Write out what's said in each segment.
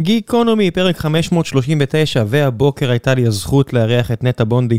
גיקונומי, פרק 539, והבוקר הייתה לי הזכות לארח את נטע בונדי.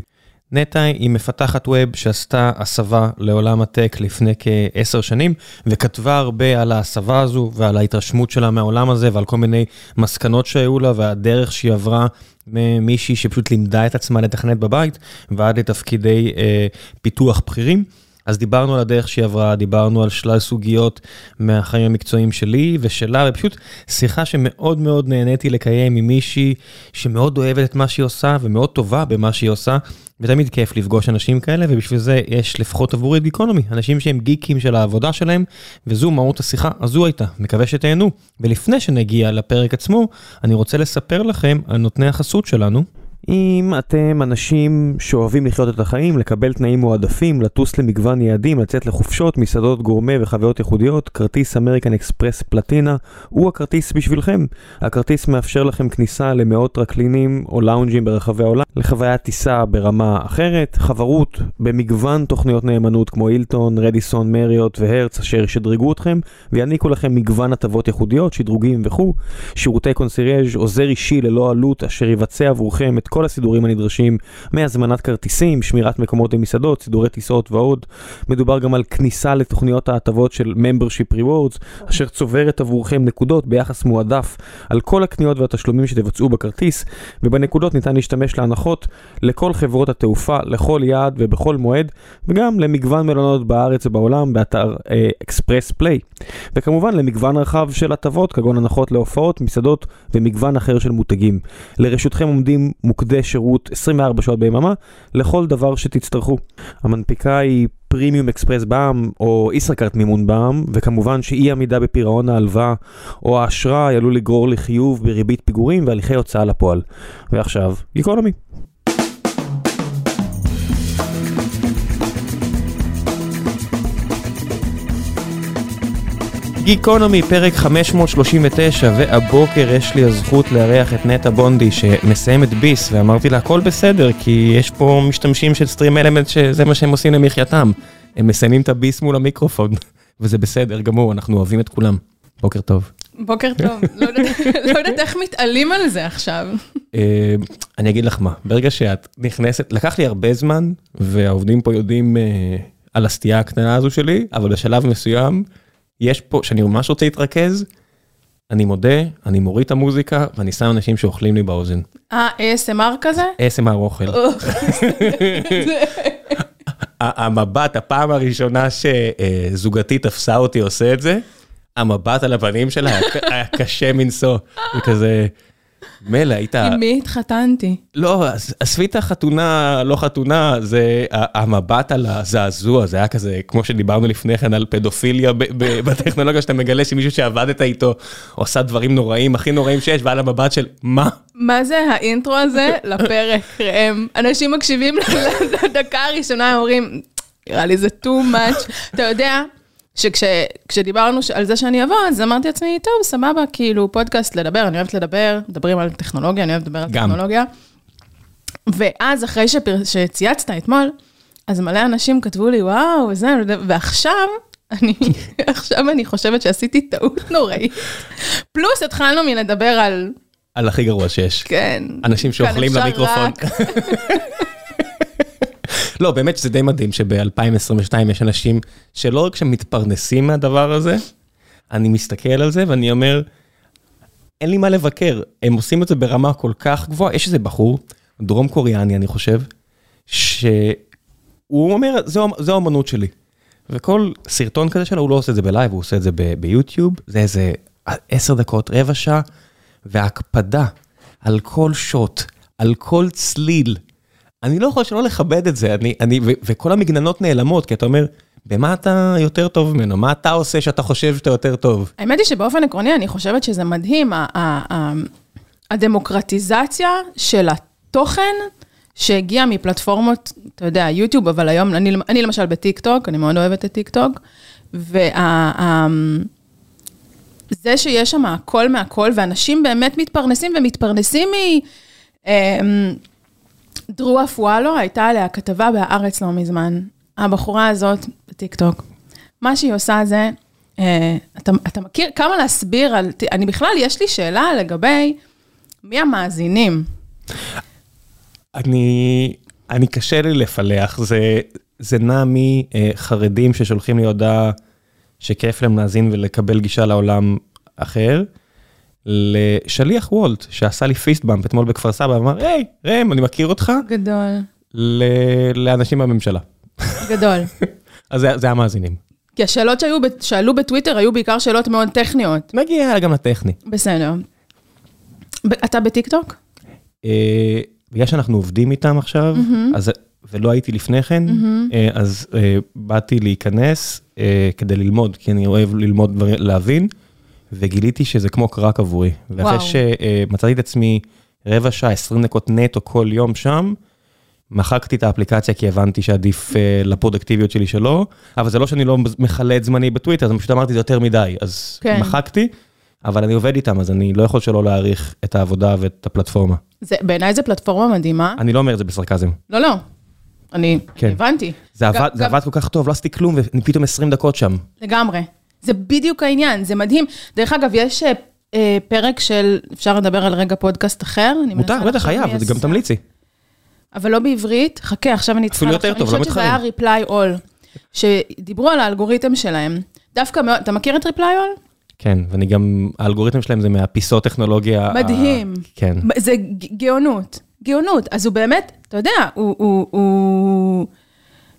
נטע היא מפתחת ווב שעשתה הסבה לעולם הטק לפני כעשר שנים, וכתבה הרבה על ההסבה הזו ועל ההתרשמות שלה מהעולם הזה ועל כל מיני מסקנות שהיו לה והדרך שהיא עברה ממישהי שפשוט לימדה את עצמה לתכנת בבית ועד לתפקידי אה, פיתוח בכירים. אז דיברנו על הדרך שהיא עברה, דיברנו על שלל סוגיות מהחיים המקצועיים שלי ושלה, ופשוט שיחה שמאוד מאוד נהניתי לקיים עם מישהי שמאוד אוהבת את מה שהיא עושה ומאוד טובה במה שהיא עושה, ותמיד כיף לפגוש אנשים כאלה, ובשביל זה יש לפחות עבורי את גיקונומי, אנשים שהם גיקים של העבודה שלהם, וזו מהות השיחה, הזו הייתה, מקווה שתהנו. ולפני שנגיע לפרק עצמו, אני רוצה לספר לכם על נותני החסות שלנו. אם אתם אנשים שאוהבים לחיות את החיים, לקבל תנאים מועדפים, לטוס למגוון יעדים, לצאת לחופשות, מסעדות גורמה וחוויות ייחודיות, כרטיס אמריקן אקספרס פלטינה הוא הכרטיס בשבילכם. הכרטיס מאפשר לכם כניסה למאות טרקלינים או לאונג'ים ברחבי העולם, לחוויית טיסה ברמה אחרת, חברות במגוון תוכניות נאמנות כמו אילטון, רדיסון, מריות והרץ אשר ישדרגו אתכם ויעניקו לכם מגוון הטבות ייחודיות, שדרוגים וכו', שירותי קונסריאז' עוזר אישי ללא עלות אשר יבצע עבורכם את כל הסידורים הנדרשים מהזמנת כרטיסים, שמירת מקומות במסעדות, סידורי טיסות ועוד. מדובר גם על כניסה לתוכניות ההטבות של Membership Rewards, אשר צוברת עבורכם נקודות ביחס מועדף על כל הקניות והתשלומים שתבצעו בכרטיס, ובנקודות ניתן להשתמש להנחות לכל חברות התעופה, לכל יעד ובכל מועד, וגם למגוון מלונות בארץ ובעולם באתר אקספרס uh, פליי. וכמובן למגוון רחב של הטבות, כגון הנחות להופעות, מסעדות ומגוון אחר של מותגים. לרשותכם עומדים מוקדי שירות 24 שעות ביממה לכל דבר שתצטרכו. המנפיקה היא פרימיום אקספרס בע"מ או ישראכרט מימון בע"מ, וכמובן שאי עמידה בפירעון ההלוואה או האשראי עלול לגרור לחיוב בריבית פיגורים והליכי הוצאה לפועל. ועכשיו, גיקונומי. גיקונומי, פרק 539, והבוקר יש לי הזכות לארח את נטע בונדי שמסיים את ביס, ואמרתי לה הכל בסדר, כי יש פה משתמשים של סטרים אלמנט שזה מה שהם עושים למחייתם. הם מסיימים את הביס מול המיקרופון, וזה בסדר גמור, אנחנו אוהבים את כולם. בוקר טוב. בוקר טוב, לא יודעת איך מתעלים על זה עכשיו. אני אגיד לך מה, ברגע שאת נכנסת, לקח לי הרבה זמן, והעובדים פה יודעים על הסטייה הקטנה הזו שלי, אבל בשלב מסוים, יש פה, שאני ממש רוצה להתרכז, אני מודה, אני מוריד את המוזיקה, ואני שם אנשים שאוכלים לי באוזן. אה, ASMR כזה? ASMR אוכל. המבט, הפעם הראשונה שזוגתי תפסה אותי עושה את זה, המבט על הפנים שלה היה קשה מנשוא, וכזה, מילא היית... עם מי התחתנתי? לא, עזבי את החתונה, לא חתונה, זה המבט על הזעזוע, זה היה כזה, כמו שדיברנו לפני כן על פדופיליה בטכנולוגיה, שאתה מגלה שמישהו שעבדת איתו עושה דברים נוראים, הכי נוראים שיש, ועל המבט של מה? מה זה האינטרו הזה לפרק, ראם? אנשים מקשיבים לדקה הראשונה, אומרים, נראה לי זה too much. אתה יודע... שכשדיברנו על זה שאני אבוא, אז אמרתי לעצמי, טוב, סבבה, כאילו, פודקאסט לדבר, אני אוהבת לדבר, מדברים על טכנולוגיה, אני אוהבת לדבר על טכנולוגיה. ואז, אחרי שצייצת אתמול, אז מלא אנשים כתבו לי, וואו, וזה, ועכשיו, אני, עכשיו אני חושבת שעשיתי טעות נוראית. פלוס התחלנו מלדבר על... על הכי גרוע שיש. כן. אנשים שאוכלים למיקרופון. לא, באמת שזה די מדהים שב-2022 יש אנשים שלא רק שמתפרנסים מהדבר הזה, אני מסתכל על זה ואני אומר, אין לי מה לבקר, הם עושים את זה ברמה כל כך גבוהה, יש איזה בחור, דרום קוריאני אני חושב, שהוא אומר, זו האמנות שלי. וכל סרטון כזה שלו, הוא לא עושה את זה בלייב, הוא עושה את זה ביוטיוב, זה איזה עשר דקות, רבע שעה, וההקפדה על כל שוט, על כל צליל, אני לא יכול שלא לכבד את זה, אני, אני, ו, וכל המגננות נעלמות, כי אתה אומר, במה אתה יותר טוב ממנו? מה אתה עושה שאתה חושב שאתה יותר טוב? האמת היא שבאופן עקרוני, אני חושבת שזה מדהים, הדמוקרטיזציה של התוכן שהגיע מפלטפורמות, אתה יודע, יוטיוב, אבל היום, אני, אני למשל בטיק טוק, אני מאוד אוהבת את טיק טוק, וזה שיש שם הכל מהכל, ואנשים באמת מתפרנסים ומתפרנסים מ... דרו אפואלו, הייתה עליה כתבה בהארץ לא מזמן. הבחורה הזאת בטיקטוק, מה שהיא עושה זה, אה, אתה, אתה מכיר, כמה להסביר על, אני בכלל, יש לי שאלה לגבי מי המאזינים. אני, אני קשה לי לפלח, זה, זה נע מחרדים ששולחים לי הודעה שכיף להם להאזין ולקבל גישה לעולם אחר, לשליח וולט שעשה לי פיסט באמפ אתמול בכפר סבא, ואמר, היי, ראם, אני מכיר אותך, גדול, ל... לאנשים בממשלה. גדול. אז זה, זה המאזינים. כי השאלות שהיו, שעלו בטוויטר היו בעיקר שאלות מאוד טכניות. נגיע גם לטכני. בסדר. ב- אתה בטיקטוק? אה, בגלל שאנחנו עובדים איתם עכשיו, אז, ולא הייתי לפני כן, אה, אז אה, באתי להיכנס כדי ללמוד, כי אני אוהב ללמוד להבין, וגיליתי שזה כמו קרק עבורי. ואחרי. שמצאתי את עצמי רבע שעה, 20 דקות נטו כל יום שם, מחקתי את האפליקציה כי הבנתי שעדיף אה, לפרודקטיביות שלי שלא, אבל זה לא שאני לא מכלה את זמני בטוויטר, אז פשוט אמרתי זה יותר מדי, אז כן. מחקתי, אבל אני עובד איתם, אז אני לא יכול שלא להעריך את העבודה ואת הפלטפורמה. זה, בעיניי זו פלטפורמה מדהימה. אני לא אומר את זה בסרקזם. לא, לא. אני כן. הבנתי. זה עבד, גם- זה גם- עבד כל כך טוב, לא עשיתי כלום, ואני פתאום 20 דקות שם. לגמרי. זה בדיוק העניין, זה מדהים. דרך אגב, יש אה, אה, פרק של, אפשר לדבר על רגע פודקאסט אחר? מותר, בטח, חייב, זה גם. תמליצי. אבל לא בעברית. חכה, עכשיו אני צריכה אפילו יותר. טוב, לא אני חושבת שזה היה reply all, שדיברו על האלגוריתם שלהם. דווקא מאוד, אתה מכיר את reply all? כן, ואני גם, האלגוריתם שלהם זה מהפיסות טכנולוגיה. ה- מדהים. כן. זה גאונות, גאונות. אז הוא באמת, אתה יודע, הוא, הוא, הוא,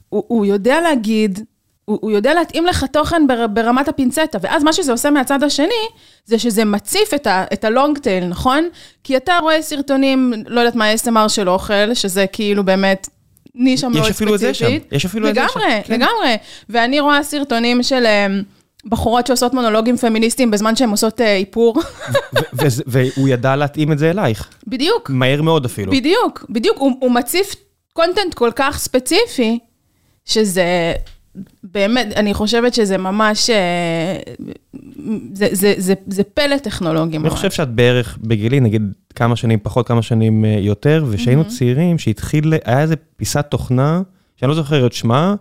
הוא, הוא יודע להגיד, הוא, הוא יודע להתאים לך תוכן בר, ברמת הפינצטה, ואז מה שזה עושה מהצד השני, זה שזה מציף את, את הלונג טייל, נכון? כי אתה רואה סרטונים, לא יודעת מה, ASMR של אוכל, שזה כאילו באמת נישה מאוד ספציפית. אפילו את זה שם, יש אפילו את זה שם, לגמרי, כן. לגמרי. ואני רואה סרטונים של... אמ, בחורות שעושות מונולוגים פמיניסטיים בזמן שהן עושות אה, איפור. והוא ידע להתאים את זה אלייך, בדיוק. מהר מאוד אפילו. בדיוק, בדיוק, הוא, הוא מציף קונטנט כל כך ספציפי, שזה באמת, אני חושבת שזה ממש, אה, זה, זה, זה, זה פלא טכנולוגי אני ממש. חושב שאת בערך בגילי, נגיד כמה שנים פחות, כמה שנים אה, יותר, וכשהיינו צעירים, שהתחיל, היה איזה פיסת תוכנה, שאני לא זוכר את שמה,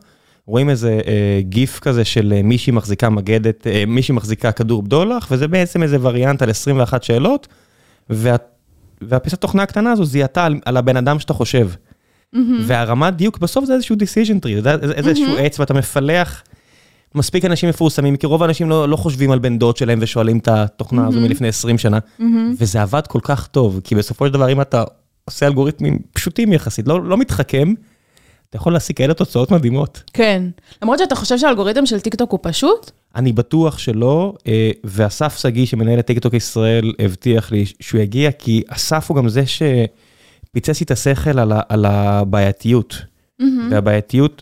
רואים איזה אה, גיף כזה של אה, מישהי מחזיקה מגדת, אה, מישהי מחזיקה כדור בדולח, וזה בעצם איזה וריאנט על 21 שאלות, וה, והפיסת תוכנה הקטנה הזו זיהתה על, על הבן אדם שאתה חושב. והרמת דיוק בסוף זה איזשהו decision tree, זה איזשהו עץ ואתה מפלח. מספיק אנשים מפורסמים, כי רוב האנשים לא, לא חושבים על בן דוד שלהם ושואלים את התוכנה הזו מלפני 20 שנה, וזה עבד כל כך טוב, כי בסופו של דבר אם אתה עושה אלגוריתמים פשוטים יחסית, לא, לא מתחכם, אתה יכול להשיג כאלה תוצאות מדהימות. כן. למרות שאתה חושב שהאלגוריתם של טיקטוק הוא פשוט? אני בטוח שלא, אה, ואסף שגיא שמנהל את טיקטוק ישראל הבטיח לי שהוא יגיע, כי אסף הוא גם זה שפיצץ לי את השכל על, ה, על הבעייתיות. והבעייתיות,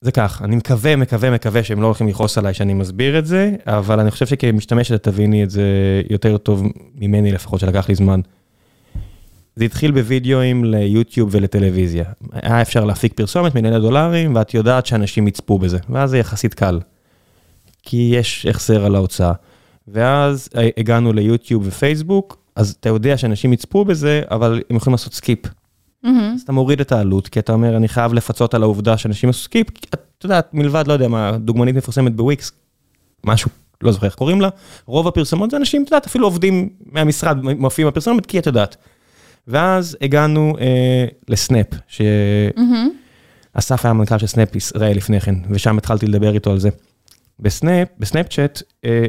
זה כך, אני מקווה, מקווה, מקווה שהם לא הולכים לכעוס עליי שאני מסביר את זה, אבל אני חושב שכמשתמשת תביני את זה יותר טוב ממני לפחות, שלקח לי זמן. זה התחיל בווידאוים ליוטיוב ולטלוויזיה. היה אפשר להפיק פרסומת מיליוני דולרים, ואת יודעת שאנשים יצפו בזה, ואז זה יחסית קל. כי יש החזר על ההוצאה. ואז הגענו ליוטיוב ופייסבוק, אז אתה יודע שאנשים יצפו בזה, אבל הם יכולים לעשות skip. אז אתה מוריד את העלות, כי אתה אומר, אני חייב לפצות על העובדה שאנשים עשו skip, את יודעת, מלבד, לא יודע מה, דוגמנית מפורסמת בוויקס, משהו, לא זוכר איך קוראים לה, רוב הפרסומות זה אנשים, את יודעת, אפילו עובדים מהמשרד, מופיעים בפרסומת, כי את יודעת. ואז הגענו אה, לסנאפ, שאסף היה מנכ"ל של סנאפ ישראל לפני כן, ושם התחלתי לדבר איתו על זה. בסנאפ, בסנאפצ'אט, אה,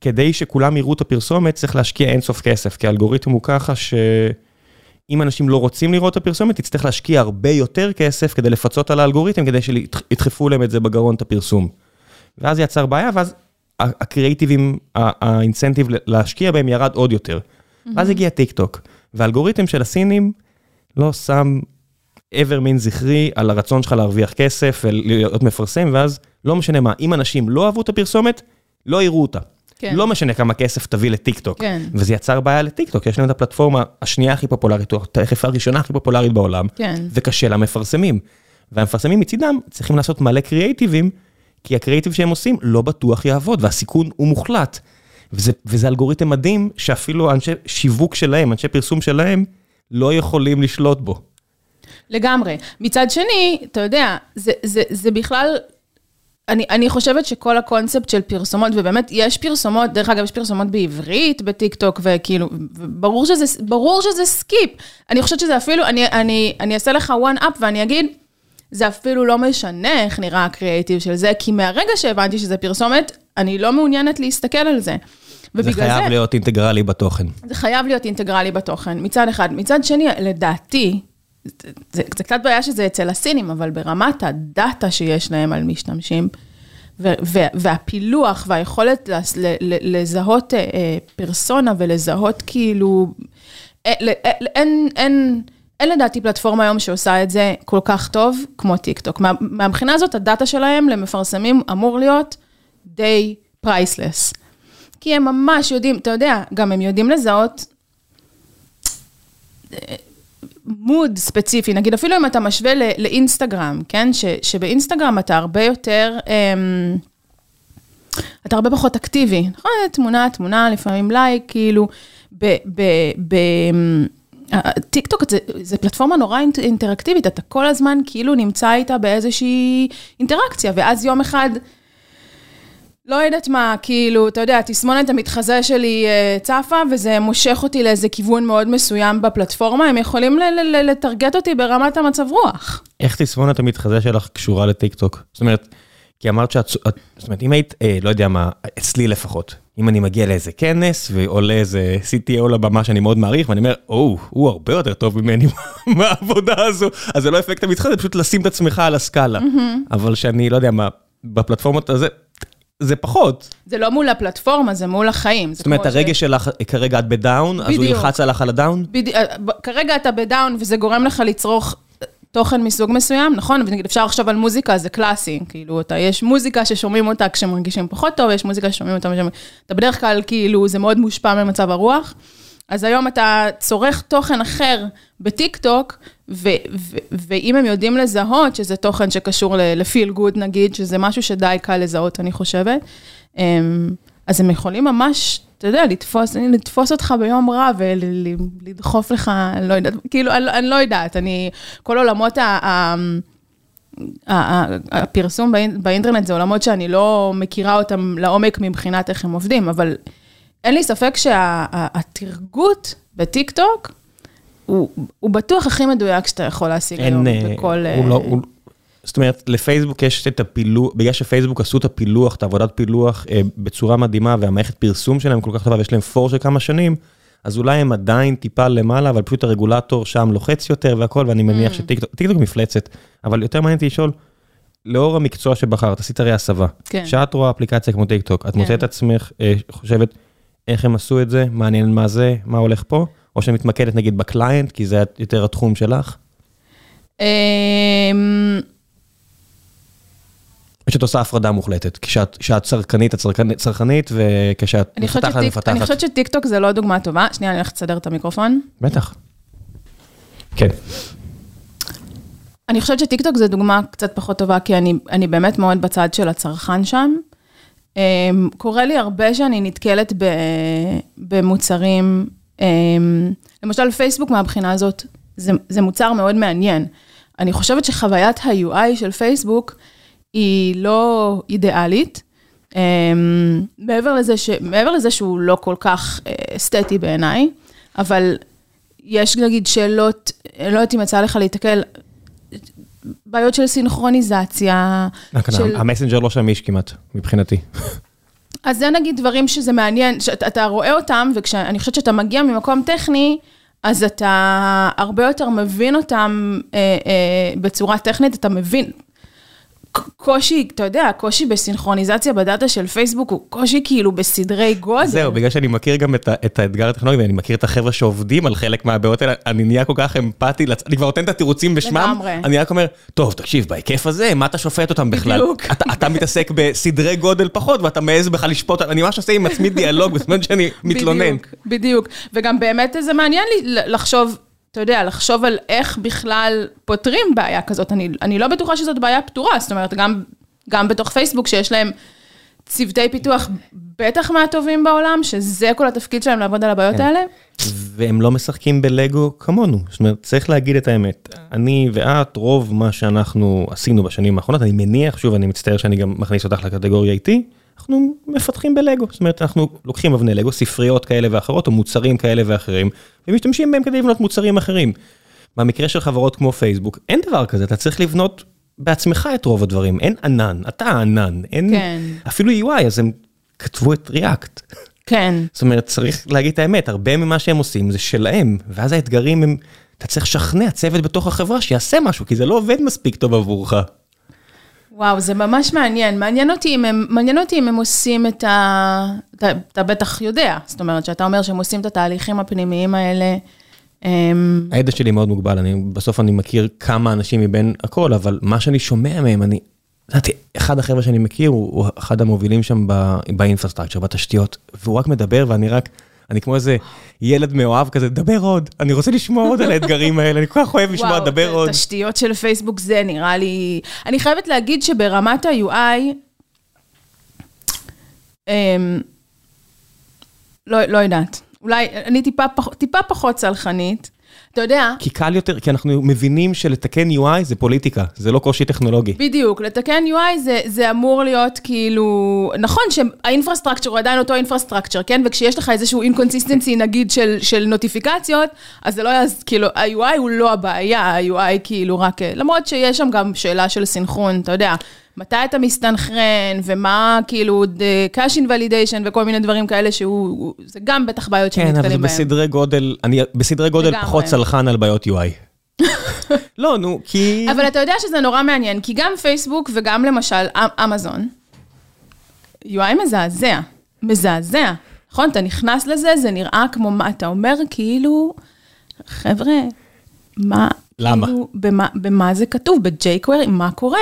כדי שכולם יראו את הפרסומת, צריך להשקיע אינסוף כסף, כי האלגוריתם הוא ככה שאם אנשים לא רוצים לראות את הפרסומת, תצטרך להשקיע הרבה יותר כסף כדי לפצות על האלגוריתם, כדי שידחפו להם את זה בגרון, את הפרסום. ואז יצר בעיה, ואז הקריאייטיבים, ה incentive להשקיע בהם ירד עוד יותר. ואז הגיע טיק טוק, והאלגוריתם של הסינים לא שם איבר מין זכרי על הרצון שלך להרוויח כסף ולהיות מפרסם, ואז לא משנה מה, אם אנשים לא אהבו את הפרסומת, לא יראו אותה. כן. לא משנה כמה כסף תביא לטיק טוק. כן. וזה יצר בעיה לטיק טוק, יש להם את הפלטפורמה השנייה הכי פופולרית, או תכף הראשונה הכי פופולרית בעולם, כן. וקשה למפרסמים. והמפרסמים מצידם צריכים לעשות מלא קריאייטיבים, כי הקריאייטיב שהם עושים לא בטוח יעבוד, והסיכון הוא מוחלט. וזה, וזה אלגוריתם מדהים, שאפילו אנשי שיווק שלהם, אנשי פרסום שלהם, לא יכולים לשלוט בו. לגמרי. מצד שני, אתה יודע, זה, זה, זה בכלל, אני, אני חושבת שכל הקונספט של פרסומות, ובאמת יש פרסומות, דרך אגב, יש פרסומות בעברית בטיקטוק, וכאילו, ברור שזה, ברור שזה skip. אני חושבת שזה אפילו, אני, אני, אני אעשה לך one up ואני אגיד, זה אפילו לא משנה איך נראה הקריאייטיב של זה, כי מהרגע שהבנתי שזה פרסומת, אני לא מעוניינת להסתכל על זה. זה חייב זה, להיות אינטגרלי בתוכן. זה חייב להיות אינטגרלי בתוכן, מצד אחד. מצד שני, לדעתי, זה, זה, קצת בעיה שזה אצל הסינים, אבל ברמת הדאטה שיש להם על משתמשים, ו, ו, והפילוח והיכולת לז, ל, ל, לזהות אה, אה פרסונה ולזהות כאילו, אה, אה, אין, אין, אין לדעתי פלטפורמה היום שעושה את זה כל כך טוב כמו טיק טוק. מה, מהבחינה הזאת, הדאטה שלהם למפרסמים אמור להיות די priceless. כי הם ממש יודעים, אתה יודע, גם הם יודעים לזהות mood ספציפי, נגיד אפילו אם אתה משווה לאינסטגרם, כן? ש, שבאינסטגרם אתה הרבה יותר, אמ, אתה הרבה פחות אקטיבי, נכון? תמונה, תמונה, לפעמים לייק, כאילו, ב... ב, ב טיק טוק זה, זה פלטפורמה נורא אינטראקטיבית, אתה כל הזמן כאילו נמצא איתה באיזושהי אינטראקציה, ואז יום אחד לא יודעת מה, כאילו, אתה יודע, תסמונת המתחזה שלי uh, צפה, וזה מושך אותי לאיזה כיוון מאוד מסוים בפלטפורמה, הם יכולים לטרגט אותי ברמת המצב רוח. איך תסמונת המתחזה שלך קשורה לטיקטוק? זאת אומרת, כי אמרת שאת, זאת אומרת, אם היית, אה, לא יודע מה, אצלי לפחות, אם אני מגיע לאיזה כנס ועולה איזה CTO לבמה שאני מאוד מעריך, ואני אומר, או, הוא הרבה יותר טוב ממני בעבודה הזו, אז זה לא אפקט המתחזה, זה פשוט לשים את עצמך על הסקאלה. Mm-hmm. אבל שאני, לא יודע מה, בפלטפורמות הזה, זה פחות. זה לא מול הפלטפורמה, זה מול החיים. זאת אומרת, הרגש ש... שלך, כרגע את ב down, אז הוא ילחץ עליך על ה down? בדיוק, כרגע אתה ב down וזה גורם לך לצרוך תוכן מסוג מסוים, נכון? ונגיד אפשר לחשוב על מוזיקה, זה קלאסי, כאילו, אתה, יש מוזיקה ששומעים אותה כשמרגישים פחות טוב, יש מוזיקה ששומעים אותה, אתה בדרך כלל, כאילו, זה מאוד מושפע ממצב הרוח. אז היום אתה צורך תוכן אחר בטיק טוק, ואם הם יודעים לזהות שזה תוכן שקשור לפיל גוד נגיד, שזה משהו שדי קל לזהות, אני חושבת, אמ, אז הם יכולים ממש, אתה יודע, לתפוס, לתפוס אותך ביום רע ולדחוף לך, אני לא יודעת, כאילו, אני, אני לא יודעת, אני, כל עולמות ה... ה הפרסום באינטרנט זה עולמות שאני לא מכירה אותם לעומק מבחינת איך הם עובדים, אבל אין לי ספק שהטרגוט בטיק טוק, הוא, הוא בטוח הכי מדויק שאתה יכול להשיג אין, היום בכל... הוא לא, הוא, זאת אומרת, לפייסבוק יש את הפילוח, בגלל שפייסבוק עשו את הפילוח, את העבודת פילוח אה, בצורה מדהימה, והמערכת פרסום שלהם כל כך טובה, ויש להם פור של כמה שנים, אז אולי הם עדיין טיפה למעלה, אבל פשוט הרגולטור שם לוחץ יותר והכל, ואני מניח mm. שטיקטוק, טיקטוק מפלצת, אבל יותר מעניין אותי לשאול, לאור המקצוע שבחרת, עשית הרי הסבה. כן. שאת רואה אפליקציה כמו טיקטוק, את כן. מוצאת עצמך, אה, חושבת, איך הם עשו את זה, מעניין מה זה, מה הולך פה, או שאת מתמקדת נגיד ב client, כי זה יותר התחום שלך? אמ, או שאת עושה הפרדה מוחלטת, כשאת צרכנית, את צרכנית, וכשאת מפתחת, מפתחת. אני חושבת שטיקטוק זה לא דוגמה טובה. שנייה, אני הולכת לסדר את המיקרופון. בטח. כן. אני חושבת שטיקטוק זה דוגמה קצת פחות טובה, כי אני, אני באמת מאוד בצד של הצרכן שם. אמ, קורה לי הרבה שאני נתקלת במוצרים, אמ, למשל פייסבוק מהבחינה הזאת, זה, זה מוצר מאוד מעניין. אני חושבת שחוויית ה-UI של פייסבוק היא לא אידיאלית. אמ, מעבר לזה, ש, מעבר לזה שהוא לא כל כך אה, אסתטי בעיניי, אבל יש נגיד שאלות, לא יודעת אם יצא לך להתקל, בעיות של סינכרוניזציה. של... המסנג'ר לא שמיש כמעט, מבחינתי. אז זה נגיד דברים שזה מעניין, שאתה רואה אותם, ואני חושבת שאתה מגיע ממקום טכני, אז אתה הרבה יותר מבין אותם אה, אה, בצורה טכנית, אתה מבין, קושי, אתה יודע, קושי בסינכרוניזציה בדאטה של פייסבוק הוא קושי כאילו בסדרי גודל. זהו, בגלל שאני מכיר גם את, את האתגר הטכנולוגי, ואני מכיר את החבר'ה שעובדים על חלק מהבעיות האלה, אני נהיה כל כך אמפתי, לצ... אני כבר נותן את התירוצים בשמם, לגמרי. אני רק אומר, טוב, תקשיב, בהיקף הזה, מה אתה שופט אותם בכלל? בדיוק. אתה, אתה מתעסק בסדרי גודל פחות, ואתה מעז בכלל לשפוט, אני ממש עושה עם עצמי דיאלוג בזמן שאני מתלונן. בדיוק, בדיוק. וגם באמת זה מעניין לי לחשוב, אתה יודע, לחשוב על איך בכלל פותרים בעיה כזאת. אני, אני לא בטוחה שזאת בעיה פתורה, זאת אומרת, גם, גם בתוך פייסבוק שיש להם צוותי פיתוח בטח מהטובים בעולם, שזה כל התפקיד שלהם לעבוד על הבעיות כן. האלה. והם לא משחקים בלגו כמונו, זאת אומרת, צריך להגיד את האמת. אני ואת, רוב מה שאנחנו עשינו בשנים האחרונות, אני מניח, שוב, אני מצטער שאני גם מכניס אותך לקטגוריה איתי, אנחנו מפתחים בלגו, זאת אומרת, אנחנו לוקחים אבני לגו, ספריות כאלה ואחרות, או מוצרים כאלה ואחרים, ומשתמשים בהם כדי לבנות מוצרים אחרים. במקרה של חברות כמו פייסבוק, אין דבר כזה, אתה צריך לבנות בעצמך את רוב הדברים, אין ענן, אתה הענן, אין, כן. אפילו UI, אז הם כתבו את React. כן. זאת אומרת, צריך להגיד את האמת, הרבה ממה שהם עושים זה שלהם, ואז האתגרים הם, אתה צריך לשכנע צוות בתוך החברה שיעשה משהו, כי זה לא עובד מספיק טוב עבורך. וואו, זה ממש מעניין. מעניין אותי אם הם, מעניין אותי אם הם עושים את ה... אתה, אתה בטח יודע, זאת אומרת, שאתה אומר שהם עושים את התהליכים הפנימיים האלה. אמ, הידע שלי מאוד מוגבל, אני, בסוף אני מכיר כמה אנשים מבין הכל, אבל מה שאני שומע מהם, אני, לדעתי, אחד החבר'ה שאני מכיר, הוא, הוא אחד המובילים שם ב- באינפרסטרקצ'ר, בתשתיות, והוא רק מדבר ואני רק, אני כמו איזה ילד מאוהב כזה, דבר עוד, אני רוצה לשמוע עוד על האתגרים האלה, אני כל כך אוהב לשמוע, דבר וואו, עוד. תשתיות של פייסבוק זה נראה לי... אני חייבת להגיד שברמת ה-UI, אמ, לא, לא יודעת. אולי, אני טיפה, פח, טיפה פחות סלחנית. אתה יודע, כי קל יותר, כי אנחנו מבינים שלתקן UI זה פוליטיקה, זה לא קושי טכנולוגי. בדיוק, לתקן UI זה, זה אמור להיות כאילו, נכון שה infrastructure הוא עדיין אותו infrastructure, כן? וכשיש לך איזשהו inconsistency נגיד של, של נוטיפיקציות, אז זה לא יעז, כאילו, ה-UI הוא לא הבעיה, ה-UI כאילו רק, למרות שיש שם גם שאלה של סינכרון, אתה יודע, מתי אתה מסתנכרן, ומה כאילו, cash invalidation וכל מיני דברים כאלה שהוא, הוא- זה גם בטח בעיות כן, אבל זה שנתקלים בהם. בסדרי גודל, אני בסדרי גודל. פחות סלחן על בעיות UI. לא, נו, כי... אבל אתה יודע שזה נורא מעניין, כי גם פייסבוק וגם למשל אמ- אמזון, UI מזעזע, מזעזע. נכון, אתה נכנס לזה, זה נראה כמו מה, אתה אומר כאילו, חבר'ה, מה, למה? כאילו, במה, במה זה כתוב, ב-jQuery, מה קורה?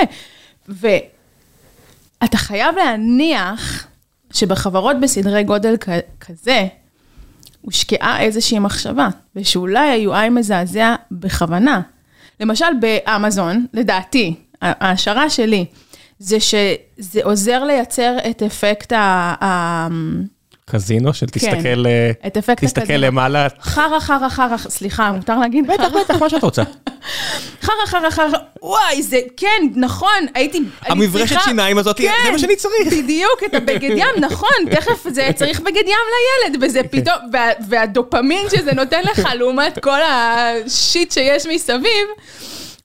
ואתה חייב להניח שבחברות בסדרי גודל כזה, הושקעה איזושהי מחשבה, ושאולי ה-UI מזעזע בכוונה. למשל באמזון, לדעתי, ההשערה שלי, זה שזה עוזר לייצר את אפקט ה... ה- קזינו של תסתכל, כן, את אפקט תסתכל הקזינו. למעלה. חרא, חרא, חרא, סליחה, מותר להגיד? בטח, בטח, מה שאת רוצה. חרא, חרא, חרא, וואי, זה, כן, נכון, הייתי... המברשת שיניים הזאת, זה כן, מה שאני צריך. בדיוק, את הבגד ים, נכון, תכף זה צריך בגד ים לילד, וזה פתאום, וה, והדופמין שזה נותן לך לעומת כל השיט שיש מסביב,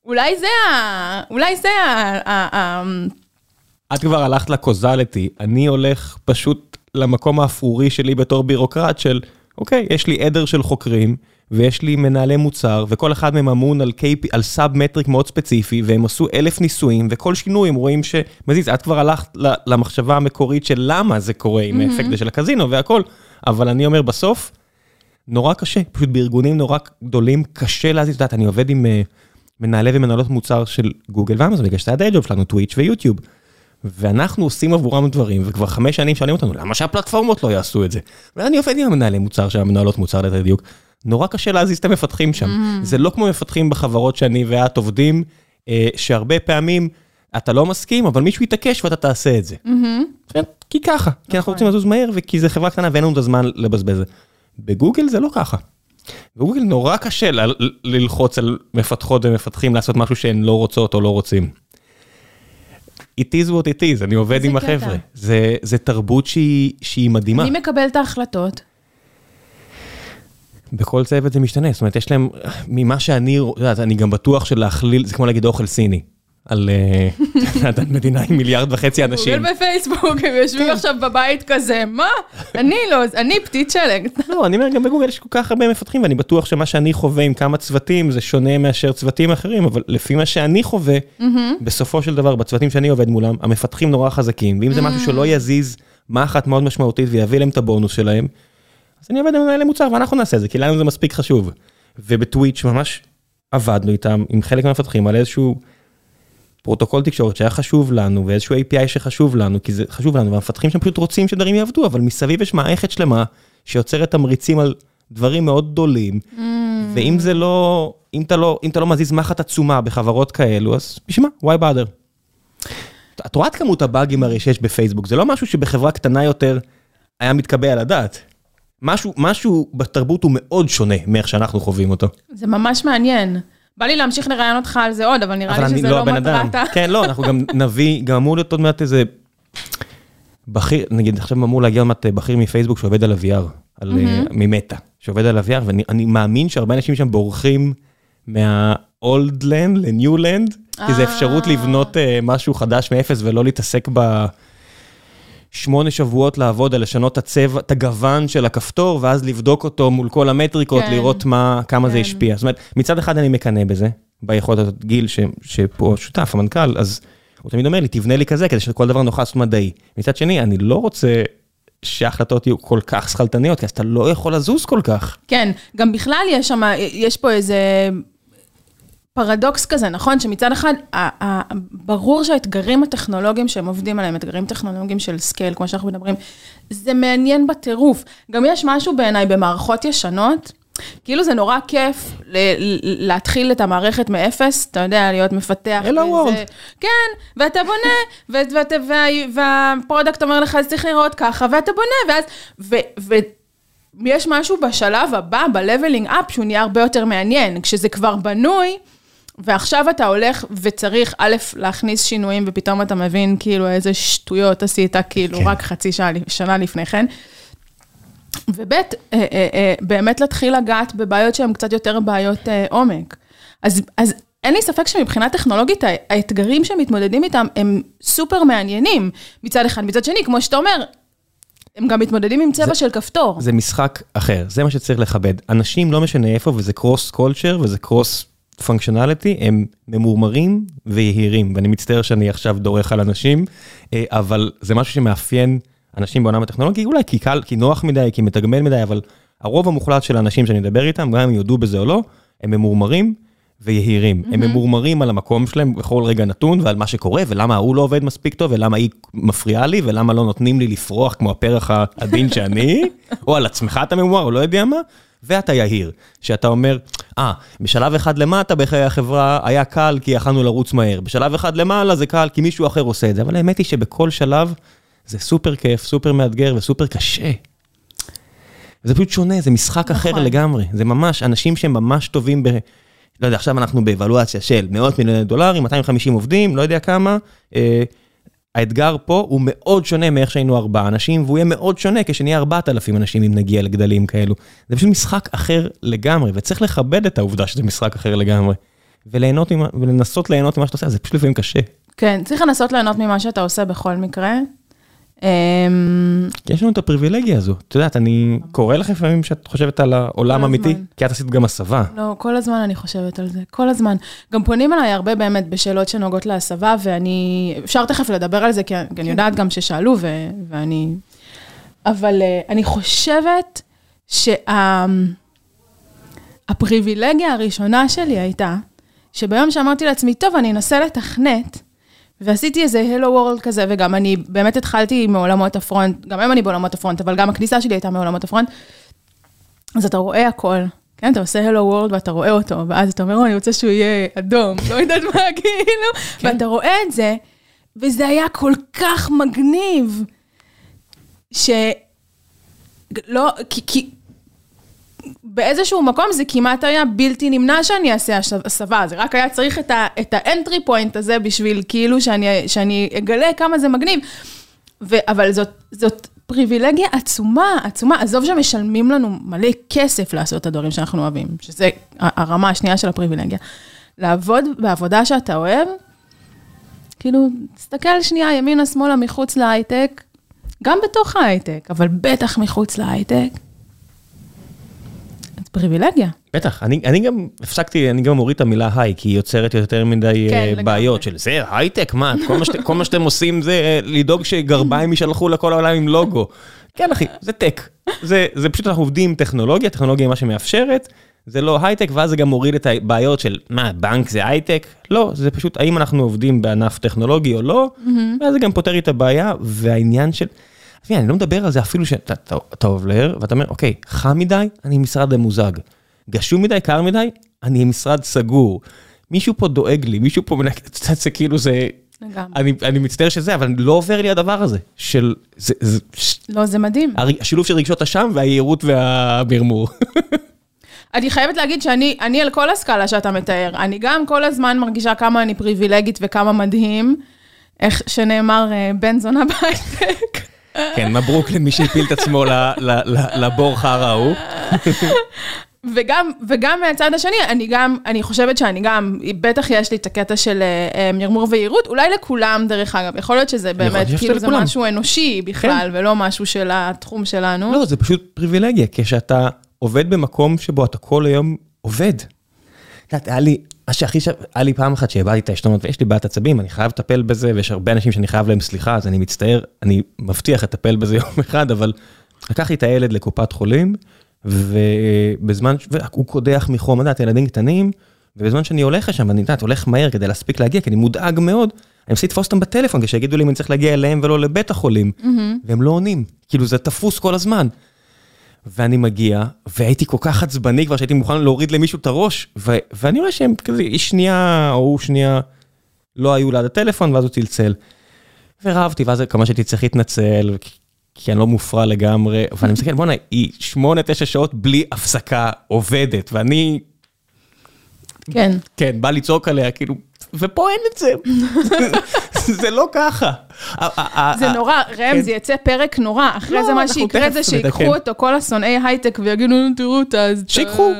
אולי זה ה... אולי זה ה... ה, ה את כבר הלכת לקוזליטי, אני הולך פשוט למקום האפרורי שלי בתור בירוקרט של, אוקיי, יש לי עדר של חוקרים, ויש לי מנהלי מוצר, וכל אחד מהם אמון על, KP, על סאב מטריק מאוד ספציפי, והם עשו אלף ניסויים, וכל שינוי הם רואים שמזיז, את כבר הלכת למחשבה המקורית של למה זה קורה עם האפקט הזה של הקזינו והכל, אבל אני אומר בסוף, נורא קשה, פשוט בארגונים נורא גדולים, קשה להזיז, את יודעת, אני עובד עם אה, מנהלי ומנהלות מוצר של גוגל ואמזון, בגלל שזה הדיי ג'וב שלנו, טוויץ' ויוטיוב. ואנחנו עושים עבורם דברים, וכבר חמש שנים שואלים אותנו, למה שהפלטפורמות לא יעשו את זה? ואני עובד עם המנהלי מוצר של המנהלות מוצר ליתר דיוק. נורא קשה להזיז את המפתחים שם. זה לא כמו מפתחים בחברות שאני ואת עובדים, אה, שהרבה פעמים אתה לא מסכים, אבל מישהו יתעקש ואתה תעשה את זה. כן, כי ככה, כי אנחנו רוצים לזוז מהר, וכי זה חברה קטנה ואין לנו את הזמן לבזבז. בגוגל זה לא ככה. בגוגל נורא קשה ל- ללחוץ על מפתחות ומפתחים לעשות משהו שהן לא רוצות או לא רוצים. It is what it is, אני עובד עם. החבר'ה. זה, זה תרבות שהיא, שהיא מדהימה. מי מקבל את ההחלטות? בכל צוות זה משתנה, זאת אומרת, יש להם, ממה שאני, אני גם בטוח שלהכליל, זה כמו להגיד אוכל סיני. על אה, מדינה עם מיליארד וחצי אנשים. גוגל ופייסבוק, הם יושבים עכשיו בבית כזה, מה? אני לא, אני פתית שלג. לא, אני אומר, גם בגוגל יש כל כך הרבה מפתחים, ואני בטוח שמה שאני חווה עם כמה צוותים זה שונה מאשר צוותים אחרים, אבל לפי מה שאני חווה, בסופו של דבר, בצוותים שאני עובד מולם, המפתחים נורא חזקים, ואם זה משהו שלא יזיז מה אחת מאוד משמעותית ויביא להם את הבונוס שלהם, אז אני עובד עם מנהלי מוצר ואנחנו נעשה את זה, כי לנו זה מספיק חשוב. ובטוויץ' ממש עבדנו איתם, עם חלק מהמפתחים, על איזשהו פרוטוקול תקשורת שהיה חשוב לנו, ואיזשהו API שחשוב לנו, כי זה חשוב לנו, והמפתחים שם פשוט רוצים שדברים יעבדו, אבל מסביב יש מערכת שלמה שיוצרת תמריצים על דברים מאוד גדולים, ואם זה לא, אם אתה לא, אם אתה לא מזיז מחט עצומה בחברות כאלו, אז בשביל מה? why bother? את רואה את כמות הבאגים הרי שיש בפייסבוק, זה לא משהו שבחברה קטנה יותר, היה מתקבע על הדעת. משהו, משהו בתרבות הוא מאוד שונה מאיך שאנחנו חווים אותו. זה ממש מעניין. בא לי להמשיך לראיין אותך על זה עוד, אבל נראה אבל לי שזה לא לא. מטרת ה... כן, לא, אנחנו גם נביא, גם אמור להיות עוד מעט איזה בכיר, נגיד עכשיו אמור להגיע עוד מעט בכיר מפייסבוק שעובד על ה-VR, על, אה, ממטא, שעובד על ה-VR, ואני אני מאמין שהרבה אנשים שם בורחים מה-old land ל-new land, כי זה אה. אפשרות לבנות אה, משהו חדש מאפס ולא להתעסק ב... שמונה שבועות לעבוד על לשנות את הצבע, את הגוון של הכפתור, ואז לבדוק אותו מול כל המטריקות, כן. לראות מה, כמה זה כן. השפיע. זאת אומרת, מצד אחד אני מקנא בזה, ביכולת הזאת, גיל, ש, שפה שותף, המנכ"ל, אז הוא תמיד אומר לי, תבנה לי כזה, כדי שכל דבר נוכל לעשות מדעי. מצד שני, אני לא רוצה שההחלטות יהיו כל כך שכלתניות, כי אז אתה לא יכול לזוז כל כך. כן, גם בכלל יש שם, יש פה איזה פרדוקס כזה, נכון? שמצד אחד, ברור שהאתגרים הטכנולוגיים שהם עובדים עליהם, אתגרים טכנולוגיים של scale, כמו שאנחנו מדברים, זה מעניין בטירוף. גם יש משהו בעיניי במערכות ישנות, כאילו זה נורא כיף להתחיל את המערכת מאפס, אתה יודע, להיות מפתח. וזה- world. כן, ואתה בונה, וה product אומר לך, זה צריך להיראות ככה, ואתה בונה, ואז... יש משהו בשלב הבא, ב-leveling up, שהוא נהיה הרבה יותר מעניין. כשזה כבר בנוי, ועכשיו אתה הולך וצריך, א', להכניס שינויים, ופתאום אתה מבין כאילו איזה שטויות עשית, כאילו, כן. רק חצי שעה, שנה לפני כן. וב', אה, אה, אה, באמת להתחיל לגעת בבעיות שהן קצת יותר בעיות עומק. אז, אז אין לי ספק שמבחינה טכנולוגית, האתגרים שמתמודדים איתם הם סופר מעניינים מצד אחד. מצד שני, כמו שאתה אומר, הם גם מתמודדים עם צבע זה- של כפתור. זה משחק אחר, זה מה שצריך לכבד. אנשים, לא משנה איפה, וזה קרוס קולצ'ר וזה קרוס פונקשיונליטי, הם ממורמרים ויהירים, ואני מצטער שאני עכשיו דורך על אנשים, אה, אבל זה משהו שמאפיין אנשים בעולם הטכנולוגי, אולי כי קל, כי נוח מדי, כי מתגמל מדי, אבל הרוב המוחלט של האנשים שאני מדבר איתם, גם אם יודו בזה או לא, הם ממורמרים ויהירים. הם ממורמרים על המקום שלהם בכל רגע נתון ועל מה שקורה, ולמה ההוא לא עובד מספיק טוב, ולמה היא מפריעה לי, ולמה לא נותנים לי לפרוח כמו הפרח העדין שאני, או על עצמך אתה ממורמר, או לא יודע מה, ואתה יהיר, שאתה אומר, אה, בשלב אחד למטה בחיי החברה היה קל כי יכלנו לרוץ מהר, בשלב אחד למעלה זה קל כי מישהו אחר עושה את זה, אבל האמת היא שבכל שלב זה סופר כיף, סופר מאתגר וסופר קשה. זה פשוט שונה, זה משחק אחר נכון. לגמרי. זה ממש, אנשים שהם ממש טובים ב... לא יודע, עכשיו אנחנו באבלואציה של מאות מיליוני דולרים, 250 עובדים, לא יודע כמה. אה, האתגר פה הוא מאוד שונה מאיך שהיינו ארבעה אנשים, והוא יהיה מאוד שונה כשנהיה 4,000 אנשים אם נגיע לגדלים כאלו. זה פשוט משחק אחר לגמרי, וצריך לכבד את העובדה שזה משחק אחר לגמרי. וליהנות ממה- ולנסות ליהנות ממה שאתה עושה, זה פשוט לפעמים קשה. כן, צריך לנסות ליהנות ממה שאתה עושה בכל מקרה. אמ, יש לנו את הפריבילגיה הזו. את יודעת, אני קורא לך לפעמים שאת חושבת על העולם האמיתי. כי את עשית גם הסבה. לא, כל הזמן אני חושבת על זה, כל הזמן. גם פונים אליי הרבה באמת בשאלות שנוגעות להסבה, ואני, אפשר תכף לדבר על זה, כי אני יודעת גם ששאלו, ו, ואני... אבל אה, אני חושבת שהפריבילגיה הראשונה שלי הייתה, שביום שאמרתי לעצמי, טוב, אני אנסה לתכנת, ועשיתי איזה הלו וורלד כזה, וגם אני באמת התחלתי מעולמות הפרונט, גם היום אני בעולמות הפרונט, אבל גם הכניסה שלי הייתה מעולמות הפרונט. אז אתה רואה הכל, כן? אתה עושה הלו וורלד ואתה רואה אותו, ואז אתה אומר, "או, אני רוצה שהוא יהיה אדום, לא יודעת מה, כאילו, ואתה רואה את זה, וזה היה כל כך מגניב, ש... לא, כי... כי... באיזשהו מקום זה כמעט היה בלתי נמנע שאני אעשה הסבה, זה רק היה צריך את, ה, את האנטרי פוינט הזה בשביל כאילו שאני, שאני אגלה כמה זה מגניב. ו, אבל זאת, זאת פריבילגיה עצומה, עצומה. עזוב שמשלמים לנו מלא כסף לעשות את הדברים שאנחנו אוהבים, שזה הרמה השנייה של הפריבילגיה. לעבוד בעבודה שאתה אוהב, כאילו, תסתכל שנייה ימינה, שמאלה, מחוץ להייטק, גם בתוך ההייטק, אבל בטח מחוץ להייטק. זאת פריבילגיה. בטח, אני, אני גם הפסקתי, אני גם מוריד את המילה היי, כי היא יוצרת יותר מדי כן, אה, לגמרי. בעיות של זה הייטק, מה, כל מה, שאת, כל מה שאתם עושים זה אה, לדאוג שגרביים יישלחו לכל העולם עם לוגו. כן אחי, זה טק, זה, זה פשוט אנחנו עובדים עם טכנולוגיה, טכנולוגיה היא מה שמאפשרת, זה לא הייטק, ואז זה גם מוריד את הבעיות של מה, בנק זה הייטק? לא, זה פשוט האם אנחנו עובדים בענף טכנולוגי או לא, ואז זה גם פותר את הבעיה, והעניין של... אני לא מדבר על זה אפילו שאתה אתה- אתה עובר, ואתה אומר, אוקיי, חם מדי, אני משרד ממוזג. גשום מדי, קר מדי, אני משרד סגור. מישהו פה דואג לי, מישהו פה מנק... אתה יודע, זה כאילו זה... לגמרי. אני, אני מצטער שזה, אבל לא עובר לי הדבר הזה, של... זה, זה, לא, זה מדהים. השילוב של רגשות אשם והיהירות והמרמור. אני חייבת להגיד שאני אני על כל הסקאלה שאתה מתאר. אני גם כל הזמן מרגישה כמה אני פריבילגית וכמה מדהים. איך שנאמר, אה, בן זונה בהייטק. כן, מברוק למי שהפיל את עצמו לבור חרא ההוא. וגם, וגם מהצד השני, אני גם, אני חושבת שאני גם, בטח יש לי את הקטע של אה, אה, מרמור ויהירות, אולי לכולם דרך אגב, יכול להיות שזה באמת, כאילו זה לכולם. משהו אנושי בכלל, ולא משהו של התחום שלנו. לא, זה פשוט פריבילגיה, כשאתה עובד במקום שבו אתה כל היום עובד. את יודעת, היה לי, מה שהכי ש... היה לי פעם אחת שאיבדתי את העשתונות ויש לי בעיית עצבים, אני חייב לטפל בזה, ויש הרבה אנשים שאני חייב להם סליחה, אז אני מצטער, אני מבטיח לטפל בזה יום אחד, אבל לקחתי את הילד לקופת חולים, ובזמן, והוא קודח מחום, את ילדים קטנים, ובזמן שאני הולך לשם, ואני יודעת, הולך מהר כדי להספיק להגיע, כי אני מודאג מאוד, אני מנסה לתפוס אותם בטלפון, כשיגידו לי אם אני צריך להגיע אליהם ולא לבית החולים, והם לא עונים, כאילו זה תפוס כל הזמן. ואני מגיע, והייתי כל כך עצבני כבר שהייתי מוכן להוריד למישהו את הראש, ו- ואני רואה שהם כזה, איש שנייה או שנייה לא היו ליד הטלפון, ואז הוא צלצל. ורבתי, ואז כמה שהייתי צריך להתנצל, כי אני לא מופרע לגמרי, ואני מסתכל, בואנה, היא שמונה, תשע שעות בלי הפסקה עובדת, ואני, כן. כן, בא לצעוק עליה, כאילו, ופה אין את זה. זה לא ככה. זה נורא, ראם, כן. זה יצא פרק נורא. אחרי לא, זה מה שיקרה זה. שיקחו אותו כל השונאי הייטק ויגידו, "נו, תראו את ה... שיקחו,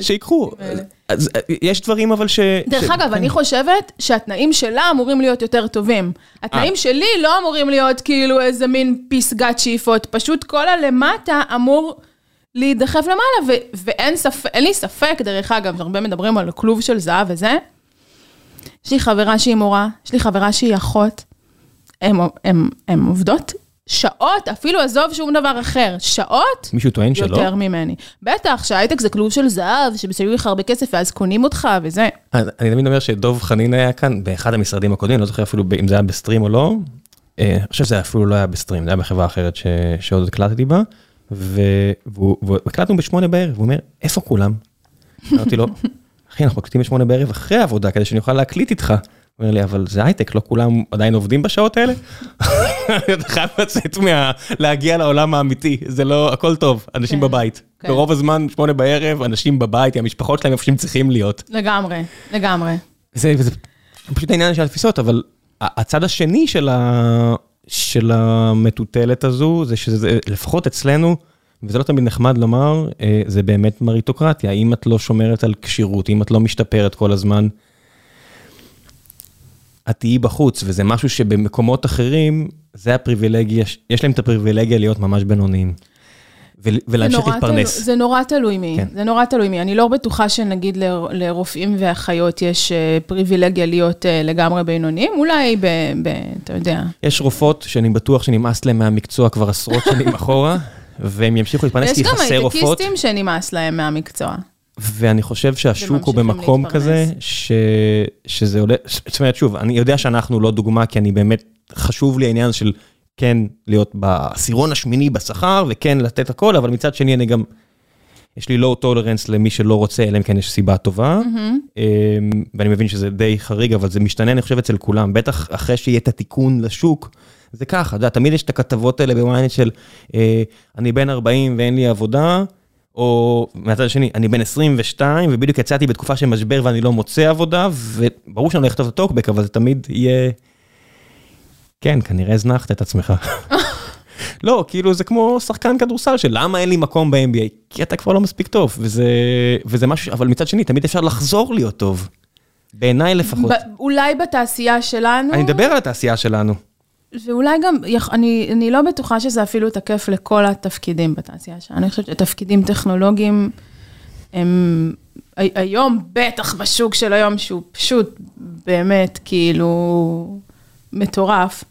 שיקחו. אה, יש דברים אבל ש... דרך ש- אגב, כן. אני חושבת שהתנאים שלה אמורים להיות יותר טובים. התנאים אה. שלי לא אמורים להיות כאילו איזה מין פסגת שאיפות, פשוט כל הלמטה אמור להידחף למעלה, ו- ואין ספק, אין לי ספק, דרך אגב, שהרבה מדברים על כלוב של זהב וזה. יש לי חברה שהיא מורה, יש לי חברה שהיא אחות, הן עובדות שעות, אפילו עזוב שום דבר אחר, שעות מישהו טוען שלא? יותר ממני. בטח, שהייטק זה כלוב של זהב, שמסיימים לך הרבה כסף ואז קונים אותך וזה. אז אני תמיד אומר שדוב חנין היה כאן באחד המשרדים הקודמים, לא זוכר אפילו אם זה היה בסטרים או לא. אה, אני חושב שזה אפילו לא היה בסטרים, זה היה בחברה אחרת ש- שעוד הקלטתי בה. והקלטנו בשמונה בערב, הוא אומר, איפה כולם? אמרתי לו, אחי, אנחנו מקליטים בשמונה בערב אחרי העבודה, כדי שאני אוכל להקליט איתך. הוא אומר לי, אבל זה הייטק, לא כולם עדיין עובדים בשעות האלה? אתה חייב לצאת מה... להגיע לעולם האמיתי, זה לא, הכל טוב, אנשים כן, בבית. כן. ברוב הזמן, שמונה בערב, אנשים בבית, המשפחות שלהם איפה שהם צריכים להיות. לגמרי, לגמרי. זה, זה פשוט העניין של התפיסות, אבל הצד השני של המטוטלת הזו, זה שזה, לפחות אצלנו, וזה לא תמיד נחמד לומר, אה, זה באמת מריטוקרטיה. אם את לא שומרת על כשירות, אם את לא משתפרת כל הזמן, את תהיי בחוץ, וזה משהו שבמקומות אחרים, זה הפריבילגיה, יש להם את הפריבילגיה להיות ממש בינוניים. ולהמשיך להתפרנס. זה נורא תלוי מי, כן. זה נורא תלוי מי. אני לא בטוחה שנגיד ל- לרופאים ואחיות יש אה, פריבילגיה להיות אה, לגמרי בינוניים, אולי ב... ב- אתה יודע. יש רופאות שאני בטוח שנמאס להם מהמקצוע כבר עשרות שנים אחורה, והם ימשיכו להתפרנס יש כי גם חסר רופאות, הייטקיסטים שנמאס להם מהמקצוע. ואני חושב שהשוק הוא במקום להתפרנס. כזה, ש... שזה עולה, זאת אומרת, שוב, אני יודע שאנחנו לא דוגמה, כי אני באמת, חשוב לי העניין של כן להיות בעשירון השמיני בשכר, וכן לתת הכל, אבל מצד שני אני גם, יש לי לואו טולרנס למי שלא רוצה, אלא אם כן יש סיבה טובה, אמ, ואני מבין שזה די חריג, אבל זה משתנה, אני חושב, אצל כולם, בטח אחרי שיהיה את התיקון לשוק, זה ככה, אתה יודע, תמיד יש את הכתבות האלה בוויינט של, אה, אני בן 40 ואין לי עבודה, או מהצד השני, אני בן 22 ובדיוק יצאתי בתקופה של משבר ואני לא מוצא עבודה, וברור שאני הולך לכתוב את הטוקבק, אבל זה תמיד יהיה... כן, כנראה הזנחת את עצמך. לא, כאילו זה כמו שחקן כדורסל של למה אין לי מקום ב-NBA? כי אתה כבר לא מספיק טוב, וזה, וזה משהו, אבל מצד שני, תמיד אפשר לחזור להיות טוב. בעיניי לפחות. ב- אולי בתעשייה שלנו, אני מדבר על התעשייה שלנו. ואולי גם, אני, אני לא בטוחה שזה אפילו תקף לכל התפקידים בתעשייה שלנו. אני חושבת שתפקידים טכנולוגיים הם הי- היום, בטח בשוק של היום, שהוא פשוט באמת כאילו מטורף.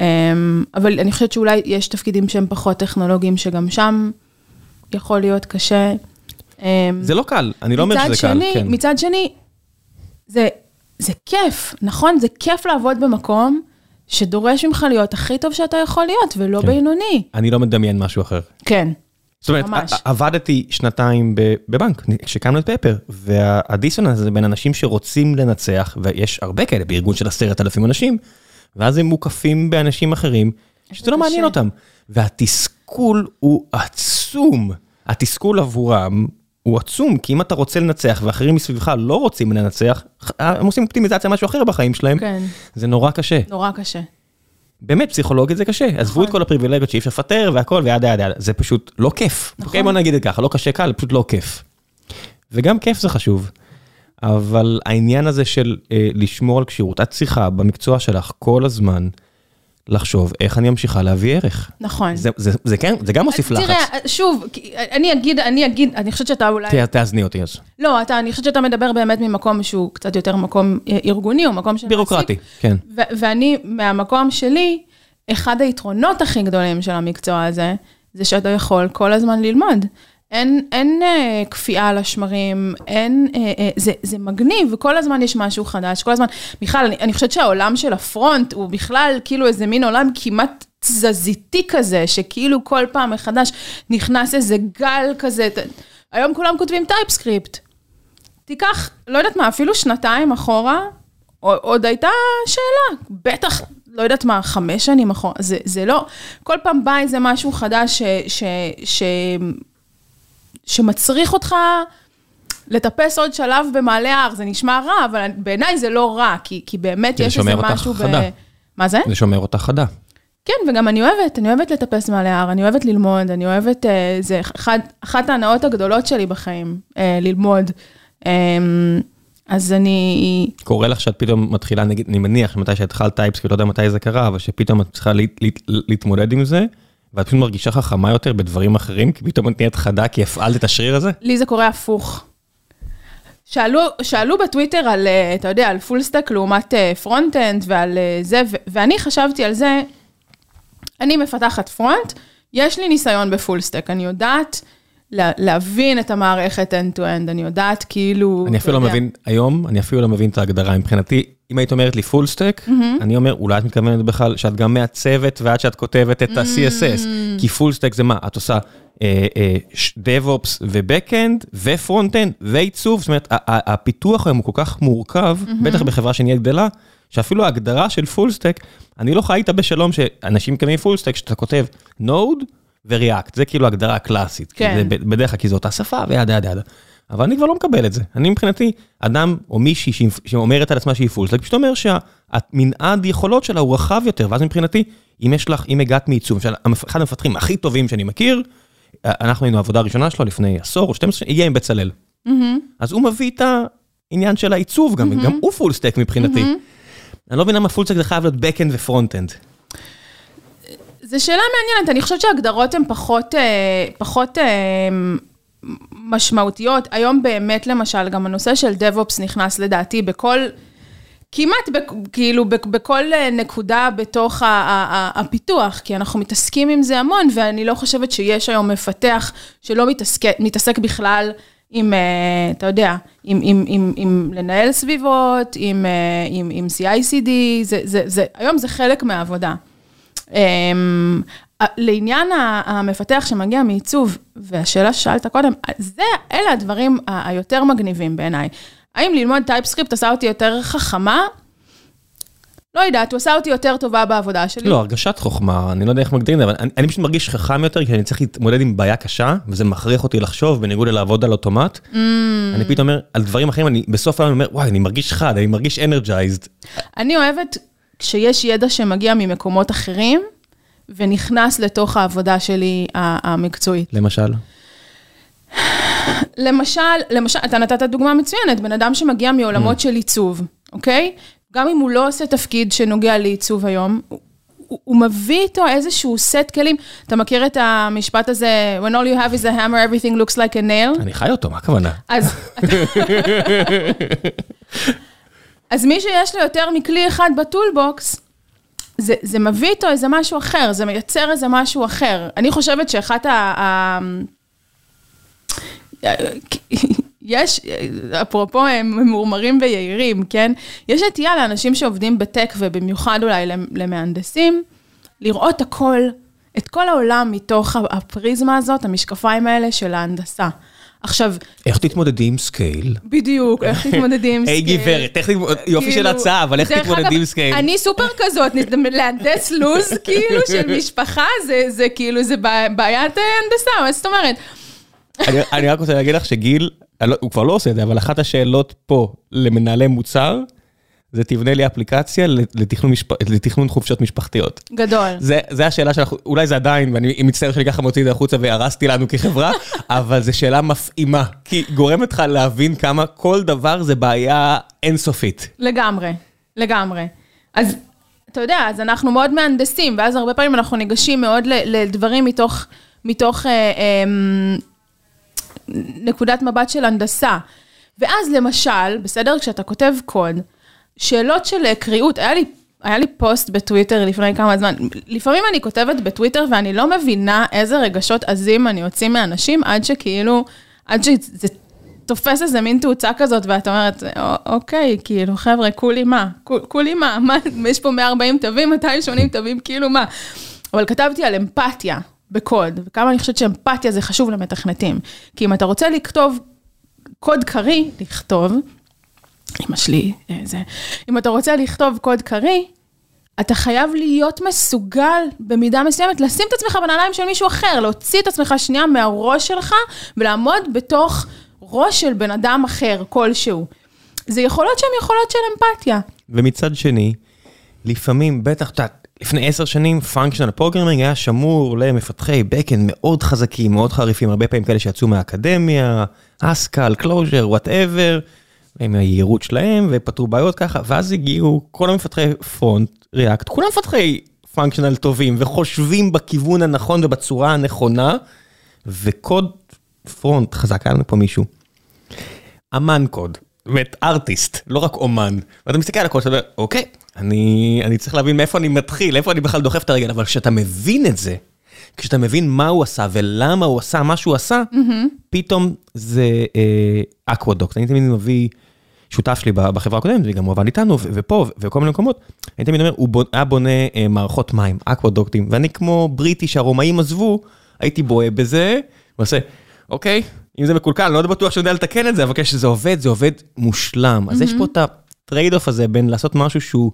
אמ, אבל אני חושבת שאולי יש תפקידים שהם פחות טכנולוגיים, שגם שם יכול להיות קשה. אמ, זה לא קל, אני לא אומר שזה קל, שני, כן. מצד שני, זה, זה כיף, נכון? זה כיף לעבוד במקום שדורש ממך להיות הכי טוב שאתה יכול להיות, ולא כן. בינוני. אני לא מדמיין משהו אחר. כן. זאת אומרת, ממש. עבדתי שנתיים בבנק, כשקמנו את פפר, והדיסוננס הזה בין אנשים שרוצים לנצח, ויש הרבה כאלה בארגון של עשרת אלפים אנשים, ואז הם מוקפים באנשים אחרים, שזה לא. מעניין אותם. והתסכול הוא עצום. התסכול עבורם הוא עצום, כי אם אתה רוצה לנצח ואחרים מסביבך לא רוצים לנצח, הם עושים אופטימיזציה משהו אחר בחיים שלהם, כן, זה נורא קשה. נורא קשה. באמת, פסיכולוגית זה קשה. עזבו את כל הפריבילגיות שאי אפשר לפטר והכל וידה ידה ידה. זה פשוט לא כיף. נכון. אוקיי, בוא נגיד את ככה, לא קשה קל, פשוט לא כיף. וגם כיף זה חשוב. אבל העניין הזה של אה, לשמור על כשירות, את צריכה במקצוע שלך כל הזמן לחשוב איך אני ממשיכה להביא ערך. נכון. זה, זה, זה, כן, זה גם מוסיף לחץ. תראה, שוב, אני אגיד, אני אגיד, אני חושבת שאתה אולי... תה- תאזני אותי אז. לא, אתה, אני חושבת שאתה מדבר באמת ממקום שהוא קצת יותר מקום אה, ארגוני, או מקום של בירוקרטי. כן. ו- ואני, מהמקום שלי, אחד היתרונות הכי גדולים של המקצוע הזה, זה שאתה יכול כל הזמן ללמוד. אין, אין אה, קפיאה על השמרים, אין, אה, אה, זה, זה מגניב, וכל הזמן יש משהו חדש, כל הזמן, בכלל, אני, אני חושבת שהעולם של ה front הוא בכלל כאילו איזה מין עולם כמעט תזזיתי כזה, שכאילו כל פעם מחדש נכנס איזה גל כזה, ת- היום כולם כותבים TypeScript. תיקח, לא יודעת מה, אפילו שנתיים אחורה, עוד הייתה שאלה, בטח, לא יודעת מה, חמש שנים אחורה, זה, זה לא, כל פעם בא איזה משהו חדש ש, ש, ש, שמצריך אותך לטפס עוד שלב במעלה ההר, זה נשמע רע, אבל בעיניי זה לא רע, כי, כי באמת זה יש שומר איזה אותך משהו חדה. מה זה? זה שומר אותך חדה. כן, וגם אני אוהבת, אני אוהבת לטפס במעלה ההר, אני אוהבת ללמוד, אני אוהבת, אה, זה אחד, אחת ההנאות הגדולות שלי בחיים, אה, ללמוד. אה, אז אני, קורה לך שאת פתאום מתחילה, נגיד, אני מניח שמתי שהתחלת TypeScript, לא יודע מתי זה קרה, אבל שפתאום את צריכה לה- לה- להתמודד עם זה, ואת פשוט מרגישה חכמה יותר בדברים אחרים, כי פתאום את נהיית חדה כי הפעלת את השריר הזה? לי זה קורה הפוך. שאלו, שאלו בטוויטר על, אה, אתה יודע, על full stack לעומת front-end ועל אה, זה, ו- ואני חשבתי על זה, אני מפתחת front, יש לי ניסיון ב full stack, אני יודעת לה, להבין את המערכת end-to-end, אני יודעת כאילו... אני אפילו לא יודע. מבין, היום, אני אפילו לא מבין את ההגדרה מבחינתי. אם היית אומרת לי full stack, אני אומר, אולי את מתכוונת בכלל שאת גם מעצבת ועד שאת כותבת את ה-CSS. כי full stack זה מה? את עושה אה, DevOps ו-Backend ו-Frontend ועיצוב, זאת אומרת, הפיתוח היום הוא כל כך מורכב, בטח בחברה שנהיית גדלה, שאפילו ההגדרה של full stack, אני לא חי איתה בשלום שאנשים מתכוונים full stack, שאתה כותב Node ו-React, זה כאילו ההגדרה הקלאסית. כי כן. זה בדרך כלל כי זו אותה שפה ו yada yada yada. אבל אני כבר לא מקבל את זה. אני מבחינתי, אדם או מישהי שאומרת על עצמה שהיא full stack, פשוט אומר שהמנעד יכולות שלה הוא רחב יותר, ואז מבחינתי, אם יש לך, אם הגעת מעיצוב, אחד המפתחים הכי טובים שאני מכיר, אנחנו היינו העבודה הראשונה שלו לפני עשור או 12 שנים, הגיע מבצלאל. אז הוא מביא את העניין של העיצוב גם, גם הוא full stack מבחינתי. אני לא מבין למה full stack זה חייב להיות backend ו frontend. זו שאלה מעניינת, אני חושבת שההגדרות הן פחות, אה, פחות אה, משמעותיות. היום באמת, למשל, גם הנושא של DevOps נכנס לדעתי בכל, כמעט בכ, כאילו בכ, בכל אה, נקודה בתוך הפיתוח, כי אנחנו מתעסקים עם זה המון, ואני לא חושבת שיש היום מפתח שלא מתעסק, מתעסק בכלל עם, אה, אתה יודע, עם, עם, עם, עם לנהל סביבות, עם, אה, עם, עם CI/CD, זה, זה, זה, היום זה חלק מהעבודה. אמ, לעניין המפתח שמגיע מעיצוב, והשאלה ששאלת קודם, זה, אלה הדברים היותר מגניבים בעיניי. האם ללמוד TypeScript עשה אותי יותר חכמה? לא יודעת, הוא עשה אותי יותר טובה בעבודה שלי. לא, הרגשת חוכמה, אני לא יודע איך מגדירים את זה, אבל אני, אני פשוט מרגיש חכם יותר, כי אני צריך להתמודד עם בעיה קשה, וזה מכריח אותי לחשוב, בניגוד ללעבוד על אוטומט. Mm. אני פתאום אומר, על דברים אחרים, אני בסוף היום אומר, וואי, אני מרגיש חד, אני מרגיש energized. אני אוהבת כשיש ידע שמגיע ממקומות אחרים, ונכנס לתוך העבודה שלי המקצועית. למשל. למשל, למשל, אתה נתת דוגמה מצוינת, בן אדם שמגיע מעולמות Mm. של עיצוב, אוקיי? גם אם הוא לא עושה תפקיד שנוגע לעיצוב היום, הוא, הוא מביא איתו איזשהו סט כלים. אתה מכיר את המשפט הזה, When all you have is a hammer, everything looks like a nail? אני חי אותו, מה הכוונה? אז... אז מי שיש לו יותר מכלי אחד בטולבוקס, זה, זה מביא איתו איזה משהו אחר, זה מייצר איזה משהו אחר. אני חושבת שאחת ה... ה... יש, אפרופו הם ממורמרים ויהירים, כן? יש נטייה לאנשים שעובדים ב tech, ובמיוחד אולי למהנדסים, לראות הכל, את כל העולם מתוך הפריזמה הזאת, המשקפיים האלה של ההנדסה. עכשיו, איך תתמודדי עם scale? בדיוק, איך תתמודדי עם high scale. גברת, איך תתמודדי, יופי של כאילו, הצעה, אבל איך תתמודדי עם scale? אני סופר כזאת, להנדס לו"ז כאילו של משפחה, זה- כאילו, זה בעי- בעיית אה, הנדסה, מה זאת אומרת? אני- רק רוצה להגיד לך שגיל, לא- הוא כבר לא עושה את זה, אבל אחת השאלות פה למנהלי מוצר, זה תבנה לי אפליקציה לתכנון משפ- לתכנון חופשות משפחתיות. גדול. זה, זה השאלה שאנחנו, אולי זה עדיין, ואני מצטער שאני ככה מוציא את זה החוצה והרסתי לנו כחברה, אבל זו שאלה מפעימה, כי גורמת לך להבין כמה כל דבר זה בעיה אינסופית. לגמרי, לגמרי. אז אתה יודע, אז אנחנו מאוד מהנדסים, ואז הרבה פעמים אנחנו ניגשים מאוד לדברים מתוך, מתוך אה, אה, נקודת מבט של הנדסה. ואז למשל, בסדר, כשאתה כותב קוד, שאלות של אה, קריאות, היה לי, היה לי פוסט בטוויטר לפני כמה זמן, לפעמים אני כותבת בטוויטר ואני לא מבינה איזה רגשות עזים אני אוציא מאנשים, עד שכאילו, עד שזה תופס איזה מין תאוצה כזאת, ואת אומרת, "א- אוקיי, כאילו, חבר'ה, כולי מה? כו- כולי מה? מה? יש פה 140 תווים, 280 תווים, כאילו מה? אבל כתבתי על אמפתיה בקוד, וכמה אני חושבת שאמפתיה זה חשוב למתכנתים. כי אם אתה רוצה לכתוב קוד קריא, לכתוב, אמא שלי, אה, זה, אם אתה רוצה לכתוב קוד קריא, אתה חייב להיות מסוגל במידה מסוימת לשים את עצמך בנעליים של מישהו אחר, להוציא את עצמך שנייה מהראש שלך ולעמוד בתוך ראש של בן אדם אחר כלשהו. זה יכולות שהן יכולות של אמפתיה. ומצד שני, לפעמים, בטח, את יודעת, לפני עשר שנים, functional programming היה שמור למפתחי backend מאוד חזקים, מאוד חריפים, הרבה פעמים כאלה שיצאו מהאקדמיה, Haskell, Clojure, whatever, עם היהירות שלהם, ופתרו בעיות ככה, ואז הגיעו כל המפתחי front, React, כולם מפתחי functional טובים, וחושבים בכיוון הנכון ובצורה הנכונה, וקוד front חזק, היה לנו פה מישהו. אמן קוד, באמת ארטיסט, לא רק אומן. ואתה מסתכל על הכל, אתה אומר, אוקיי, אני, אני צריך להבין מאיפה אני מתחיל, איפה אני בכלל דוחף את הרגל, אבל כשאתה מבין את זה, כשאתה מבין מה הוא עשה ולמה הוא עשה מה שהוא עשה, פתאום זה אקוודוקט. אני תמיד מביא שותף שלי בחברה הקודמת, וגם הוא עבד איתנו, ופה, וכל מיני מקומות, אני תמיד אומר, הוא היה בונה אה, מערכות מים, אקוודוקטים, ואני כמו בריטי שהרומאים עזבו, הייתי בוהה בזה, ועושה, אוקיי, אם זה מקולקל, אני לא בטוח שאני יודע לתקן את זה, אבל כשזה עובד, זה עובד מושלם. אז יש פה את ה trade-off הזה בין לעשות משהו שהוא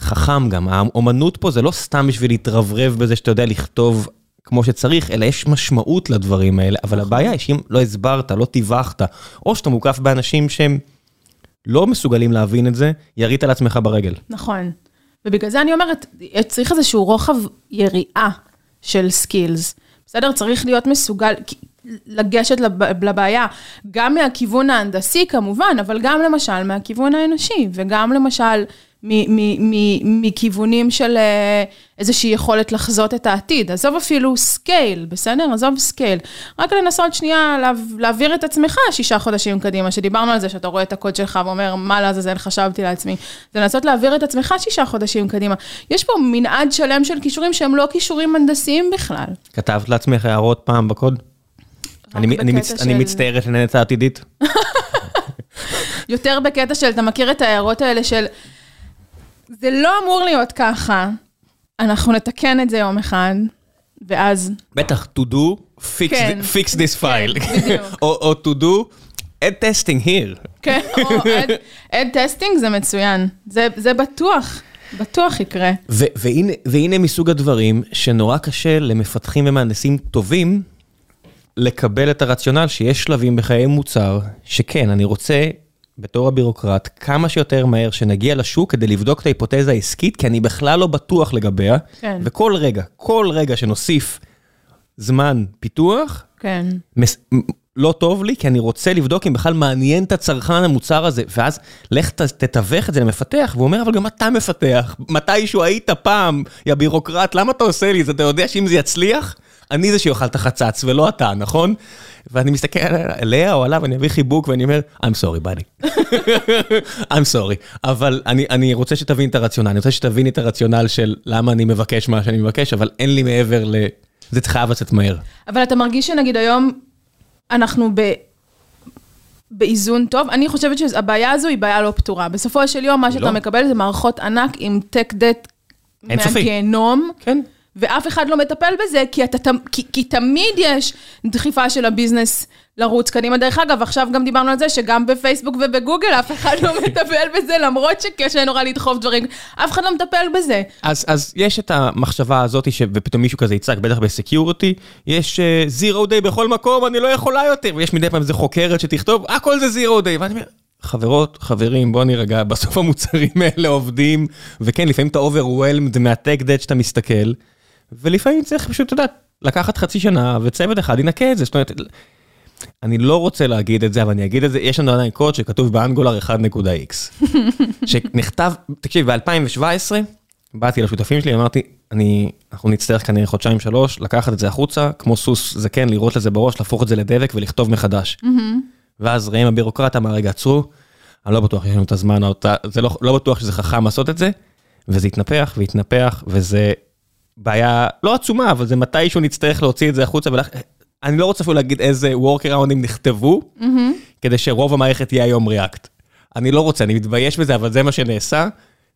חכם גם. האומנות פה זה לא סתם בשביל להתרברב בזה שאתה יודע לכתוב כמו שצריך, אלא יש משמעות לדברים האלה. אבל הבעיה היא שאם לא הסברת, לא טיווחת, או שאתה מוקף באנשים שהם לא מסוגלים להבין את זה, ירית על עצמך ברגל. נכון. ובגלל זה אני אומרת, צריך איזשהו רוחב יריעה של skills. בסדר? צריך להיות מסוגל לגשת לב- לבעיה, גם מהכיוון ההנדסי כמובן, אבל גם למשל מהכיוון האנושי, וגם למשל מכיוונים של אה, איזושהי יכולת לחזות את העתיד. עזוב אפילו scale, בסדר? עזוב scale. רק לנסות שנייה לה- להעביר את עצמך שישה חודשים קדימה, שדיברנו על זה, שאתה רואה את הקוד שלך ואומר, מה לעזאזל חשבתי לעצמי. זה לנסות להעביר את עצמך שישה חודשים קדימה. יש פה מנעד שלם של כישורים שהם לא כישורים הנדסיים בכלל. כתבת לעצמך הערות פעם בקוד? אני, אני, מצ... אני של- מצטערת לנהל את העתידית. יותר בקטע של, אתה מכיר את ההערות האלה של, זה לא אמור להיות ככה, אנחנו נתקן את זה יום אחד, ואז, בטח, to do, fix, כן. the, fix this file. כן, בדיוק. או, או to do, add testing here. כן, או add testing זה מצוין, זה, זה בטוח, בטוח יקרה. ו- והנה, והנה מסוג הדברים שנורא קשה למפתחים ומהנדסים טובים לקבל את הרציונל שיש שלבים בחיי מוצר, שכן, אני רוצה בתור הבירוקרט כמה שיותר מהר שנגיע לשוק כדי לבדוק את ההיפותזה העסקית, כי אני בכלל לא בטוח לגביה, כן. וכל רגע, כל רגע שנוסיף זמן פיתוח, כן. מס... לא טוב לי, כי אני רוצה לבדוק אם בכלל מעניין את הצרכן המוצר הזה, ואז לך ת, תתווך את זה למפתח, והוא אומר, אבל גם אתה מפתח, מתישהו היית פעם, יא בירוקרט, למה אתה עושה לי את זה? אתה יודע שאם זה יצליח, אני זה שיאכל את החצץ, ולא אתה, נכון? ואני מסתכל עליה או עליו, אני אביא חיבוק ואני אומר, I'm sorry, buddy. I'm sorry. אבל אני, אני רוצה שתבין את הרציונל, אני רוצה שתבין את הרציונל של למה אני מבקש מה שאני מבקש, אבל אין לי מעבר ל... זה חייב לצאת מהר. אבל אתה מרגיש שנגיד היום אנחנו ב... באיזון טוב, אני חושבת שהבעיה הזו היא בעיה לא פתורה. בסופו של יום, מה שאתה לא. מקבל זה מערכות ענק עם דט אינסופי. מהגיהנום, כן. ואף אחד לא מטפל בזה, כי, אתה, כי, כי תמיד יש דחיפה של הביזנס לרוץ קדימה. דרך אגב, עכשיו גם דיברנו על זה שגם בפייסבוק ובגוגל אף אחד לא מטפל בזה, למרות שקשה נורא לדחוף דברים, אף אחד לא מטפל בזה. אז, אז יש את המחשבה הזאת, ש... ופתאום מישהו כזה יצעק, בטח בסקיוריטי, יש זירו uh, דיי בכל מקום, אני לא יכולה יותר, ויש מדי פעם איזה חוקרת שתכתוב, הכל זה זירו דיי, ואני אומר, חברות, חברים, בוא נירגע, בסוף המוצרים האלה עובדים, וכן, לפעמים אתה overwhelmed מהטק דט שאתה מסתכל, ולפעמים צריך פשוט, אתה יודע, לקחת חצי שנה, וצוות אחד ינקה את זה, זאת אומרת, אני לא רוצה להגיד את זה, אבל אני אגיד את זה, יש לנו עדיין קוד שכתוב באנגולר 1.x, שנכתב, תקשיב, ב-2017, באתי לשותפים שלי, אמרתי, אני, אנחנו נצטרך כנראה חודשיים שלוש, לקחת את זה החוצה, כמו סוס זקן, לירות לזה בראש, להפוך את זה לדבק ולכתוב מחדש. ואז ראם הבירוקרט אמר, רגע, עצרו, אני לא בטוח שיש לנו את הזמן, זה לא, לא בטוח שזה חכם לעשות את זה, וזה התנפח והתנפח, וזה בעיה לא עצומה, אבל זה מתישהו נצטרך להוציא את זה החוצה, ולכ... אני לא רוצה אפילו להגיד איזה workaroundים נכתבו, כדי שרוב המערכת תהיה היום React. אני לא רוצה, אני מתבייש בזה, אבל זה מה שנעשה,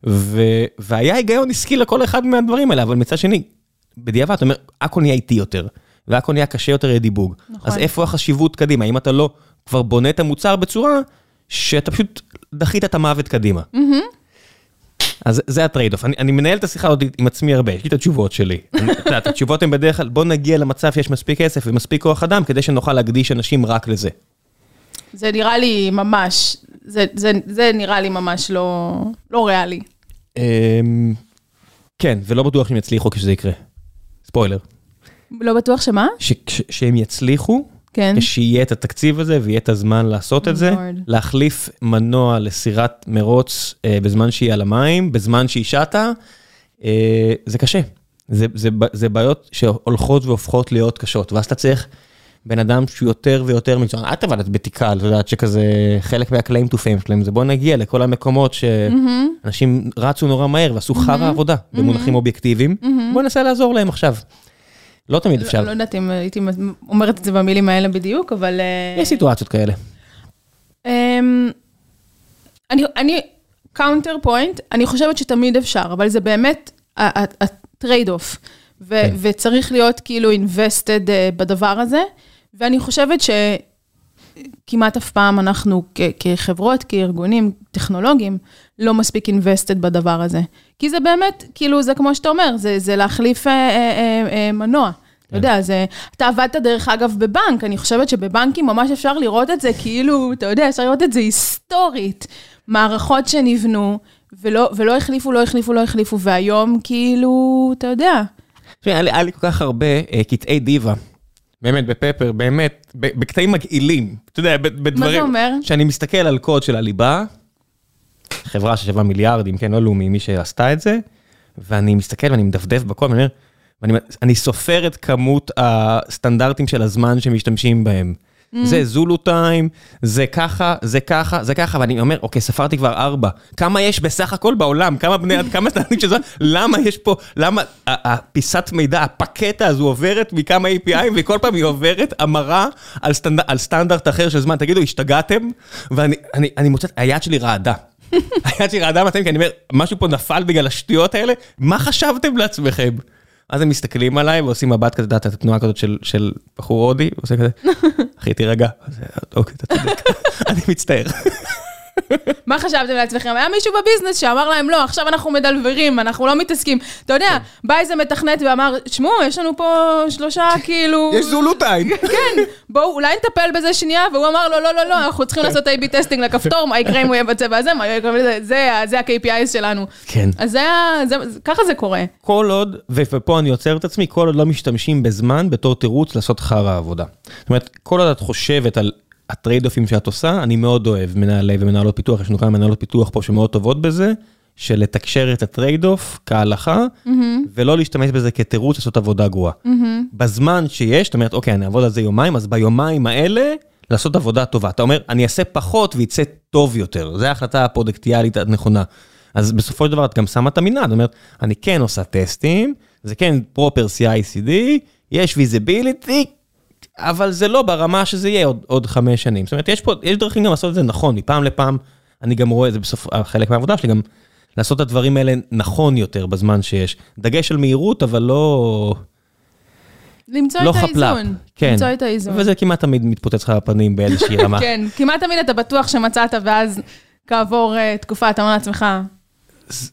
ו... והיה היגיון עסקי לכל אחד מהדברים האלה, אבל מצד שני, בדיעבד, אתה אומר, הכל נהיה איטי יותר, והכל נהיה קשה יותר לדיבוג. נכון. אז איפה החשיבות קדימה? אם אתה לא כבר בונה את המוצר בצורה שאתה פשוט דחית את המוות קדימה. אז זה ה trade-off, אני, אני מנהל את השיחה הזאת עם עצמי הרבה, יש לי את התשובות שלי. אני- את יודעת, התשובות הן בדרך כלל, בוא נגיע למצב שיש מספיק כסף ומספיק כוח אדם כדי שנוכל להקדיש אנשים רק לזה. זה נראה לי ממש, זה, זה, זה נראה לי ממש לא, לא ריאלי. אמ, כן, ולא בטוח שהם יצליחו כשזה יקרה. ספוילר. לא בטוח שמה? ש- ש- שהם יצליחו, כן. כשיהיה את התקציב הזה ויהיה את הזמן לעשות את זה, Lord. להחליף מנוע לסירת מרוץ אה, בזמן שהיא על המים, בזמן שהיא שטה, אה, זה קשה. זה, זה, ב- זה בעיות שהולכות והופכות להיות קשות, ואז אתה צריך בן אדם שהוא יותר ויותר מקצוען. את עבדת בטיקל, את יודעת שכזה חלק מה- claim to fame שלהם, זה בוא נגיע לכל המקומות שאנשים רצו נורא מהר ועשו חרא עבודה במונחים אובייקטיביים, בוא ננסה לעזור להם עכשיו. לא תמיד אפשר, לא, לא יודעת אם הייתי אומרת את זה במילים האלה בדיוק, אבל... אה, יש סיטואציות כאלה. אמ, אני, אני, counterpoint, אני חושבת שתמיד אפשר, אבל זה באמת ה trade-off. כן. וצריך להיות כאילו invested אה, בדבר הזה, ואני חושבת שכמעט אף פעם אנחנו כ- כחברות, כארגונים טכנולוגיים, לא מספיק invested בדבר הזה. כי זה באמת, כאילו, זה כמו שאתה אומר, זה, זה להחליף אה, אה, אה, אה, מנוע. אתה יודע, זה, אתה עבדת דרך אגב בבנק, אני חושבת שבבנקים ממש אפשר לראות את זה כאילו, אתה יודע, אפשר לראות את זה היסטורית. מערכות שנבנו, ולא, ולא החליפו, לא החליפו, לא החליפו, והיום כאילו, אתה יודע. תשמעי, היה לי- היה לי כל כך הרבה אה, קטעי דיבה. באמת, בפפר, באמת, בקטעים מגעילים. אתה יודע, בדברים... אומר? שאני מסתכל על קוד של הליבה, חברה ששווה מיליארדים, כן, לא לאומי, מי שעשתה את זה, ואני מסתכל ואני מדפדף בקוד, ואני אומר, ואני אני סופר את כמות הסטנדרטים של הזמן שמשתמשים בהם. זה זולו טיים, זה ככה, זה ככה, זה ככה, ואני אומר, אוקיי, ספרתי כבר ארבע. כמה יש בסך הכל בעולם? כמה בני אדם, כמה סטנדרטים של זמן? למה יש פה, למה הפיסת מידע, הפקטה הזו עוברת מכמה API, וכל פעם היא עוברת המרה על, סטנד, על סטנדרט אחר של זמן. תגידו, השתגעתם? ואני אני, אני מוצא, היד שלי רעדה. היד שלי רעדה מתאים, כי אני אומר, משהו פה נפל בגלל השטויות האלה? מה חשבתם לעצמכם? אז הם מסתכלים עליי ועושים מבט כזה, את התנועה כזאת של, של בחור הודי, ועושה כזה, אחי, תירגע. אוקיי, אתה צודק. אני מצטער. מה חשבתם לעצמכם? היה מישהו ב business שאמר להם, לא, עכשיו אנחנו מדלוורים, אנחנו לא מתעסקים. אתה יודע, בא איזה מתכנת ואמר, שמעו, יש לנו פה שלושה, כאילו... יש Zulu time. כן, בואו, אולי נטפל בזה שנייה, והוא אמר, לא, לא, לא, לא, אנחנו צריכים לעשות A-B testing לכפתור, מה יקרה אם הוא יהיה בצבע הזה, מה יקרה בזה, זה, זה ה- KPIs שלנו. כן. אז זה, ככה זה קורה. כל עוד, ופה אני עוצר את עצמי, כל עוד לא משתמשים בזמן בתור תירוץ לעשות חרא עבודה. זאת אומרת, כל עוד את חושבת על ה trade-off ים שאת עושה, אני מאוד אוהב מנהלי ומנהלות פיתוח, יש לנו כמה מנהלות פיתוח פה שמאוד טובות בזה, של לתקשר את ה trade-off כהלכה, ולא להשתמש בזה כתירוץ לעשות עבודה גרועה. בזמן שיש, זאת אומרת, אוקיי, אני אעבוד על זה יומיים, אז ביומיים האלה, לעשות עבודה טובה. אתה אומר, אני אעשה פחות ויצא טוב יותר. זו ההחלטה ה product יאלית הנכונה. אז בסופו של דבר את גם שמה את המנעד, אומרת, אני כן עושה טסטים, זה כן proper CI/CD, יש visibility, אבל זה לא ברמה שזה יהיה עוד, עוד חמש שנים. זאת אומרת, יש פה, יש דרכים גם לעשות את זה נכון, מפעם לפעם, אני גם רואה את זה בסוף, חלק מהעבודה שלי, גם לעשות את הדברים האלה נכון יותר בזמן שיש. דגש על מהירות, אבל לא... למצוא לא את חפלאפ. האיזון. כן. למצוא את האיזון. וזה כמעט תמיד מתפוצץ לך בפנים באיזושהי רמה. כן, כמעט תמיד אתה בטוח שמצאת, ואז כעבור אה, תקופה אתה אומר לעצמך,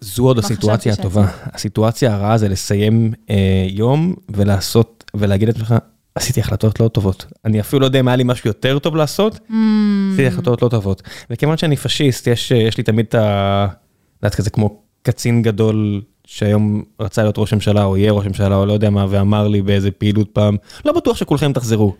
זו עוד הסיטואציה הטובה. הסיטואציה הרעה זה לסיים אה, יום ולעשות, ולהגיד לעצמך, עשיתי החלטות לא טובות. אני אפילו לא יודע אם היה לי משהו יותר טוב לעשות, "Hmm, עשיתי החלטות לא טובות. וכיוון שאני פשיסט, יש, יש לי תמיד את ה... יודעת, כזה כמו קצין גדול שהיום רצה להיות ראש ממשלה, או יהיה ראש ממשלה, או לא יודע מה, ואמר לי באיזה פעילות פעם, לא בטוח שכולכם תחזרו.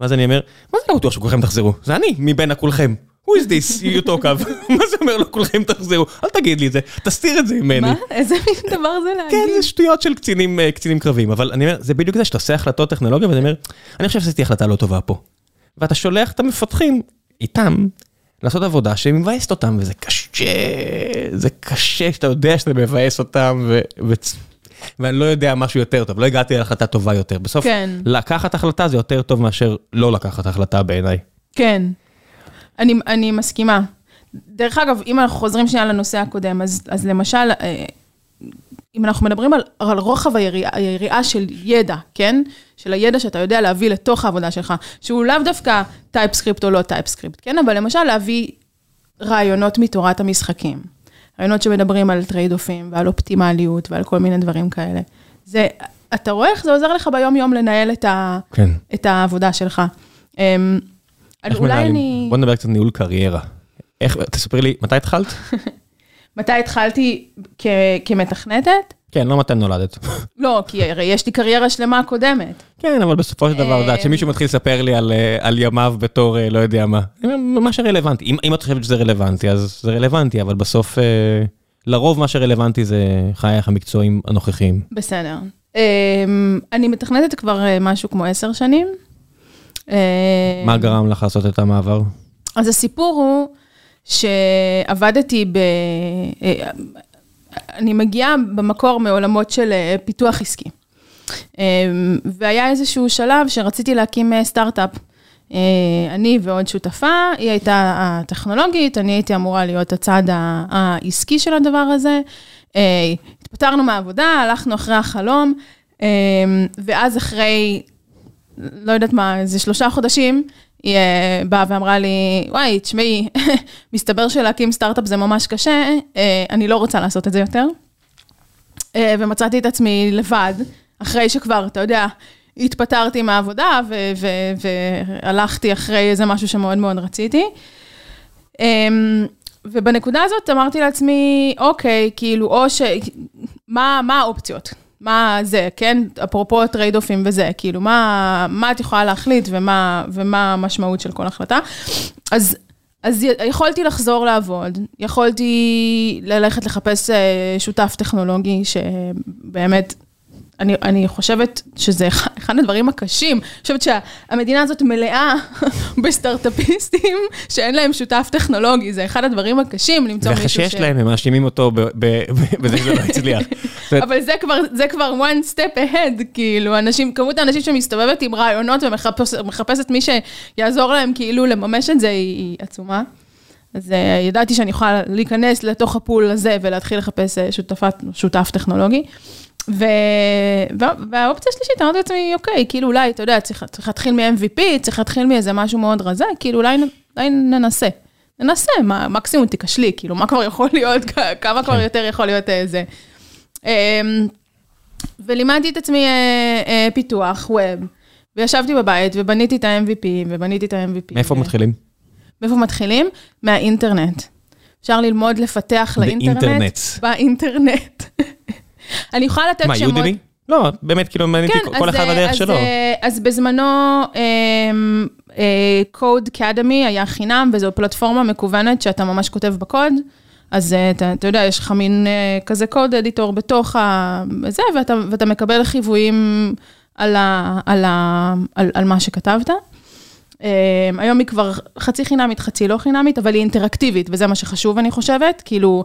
ואז אני אומר, מה זה לא בטוח שכולכם תחזרו? זה אני, מבין הכולכם. Who is this, you talk of? מה זה אומר לא כולכם תחזרו? אל תגיד לי את זה, תסתיר את זה ממני. מה? איזה מין דבר זה כן, להגיד? זה שטויות של קצינים, אה, קצינים קרביים, אבל אני אומר, זה בדיוק זה שאתה עושה החלטות טכנולוגיה, ואני אומר, אני חושב שעשיתי החלטה לא טובה פה. ואתה שולח את המפתחים איתם לעשות עבודה שמבאסת אותם, וזה קשה, זה קשה שאתה יודע שאתה מבאס אותם, ו... ו... ואני לא יודע משהו יותר טוב, לא הגעתי להחלטה טובה יותר. בסוף, כן. לקחת החלטה זה יותר טוב מאשר לא לקחת החלטה בעיניי. כן, אני, אני מסכימה. דרך אגב, אם אנחנו חוזרים שנייה לנושא הקודם, אז, אז למשל, אה, אם אנחנו מדברים על, על רוחב היריעה, היריעה של ידע, כן? של הידע שאתה יודע להביא לתוך העבודה שלך, שהוא לאו דווקא TypeScript או לא TypeScript, כן? אבל למשל להביא רעיונות מתורת המשחקים. רעיונות שמדברים על trade-off ים ועל אופטימליות ועל כל מיני דברים כאלה. זה, אתה רואה איך זה עוזר לך ביום-יום לנהל את, ה, כן. את העבודה שלך. אמ, אולי? אני... בוא נדבר קצת ניהול קריירה. איך, תספרי לי, מתי התחלת? מתי התחלתי כ- כמתכנתת? כן, לא מתי נולדת. לא, כי הרי יש לי קריירה שלמה קודמת. כן, אבל בסופו של דבר, יודעת, אה, שמישהו מתחיל לספר לי על, אה, על ימיו בתור אה, לא יודע מה. מה שרלוונטי. אם, אם את חושבת שזה רלוונטי, אז זה רלוונטי, אבל בסוף, אה, לרוב מה שרלוונטי זה חייך המקצועיים הנוכחיים. בסדר. אמ, אני מתכנתת כבר משהו כמו עשר שנים. אמ, מה גרם לך לעשות את המעבר? אז הסיפור הוא שעבדתי ב... אה, אני מגיעה במקור מעולמות של אה, פיתוח עסקי. והיה איזשהו שלב שרציתי להקים אה, סטארט-אפ. אה, אני ועוד שותפה, היא הייתה הטכנולוגית, אני הייתי אמורה להיות הצד העסקי של הדבר הזה. אה, התפטרנו מהעבודה, הלכנו אחרי החלום, אה, ואז אחרי, לא יודעת מה, איזה שלושה חודשים, היא אה, באה ואמרה לי, וואי, תשמעי, מסתבר שלהקים סטארט-אפ זה ממש קשה, אה, אני לא רוצה לעשות את זה יותר. אה, ומצאתי את עצמי לבד, אחרי שכבר, אתה יודע, התפטרתי מהעבודה והלכתי אחרי איזה משהו שמאוד מאוד רציתי. אמ, ובנקודה הזאת אמרתי לעצמי, אוקיי, כאילו, או ש... מה, מה האופציות? מה זה, כן? אפרופו trade-off ים וזה, כאילו, מה, מה את יכולה להחליט ומה, ומה המשמעות של כל החלטה? אז, אז יכולתי לחזור לעבוד, יכולתי ללכת לחפש אה, שותף טכנולוגי שבאמת, אני, אני חושבת שזה אחד- הדברים הקשים. אני חושבת שהמדינה הזאת מלאה בסטארט-אפיסטים שאין להם שותף טכנולוגי, זה אחד הדברים הקשים למצוא מישהו שיש להם, הם מאשימים אותו בזה שזה לא הצליח. אבל זה כבר, זה כבר one step ahead, כאילו, אנשים, כמות האנשים שמסתובבת עם רעיונות ומחפשת מי שיעזור להם כאילו לממש את זה היא, היא עצומה. אז אה, ידעתי שאני יכולה להיכנס לתוך הפול הזה ולהתחיל לחפש אה, שותפת, שותף טכנולוגי. ו... וה- והאופציה השלישית, אמרתי לעצמי, אוקיי, כאילו אולי, אתה יודע, צריך, צריך להתחיל מ-MVP, צריך להתחיל מאיזה משהו מאוד רזה, כאילו אולי, אולי ננסה. ננסה, מה, מקסימום תיכשלי, כאילו, מה כבר יכול להיות, כמה כבר יותר יכול להיות אה, זה. אמ, ולימדתי את עצמי אה, אה, פיתוח, ווב, וישבתי בבית ובניתי את ה-MVP, ובניתי את ה-MVP. מאיפה ו- מתחילים? מאיפה מתחילים? מהאינטרנט. אפשר ללמוד לפתח לאינטרנט. באינטרנט. אני יכולה לתת מה, שמות. יודמי? לא, באמת, כאילו, מעניין אותי, כל אחד אה, בדרך אז, שלו. אה, אז בזמנו, אמ, אה, Code Academy היה חינם, וזו פלטפורמה מקוונת שאתה ממש כותב בקוד. אז אה, אתה, אתה יודע, יש לך מין אה, כזה קוד אדיטור בתוך ה... זה, ואתה, ואתה מקבל חיוויים על, ה, על, ה, על, על מה שכתבת. Um, היום היא כבר חצי חינמית, חצי לא חינמית, אבל היא אינטראקטיבית, וזה מה שחשוב, אני חושבת. כאילו,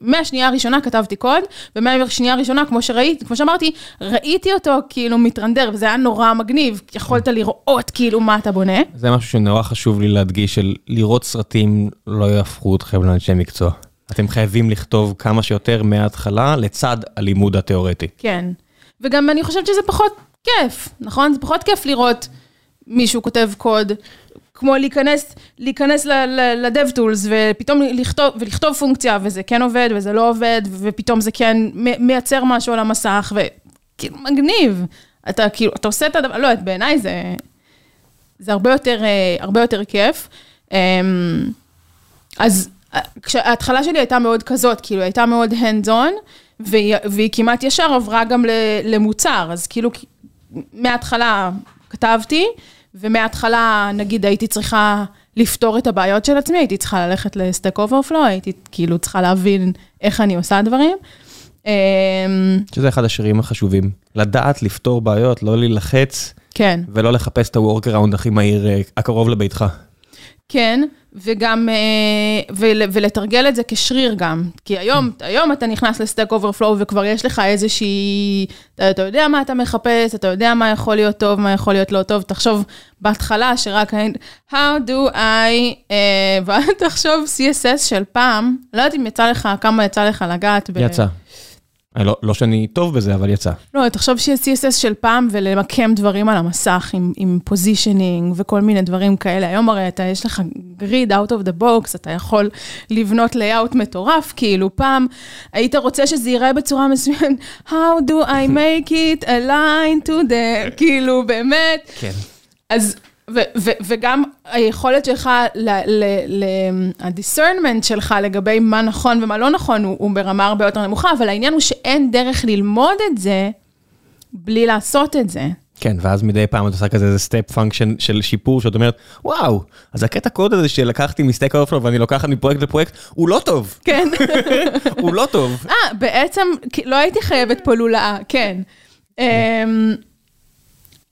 מהשנייה הראשונה כתבתי קוד, ומהשנייה הראשונה, כמו שראיתי, כמו שאמרתי, ראיתי אותו כאילו מתרנדר, וזה היה נורא מגניב, יכולת לראות כאילו מה אתה בונה. זה משהו שנורא חשוב לי להדגיש, של לראות סרטים לא יהפכו אתכם לאנשי מקצוע. אתם חייבים לכתוב כמה שיותר מההתחלה לצד הלימוד התיאורטי. כן. וגם אני חושבת שזה פחות כיף, נכון? זה פחות כיף לראות מישהו כותב קוד, כמו להיכנס, להיכנס ל-DevTools ופתאום לכתוב, ולכתוב פונקציה, וזה כן עובד וזה לא עובד, ופתאום זה כן מייצר משהו על המסך, וכאילו מגניב. אתה כאילו, אתה עושה את הדבר, לא בעיניי זה, זה הרבה יותר, אה, הרבה יותר כיף. אמ, אז ההתחלה שלי הייתה מאוד כזאת, כאילו, הייתה מאוד hands on, והיא, והיא כמעט ישר עברה גם למוצר, אז כאילו, מההתחלה כתבתי, ומההתחלה, נגיד, הייתי צריכה לפתור את הבעיות של עצמי, הייתי צריכה ללכת לסטק אוברפלו, הייתי כאילו צריכה להבין איך אני עושה דברים. אמ, שזה אחד השירים החשובים, לדעת לפתור בעיות, לא להילחץ, כן. ולא לחפש את ה-workaround הכי מהיר, אה, הקרוב לביתך. כן, וגם, אה, ולתרגל את זה כשריר גם. כי היום, היום אתה נכנס ל Stack Overflow וכבר יש לך איזושהי, אתה, יודע מה אתה מחפש, אתה יודע מה יכול להיות טוב, מה יכול להיות לא טוב. תחשוב בהתחלה שרק, how do I, uh, ואל תחשוב CSS של פעם, לא יודעת אם יצא לך, כמה יצא לך לגעת. יצא. לא, לא שאני טוב בזה, אבל יצא. לא, תחשוב שיש CSS של פעם ולמקם דברים על המסך עם, עם positioning וכל מיני דברים כאלה. היום הרי אתה, יש לך גריד out of the box, אתה יכול לבנות לייאאוט מטורף, כאילו פעם היית רוצה שזה ייראה בצורה מסוימת, how do I make it align to the, כאילו באמת. כן. אז וגם היכולת שלך, ה-discernment שלך לגבי מה נכון ומה לא נכון, הוא, הוא ברמה הרבה יותר נמוכה, אבל העניין הוא שאין דרך ללמוד את זה בלי לעשות את זה. כן, ואז מדי פעם את עושה כזה איזה step function של שיפור, שאת אומרת, וואו, אז הקטע קוד הזה שלקחתי מ Stack Overflow ואני לוקחת מפרויקט לפרויקט, הוא לא טוב. כן. הוא לא טוב. אה, בעצם לא הייתי חייבת פה לולאה, כן.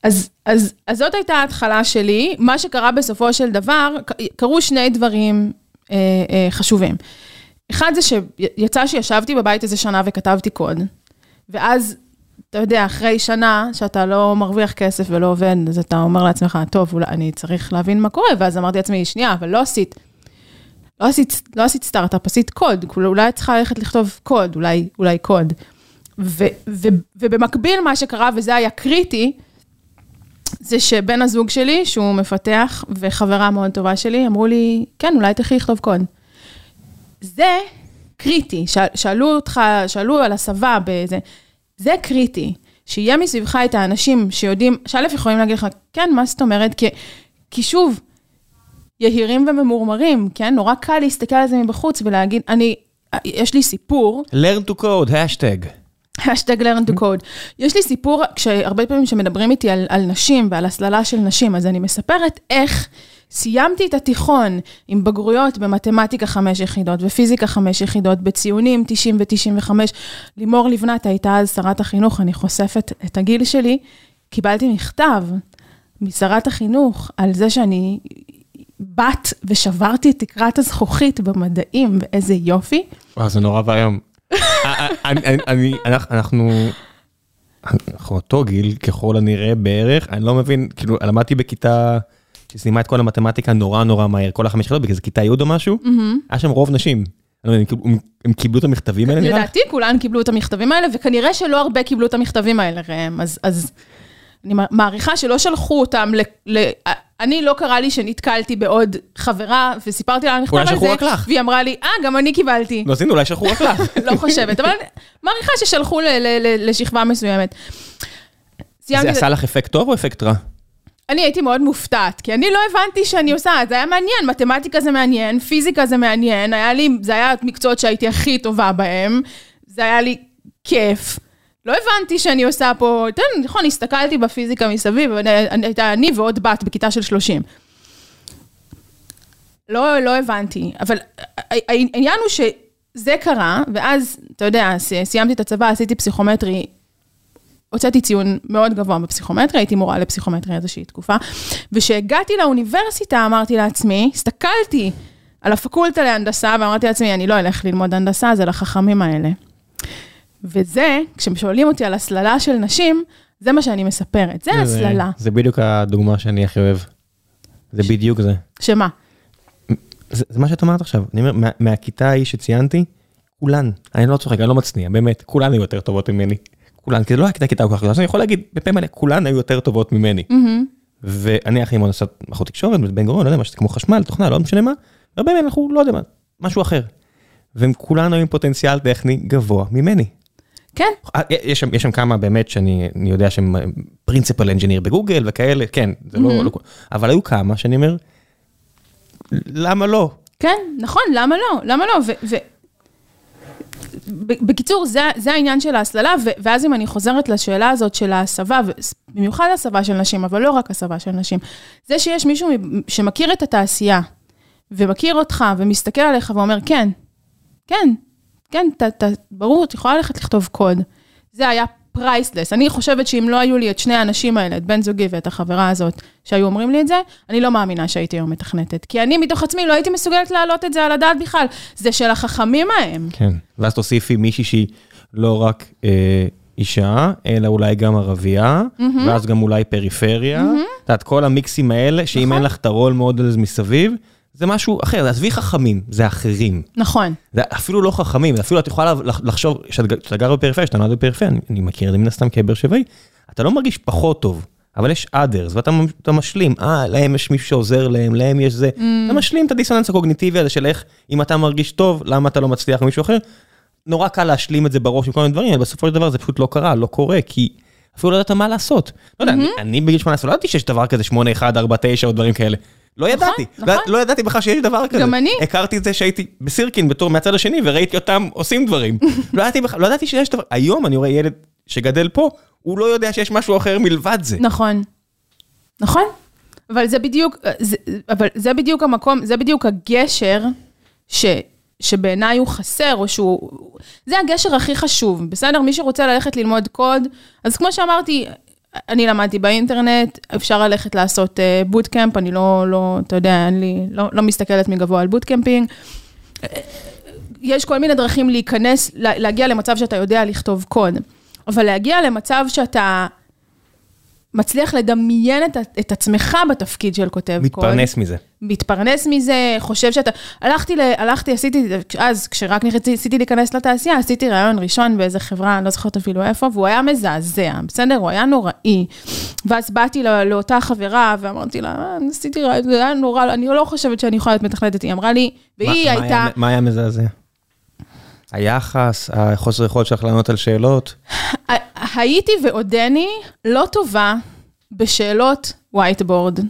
אז, אז, אז זאת הייתה ההתחלה שלי. מה שקרה בסופו של דבר, קרו שני דברים אה, אה, חשובים. אחד זה שיצא שישבתי בבית איזה שנה וכתבתי קוד, ואז, אתה יודע, אחרי שנה שאתה לא מרוויח כסף ולא עובד, אז אתה אומר לעצמך, טוב, אולי אני צריך להבין מה קורה, ואז אמרתי לעצמי, שנייה, אבל לא עשית, לא עשית, לא עשית סטארט-אפ, עשית קוד, אולי את צריכה ללכת לכתוב קוד, אולי, אולי קוד. ו, ו, ובמקביל, מה שקרה, וזה היה קריטי, זה שבן הזוג שלי, שהוא מפתח וחברה מאוד טובה שלי, אמרו לי, כן, אולי תלכי לכתוב קוד. זה קריטי, שאלו אותך, שאלו על הסבה בזה, זה קריטי, שיהיה מסביבך את האנשים שיודעים, שא' יכולים להגיד לך, כן, מה זאת אומרת? כי, כי שוב, יהירים וממורמרים, כן? נורא קל להסתכל על זה מבחוץ ולהגיד, אני, יש לי סיפור. learn to code, השטג. השטג learn to code. יש לי סיפור, כשהרבה פעמים שמדברים איתי על, על נשים ועל הסללה של נשים, אז אני מספרת איך סיימתי את התיכון עם בגרויות במתמטיקה חמש יחידות ופיזיקה חמש יחידות, בציונים 90 ו-95. לימור לבנת הייתה אז שרת החינוך, אני חושפת את הגיל שלי. קיבלתי מכתב משרת החינוך על זה שאני בת ושברתי את תקרת הזכוכית במדעים, ואיזה יופי. וואו, זה נורא ואיום. אני, אנחנו, אנחנו אותו גיל ככל הנראה בערך, אני לא מבין, כאילו למדתי בכיתה שסיימה את כל המתמטיקה נורא נורא מהר, כל החמש יחידות, בגלל זה כיתה י' או משהו, היה שם רוב נשים. הם קיבלו את המכתבים האלה נראה? לדעתי כולן קיבלו את המכתבים האלה, וכנראה שלא הרבה קיבלו את המכתבים האלה, ראם, אז אני מעריכה שלא שלחו אותם אני לא קרה לי שנתקלתי בעוד חברה, וסיפרתי לה על המכתב הזה, אולי שלחו רק לך. והיא אמרה לי, אה, גם אני קיבלתי. לא, אז הנה, אולי שלחו רק לך. לא חושבת, אבל מעריכה ששלחו לשכבה מסוימת. זה עשה לך אפקט טוב או אפקט רע? אני הייתי מאוד מופתעת, כי אני לא הבנתי שאני עושה, זה היה מעניין, מתמטיקה זה מעניין, פיזיקה זה מעניין, היה לי, זה היה המקצועות שהייתי הכי טובה בהם, זה היה לי כיף. לא הבנתי שאני עושה פה, נכון, הסתכלתי בפיזיקה מסביב, הייתה אני ועוד בת בכיתה של 30. לא, לא הבנתי, אבל העניין הוא שזה קרה, ואז, אתה יודע, סיימתי את הצבא, עשיתי פסיכומטרי, הוצאתי ציון מאוד גבוה בפסיכומטרי, הייתי מורה לפסיכומטרי איזושהי תקופה, וכשהגעתי לאוניברסיטה אמרתי לעצמי, הסתכלתי על הפקולטה להנדסה ואמרתי לעצמי, אני לא אלך ללמוד הנדסה, זה לחכמים האלה. וזה, כששואלים אותי על הסללה של נשים, זה מה שאני מספרת, זה הסללה. זה בדיוק הדוגמה שאני הכי אוהב. זה בדיוק זה. שמה? זה, זה מה שאת אמרת עכשיו, אני אומר, מה, מהכיתה ההיא שציינתי, כולן, אני לא צוחק, אני לא מצניע, באמת, כולן היו יותר טובות ממני. כולן, כי זה לא הייתה כיתה כל כך גדולה, אז אני יכול להגיד בפה מלא, כולן היו יותר טובות ממני. ואני הכי מאוד עושה מערכות תקשורת, בן גוריון, לא יודע מה, שזה כמו חשמל, תוכנה, לא משנה מה, הרבה מהם אנחנו, לא יודע מה, משהו אחר. והם כולן היו עם פוטנציאל טכני גבוה ממני. כן, אה, יש שם, יש שם כמה באמת שאני אני יודע שהם פרינציפל אנג'יניר בגוגל וכאלה, כן, זה לא, לא, אבל היו כמה שאני אומר, למה לא? כן, נכון, למה לא? למה לא? ו... בקיצור, זה, זה העניין של ההסללה, ו- ואז אם אני חוזרת לשאלה הזאת של ההסבה, במיוחד הסבה של נשים, אבל לא רק הסבה של נשים, זה שיש מישהו שמכיר את התעשייה, ומכיר אותך, ומסתכל עליך ואומר, כן, כן, כן, ת, ת, ברור, את יכולה ללכת לכתוב קוד. זה היה פרייסלס. אני חושבת שאם לא היו לי את שני האנשים האלה, את בן זוגי ואת החברה הזאת, שהיו אומרים לי את זה, אני לא מאמינה שהייתי היום מתכנתת. כי אני מתוך עצמי לא הייתי מסוגלת להעלות את זה על הדעת בכלל. זה של החכמים ההם. כן, ואז תוסיפי מישהי שהיא לא רק אה, אישה, אלא אולי גם ערבייה, mm-hmm. ואז גם אולי פריפריה. את mm-hmm. יודעת, כל המיקסים האלה, שאם נכון. אין לך את ה role models מסביב, זה משהו אחר, עזבי חכמים, זה אחרים. נכון. זה אפילו לא חכמים, אפילו את יכולה לחשוב, כשאתה גר בפריפריה, כשאתה נולד בפריפריה, אני, אני מכיר את זה מן הסתם כבאר שבעי, אתה לא מרגיש פחות טוב, אבל יש others, ואתה משלים, אה, להם יש מישהו שעוזר להם, להם יש זה, mm. אתה משלים את הדיסוננס הקוגניטיבי הזה של איך, אם אתה מרגיש טוב, למה אתה לא מצליח עם מישהו אחר. נורא קל להשלים את זה בראש עם כל מיני דברים, אבל בסופו של דבר זה פשוט לא קרה, לא קורה, כי אפילו לא ידעת מה לעשות. לא יודע, אני, אני בגיל 18 לא ידעתי שיש דבר כזה 8, 1, 4, 9 או דברים כאלה. לא נכון, ידעתי, לא, נכון. לא ידעתי בכלל שיש דבר כזה. גם אני. הכרתי את זה שהייתי בסירקין בתור מהצד השני וראיתי אותם עושים דברים. לא ידעתי בכלל, לא ידעתי שיש דבר, היום אני רואה ילד שגדל פה, הוא לא יודע שיש משהו אחר מלבד זה. נכון. נכון. אבל זה בדיוק, זה, אבל זה בדיוק המקום, זה בדיוק הגשר ש, שבעיניי הוא חסר, או שהוא, זה הגשר הכי חשוב, בסדר? מי שרוצה ללכת ללמוד קוד, אז כמו שאמרתי, אני למדתי באינטרנט, אפשר ללכת לעשות bootcamp, אה, אני לא, לא, אתה יודע, לי, לא, לא מסתכלת מגבוה על bootcamping. יש כל מיני דרכים להיכנס, להגיע למצב שאתה יודע לכתוב קוד, אבל להגיע למצב שאתה מצליח לדמיין את, את עצמך בתפקיד של כותב מתפרנס קוד. מתפרנס מזה. מתפרנס מזה, חושב שאתה... הלכתי, ל, הלכתי, עשיתי, אז כשרק ניסיתי להיכנס לתעשייה, עשיתי רעיון ראשון באיזה חברה, אני לא זוכרת אפילו איפה, והוא היה מזעזע, בסדר? הוא היה נוראי. ואז באתי לא, לאותה חברה ואמרתי לה, אה, עשיתי רעיון, זה היה נורא, אני לא חושבת שאני יכולה להיות מתכנתת. היא אמרה לי, והיא מה, הייתה... מה היה, מה היה מזעזע? היחס, החוסר יכולת שלך לענות על שאלות? הייתי ועודני לא טובה בשאלות whiteboard.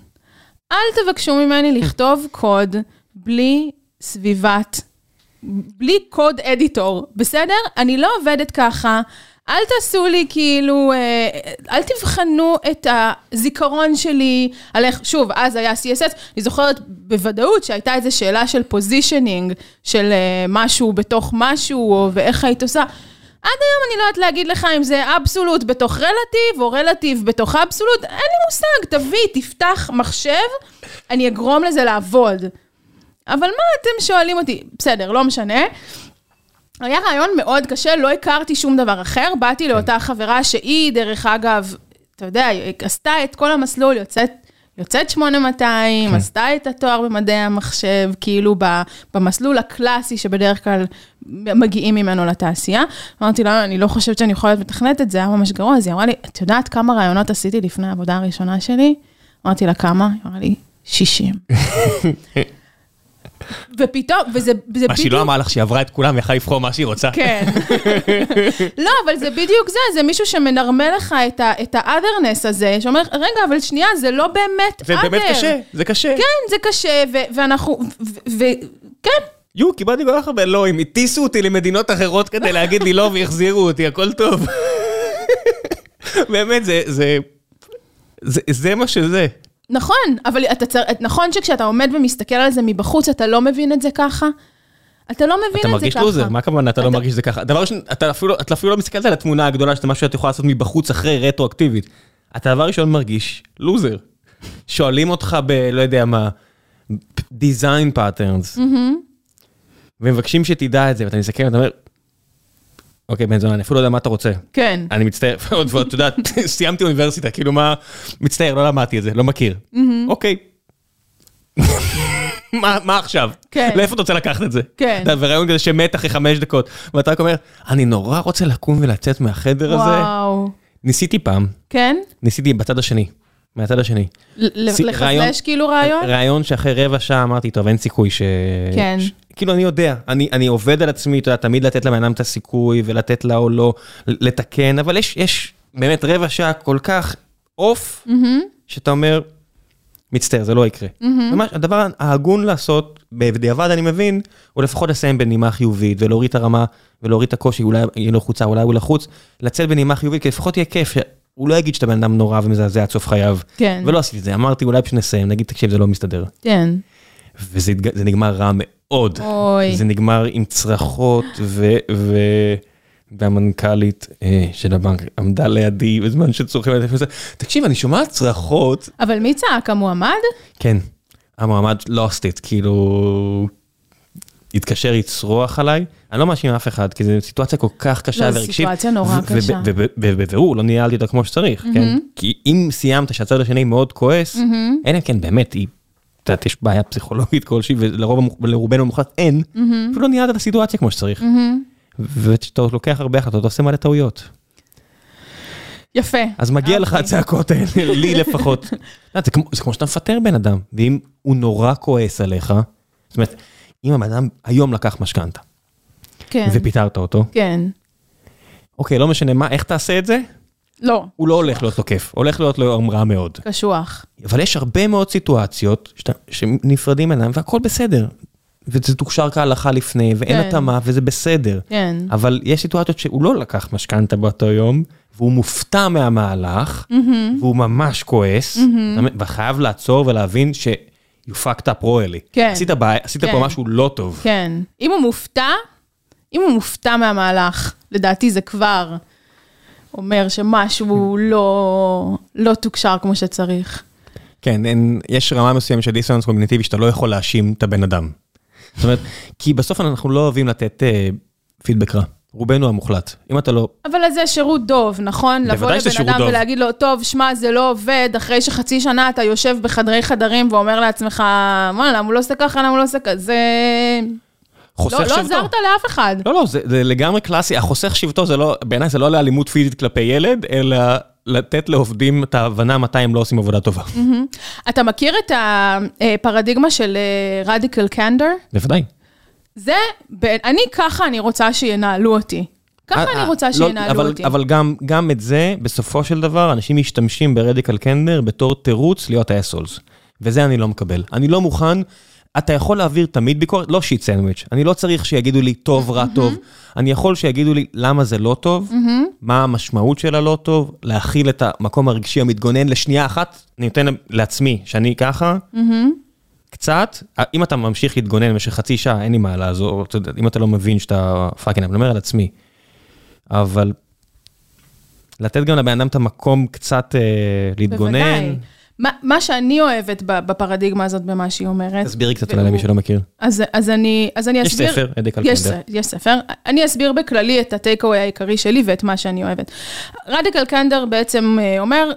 אל תבקשו ממני לכתוב קוד בלי סביבת, בלי code editor, בסדר? אני לא עובדת ככה. אל תעשו לי כאילו, אה, אל תבחנו את הזיכרון שלי על איך, שוב, אז היה CSS, אני זוכרת בוודאות שהייתה איזו שאלה של positioning, של אה, משהו בתוך משהו, או ואיך היית עושה. עד היום אני לא יודעת להגיד לך אם זה אבסולוט בתוך רלטיב, או רלטיב בתוך אבסולוט, אין לי מושג, תביא, תפתח מחשב, אני אגרום לזה לעבוד. אבל מה אתם שואלים אותי? בסדר, לא משנה. היה רעיון מאוד קשה, לא הכרתי שום דבר אחר, באתי לאותה חברה שהיא, דרך אגב, אתה יודע, עשתה את כל המסלול, יוצאת, יוצאת 8200, כן. עשתה את התואר במדעי המחשב, כאילו במסלול הקלאסי שבדרך כלל מגיעים ממנו לתעשייה. אמרתי לה, אני לא חושבת שאני יכולה להיות מתכנת את זה, היה ממש גרוע, אז היא אמרה לי, את יודעת כמה רעיונות עשיתי לפני העבודה הראשונה שלי? אמרתי לה, כמה? היא אמרה לי, 60. ופתאום, וזה בדיוק... מה שהיא לא אמרה לך שהיא עברה את כולם, יכולה לבחור מה שהיא רוצה. כן. לא, אבל זה בדיוק זה, זה מישהו שמנרמל לך את ה-otherness הזה, שאומר, רגע, אבל שנייה, זה לא באמת other. זה באמת קשה, זה קשה. כן, זה קשה, ואנחנו, וכן. יו, קיבלתי כל כך הרבה לא, הם הטיסו אותי למדינות אחרות כדי להגיד לי לא ויחזירו אותי, הכל טוב. באמת, זה, זה מה שזה. נכון, אבל אתה צר... נכון שכשאתה עומד ומסתכל על זה מבחוץ, אתה לא מבין את זה ככה? אתה לא מבין את זה ככה. אתה מרגיש לוזר, מה הכוונה אתה לא מרגיש את זה ככה? דבר ראשון, אתה אפילו לא מסתכלת על התמונה הגדולה של מה שאת יכולה לעשות מבחוץ אחרי רטרואקטיבית. אתה דבר ראשון מרגיש לוזר. שואלים אותך ב... לא יודע מה, design patterns. ומבקשים שתדע את זה, ואתה מסתכל ואתה אומר, אוקיי, בן זונה, אני אפילו לא יודע מה אתה רוצה. כן. אני מצטער, ואת יודעת, סיימתי אוניברסיטה, כאילו מה, מצטער, לא למדתי את זה, לא מכיר. אוקיי. מה עכשיו? כן. לאיפה אתה רוצה לקחת את זה? כן. אתה ורעיון כזה שמת אחרי חמש דקות, ואתה רק אומר, אני נורא רוצה לקום ולצאת מהחדר הזה. וואו. ניסיתי פעם, כן? ניסיתי בצד השני, מהצד השני. ל- סי- רעיון- לחזלש כאילו רעיון? רעיון שאחרי רבע שעה אמרתי, טוב, אין סיכוי ש... כן. כאילו, אני יודע, אני, אני עובד על עצמי, אתה יודע, תמיד לתת לבן אדם את הסיכוי, ולתת לה או לא, לתקן, אבל יש, יש באמת רבע שעה כל כך אוף, שאתה אומר, מצטער, זה לא יקרה. ממש, הדבר ההגון לעשות, בדיעבד אני מבין, הוא לפחות לסיים בנימה חיובית, ולהוריד את הרמה, ולהוריד את הקושי, אולי יהיה לו חוצה, אולי הוא לחוץ, לצאת בנימה חיובית, כי לפחות יהיה כיף, שהוא לא יגיד שאתה בן אדם נורא ומזעזע עד סוף חייו. כן. ולא עשיתי את זה, אמרתי אולי פשוט נסיים, נגיד תקשיב זה לא מסתדר. כן. וזה נגמר רע מאוד. אוי. זה נגמר עם צרחות, ו... ו... והמנכ"לית אה, של הבנק עמדה לידי בזמן שצורכים את זה, תקשיב, אני שומעת צרחות. אבל מי צעק? המועמד? כן, המועמד lost it, כאילו... התקשר לצרוח עליי, אני לא מאשים אף אחד, כי זו סיטואציה כל כך קשה לא, זו ורגשית. סיטואציה נורא קשה. ובבירור לא ניהלתי אותה כמו שצריך, כן? כי אם סיימת שהצד השני מאוד כועס, אלא כן באמת היא, את יודעת, יש בעיה פסיכולוגית כלשהי, ולרובנו המוחלט אין, אפילו לא ניהלת את הסיטואציה כמו שצריך. וכשאתה לוקח הרבה החלטות, אתה עושה מלא טעויות. יפה. אז מגיע לך אוקיי. הצעקות האלה, לי לפחות. כמו- זה כמו שאתה מפטר בן אדם, ואם הוא נורא כועס עליך, זאת אומרת, אם הבן אדם היום לקח משכנתה, כן. ופיטרת אותו, כן. אוקיי, לא משנה מה, איך תעשה את זה? לא, הוא לא הולך להיות תוקף, הולך להיות לו רע מאוד. קשוח. אבל יש הרבה מאוד סיטואציות שאתה, שנפרדים ממנו והכל בסדר. וזה תוקשר כהלכה לפני, ואין כן. התאמה, וזה בסדר. כן. אבל יש סיטואציות שהוא לא לקח משכנתה באותו יום, והוא מופתע מהמהלך, והוא ממש כועס, מבין? וחייב לעצור ולהבין ש... you fucked up royally. כן. עשית, בעיה, עשית כן. פה משהו לא טוב. כן. אם הוא מופתע, אם הוא מופתע מהמהלך, לדעתי זה כבר אומר שמשהו לא, לא תוקשר כמו שצריך. כן, אין, יש רמה מסוימת של דיסוננס קוגניטיבי שאתה לא יכול להאשים את הבן אדם. זאת אומרת, כי בסוף אנחנו לא אוהבים לתת אה, פידבק רע. רובנו המוחלט. אם אתה לא... אבל זה שירות דוב, נכון? לבוא לבן אדם דוב. ולהגיד לו, טוב, שמע, זה לא עובד, אחרי שחצי שנה אתה יושב בחדרי חדרים ואומר לעצמך, וואלה, למה הוא לא עושה ככה, למה הוא לא עושה ככה? זה... חוסך לא, לא שבטו. עזרת לאף אחד. לא, לא, זה, זה לגמרי קלאסי. החוסך שבטו זה לא, בעיניי זה לא לאלימות פיזית כלפי ילד, אלא לתת לעובדים את ההבנה מתי הם לא עושים עבודה טובה. אתה מכיר את הפרדיגמה של רדיקל קנדר? בוודאי. זה, אני ככה אני רוצה שינהלו אותי. ככה אה, אני אה, רוצה לא, שינהלו אבל, אותי. אבל גם, גם את זה, בסופו של דבר, אנשים משתמשים ברדיקל קנדר בתור תירוץ להיות האסולס. וזה אני לא מקבל. אני לא מוכן, אתה יכול להעביר תמיד ביקורת, לא שיט סנדוויץ'. אני לא צריך שיגידו לי טוב, רע, טוב. אני יכול שיגידו לי למה זה לא טוב, מה המשמעות של הלא טוב, להכיל את המקום הרגשי המתגונן לשנייה אחת, אני נותן לעצמי, שאני ככה, קצת, אם אתה ממשיך להתגונן במשך חצי שעה, אין לי מה לעזור, אם אתה לא מבין שאתה fucking, אני אומר על עצמי. אבל לתת גם לבן אדם את המקום קצת אה, להתגונן. בוודאי. מה, מה שאני אוהבת בפרדיגמה הזאת, במה שהיא אומרת, תסבירי קצת אולי למי שלא מכיר. אז, אז, אני, אז אני יש אסביר... ספר, Radical יש, Candor. ס- יש ספר. אני אסביר בכללי את ה takeaway העיקרי שלי ואת מה שאני אוהבת. Radical Candor בעצם אה, אומר,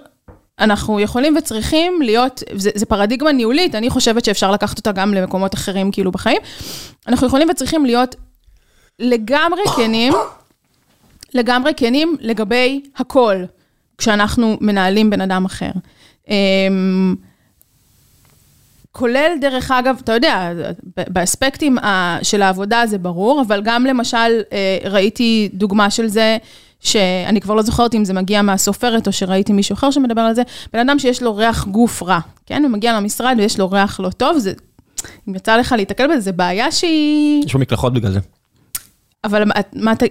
אנחנו יכולים וצריכים להיות, זה, זה פרדיגמה ניהולית, אני חושבת שאפשר לקחת אותה גם למקומות אחרים כאילו בחיים. אנחנו יכולים וצריכים להיות לגמרי כנים, לגמרי כנים לגבי הכל, כשאנחנו מנהלים בן אדם אחר. אמ, כולל, דרך אגב, אתה יודע, באספקטים ה- של העבודה זה ברור, אבל גם למשל, אה, ראיתי דוגמה של זה, שאני כבר לא זוכרת אם זה מגיע מהסופרת או שראיתי מישהו אחר שמדבר על זה, בן אדם שיש לו ריח גוף רע, כן? הוא מגיע למשרד ויש לו ריח לא טוב, זה, אם יצא לך להתקל בזה, זה בעיה שהיא... יש לו מקלחות בגלל זה. אבל מה, מה אתה,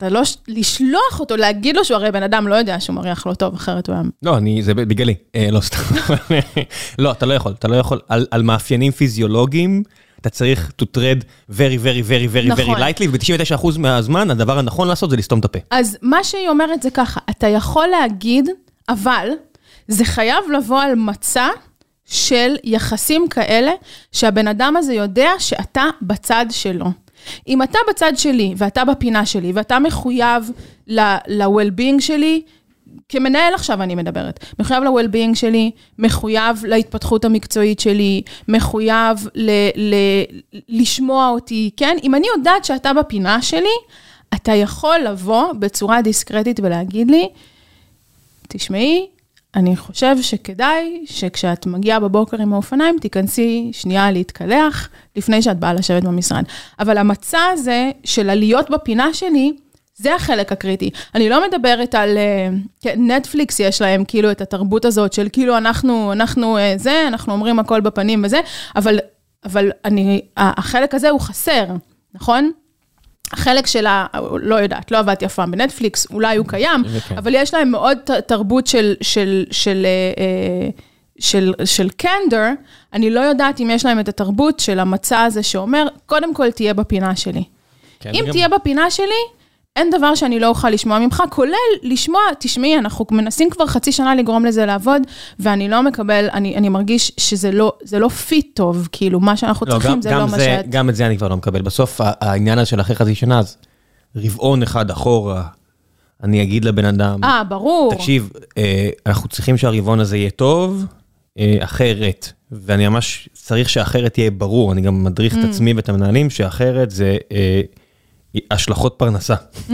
אתה, לא, לשלוח אותו, להגיד לו שהוא הרי בן אדם לא יודע שהוא מריח לא טוב, אחרת הוא היה... לא, אני, זה בגללי, אה, לא סתם. לא, אתה לא יכול, אתה לא יכול, על, על מאפיינים פיזיולוגיים, אתה צריך to tread very very very very very נכון. lightly, וב-99% מהזמן הדבר הנכון לעשות זה לסתום את הפה. אז מה שהיא אומרת זה ככה, אתה יכול להגיד, אבל זה חייב לבוא על מצע של יחסים כאלה, שהבן אדם הזה יודע שאתה בצד שלו. אם אתה בצד שלי, ואתה בפינה שלי, ואתה מחויב ל-well-being שלי, כמנהל עכשיו אני מדברת, מחויב ל-well-being שלי, מחויב להתפתחות המקצועית שלי, מחויב ל- ל- לשמוע אותי, כן? אם אני יודעת שאתה בפינה שלי, אתה יכול לבוא בצורה דיסקרטית ולהגיד לי, תשמעי, אני חושב שכדאי שכשאת מגיעה בבוקר עם האופניים, תיכנסי שנייה להתקלח לפני שאת באה לשבת במשרד. אבל המצע הזה של הלהיות בפינה שלי, זה החלק הקריטי. אני לא מדברת על, אה, כן, נטפליקס יש להם כאילו את התרבות הזאת של כאילו אנחנו, אנחנו אה, זה, אנחנו אומרים הכל בפנים וזה, אבל, אבל אני, החלק הזה הוא חסר, נכון? החלק של ה... לא יודעת, לא עבדתי אף פעם בנטפליקס, אולי הוא קיים, כן. אבל יש להם מאוד תרבות של, של, של, אה, אה, של, של קנדר, אני לא יודעת אם יש להם את התרבות של המצע הזה שאומר, קודם כל תהיה בפינה שלי. כן, אם וגם- תהיה בפינה שלי, אין דבר שאני לא אוכל לשמוע ממך, כולל לשמוע, תשמעי, אנחנו מנסים כבר חצי שנה לגרום לזה לעבוד, ואני לא מקבל, אני, אני מרגיש שזה לא, זה לא פיט טוב, כאילו, מה שאנחנו לא, צריכים גם, זה גם לא מה זה, שאת... גם את זה אני כבר לא מקבל. בסוף העניין הזה של אחרי חצי שנה, אז רבעון אחד אחורה, אני אגיד לבן אדם, אה, ברור. תקשיב, אה, אנחנו צריכים שהרבעון הזה יהיה טוב, אה, אחרת, ואני ממש צריך שאחרת יהיה ברור, אני גם מדריך Mm. את עצמי ואת המנהלים, שאחרת זה אה, השלכות פרנסה. Mm-hmm.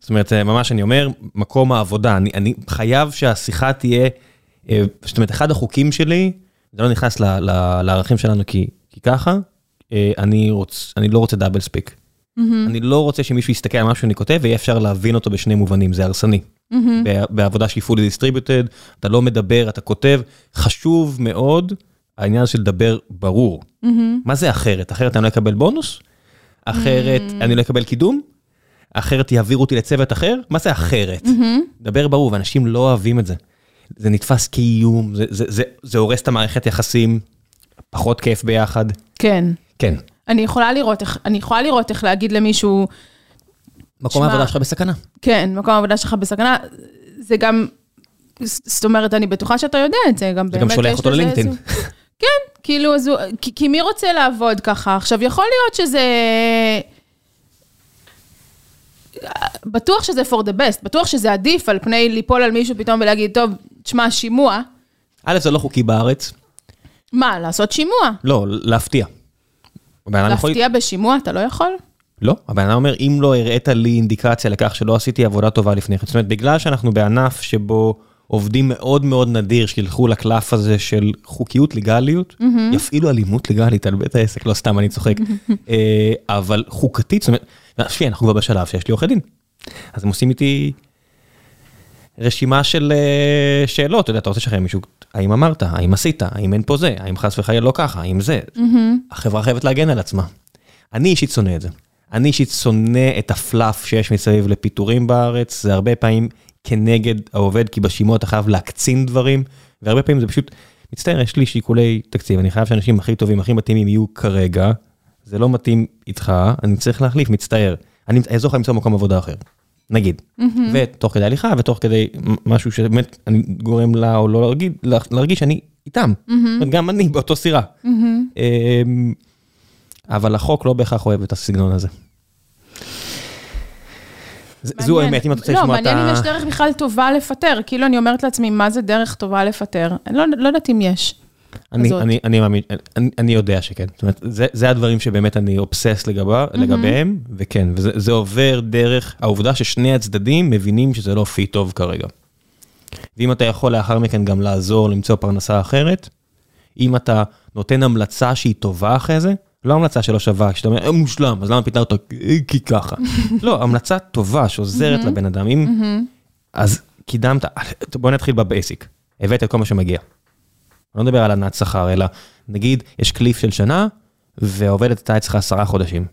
זאת אומרת, זה ממש, אני אומר, מקום העבודה, אני, אני חייב שהשיחה תהיה, אה, זאת אומרת, אחד החוקים שלי, זה לא נכנס ל, ל, לערכים שלנו כי, כי ככה, אה, אני, רוצ, אני לא רוצה דאבל ספיק. Mm-hmm. אני לא רוצה שמישהו יסתכל על משהו שאני כותב ויהיה אפשר להבין אותו בשני מובנים, זה הרסני. Mm-hmm. בעבודה שהיא fully distributed, אתה לא מדבר, אתה כותב, חשוב מאוד העניין של לדבר ברור. Mm-hmm. מה זה אחרת? אחרת אני לא אקבל בונוס? אחרת אני לא אקבל קידום? אחרת יעבירו אותי לצוות אחר? מה זה אחרת? דבר ברור, ואנשים לא אוהבים את זה. זה נתפס כאיום, זה, זה, זה, זה הורס את המערכת יחסים, פחות כיף ביחד. כן. כן. אני יכולה לראות איך, אני יכולה לראות איך להגיד למישהו, מקום שמע, העבודה שלך בסכנה. כן, מקום העבודה שלך בסכנה, זה גם, זאת אומרת, אני בטוחה שאתה יודע את זה, גם זה באמת גם שולח אותו ללינקדאין. כן, כאילו, אז הוא, כי, כי מי רוצה לעבוד ככה? עכשיו, יכול להיות שזה... בטוח שזה for the best, בטוח שזה עדיף על פני ליפול על מישהו פתאום ולהגיד, טוב, תשמע, שימוע. א', זה לא חוקי בארץ, מה, לעשות שימוע? לא, להפתיע. אדם יכול- להפתיע בשימוע אתה לא יכול? לא, הבן אדם אומר, אם לא הראית לי אינדיקציה לכך שלא עשיתי עבודה טובה לפני כן, זאת אומרת, בגלל שאנחנו בענף שבו עובדים מאוד מאוד נדיר שילכו לקלף הזה של חוקיות, לגליות, יפעילו אלימות לגלית על בית העסק, לא סתם אני צוחק, אה, אבל חוקתית, זאת אומרת, תשמעי, אנחנו כבר בשלב שיש לי עורכי דין, אז הם עושים איתי רשימה של אה, שאלות, אתה יודע, אתה רוצה לשחרר מישהו, האם אמרת, האם עשית, האם אין פה זה, האם חס וחלילה לא ככה, האם זה, החברה חייבת להגן על עצמה. אני אישית שונא את זה. אני אישית שונא את הפלאף שיש מסביב לפיטורים בארץ, זה הרבה פעמים כנגד העובד, כי בשימוע אתה חייב להקצין דברים, והרבה פעמים זה פשוט, מצטער, יש לי שיקולי תקציב, אני חייב שאנשים הכי טובים, הכי מתאימים יהיו כרגע, זה לא מתאים איתך, אני צריך להחליף, מצטער. אני אעזור לך למצוא מקום עבודה אחר, נגיד. ותוך כדי הליכה, ותוך כדי משהו שבאמת אני גורם לה או לא להרגיש, להרגיש שאני איתם. זאת אומרת, גם אני באותו סירה. אמ, אבל החוק לא בהכרח אוהב את הסגנון הזה. זו. האמת, אם אתה רוצה לא, לשמוע את ה... מעניין אם יש דרך בכלל טובה לפטר. כאילו, אני אומרת לעצמי, מה זה דרך טובה לפטר? אני לא, לא יודעת אם יש. אני, מאמין, אני, יודע שכן. זאת אומרת, זה, הדברים שבאמת אני אובסס לגביהם, וכן, וזה זה עובר דרך העובדה ששני הצדדים מבינים שזה לא פי טוב כרגע. ואם אתה יכול לאחר מכן גם לעזור למצוא פרנסה אחרת, אם אתה נותן המלצה שהיא טובה אחרי זה, לא המלצה שלא שווה, שאתה אומר, "אה, מושלם, אז למה פיטרת אותו? "אה, כי ככה. לא, המלצה טובה שעוזרת לבן אדם. אם... אז קידמת, בוא נתחיל בבייסיק. הבאת את כל מה שמגיע. אני לא מדבר על ענת שכר, אלא נגיד יש קליף של שנה, והעובדת הייתה אצלך עשרה חודשים.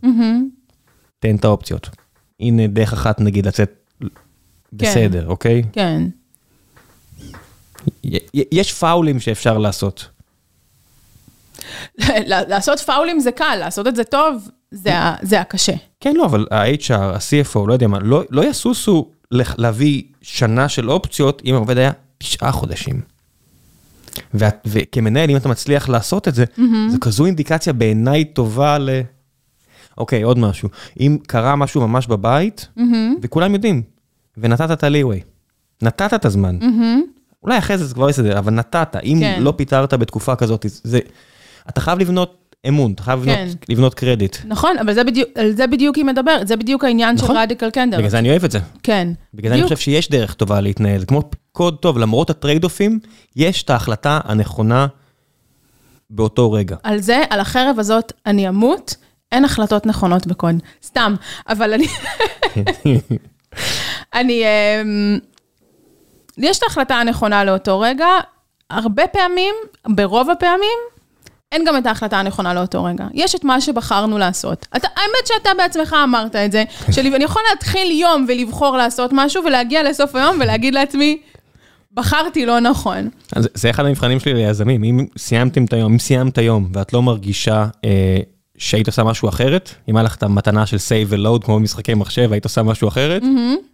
תן את האופציות. הנה דרך אחת נגיד לצאת בסדר, אוקיי? כן. י- י- יש פאולים שאפשר לעשות. לעשות פאולים זה קל, לעשות את זה טוב, זה, ה- זה הקשה. כן, לא, אבל ה-HR, ה-CFO, לא יודע מה, לא, לא יסוסו להביא שנה של אופציות אם העובד היה תשעה חודשים. ואת, וכמנהל, אם אתה מצליח לעשות את זה, mm-hmm. זו כזו אינדיקציה בעיניי טובה ל... אוקיי, עוד משהו. אם קרה משהו ממש בבית, mm-hmm. וכולם יודעים, ונתת את ה-leeway. נתת את הזמן. אולי אחרי זה זה כבר יסתדר, אבל נתת. אם כן. לא פיטרת בתקופה כזאת, זה... אתה חייב לבנות אמון, אתה חייב לבנות, כן. לבנות קרדיט. נכון, אבל זה בדיוק, על זה בדיוק היא מדברת, זה בדיוק העניין של נכון. radical candor. בגלל זה אני אוהב את זה. כן. בגלל זה אני בדיוק. חושב שיש דרך טובה להתנהל. זה כמו קוד טוב, למרות ה-trade-off ים, יש את ההחלטה הנכונה באותו רגע. על זה, על החרב הזאת, אני אמות, אין החלטות נכונות בקוד. סתם, אבל אני... אני... אמ, יש את ההחלטה הנכונה לאותו רגע, הרבה פעמים, ברוב הפעמים, אין גם את ההחלטה הנכונה לאותו רגע. יש את מה שבחרנו לעשות. אתה, האמת שאתה בעצמך אמרת את זה, שאני יכול להתחיל יום ולבחור לעשות משהו ולהגיע לסוף היום ולהגיד לעצמי, בחרתי לא נכון. אז זה אחד המבחנים שלי ליזמים, אם סיימתם את היום, אם סיימת היום ואת לא מרגישה אה, שהיית עושה משהו אחרת, אם היה לך את המתנה של save ו-load כמו במשחקי מחשב והיית עושה משהו אחרת,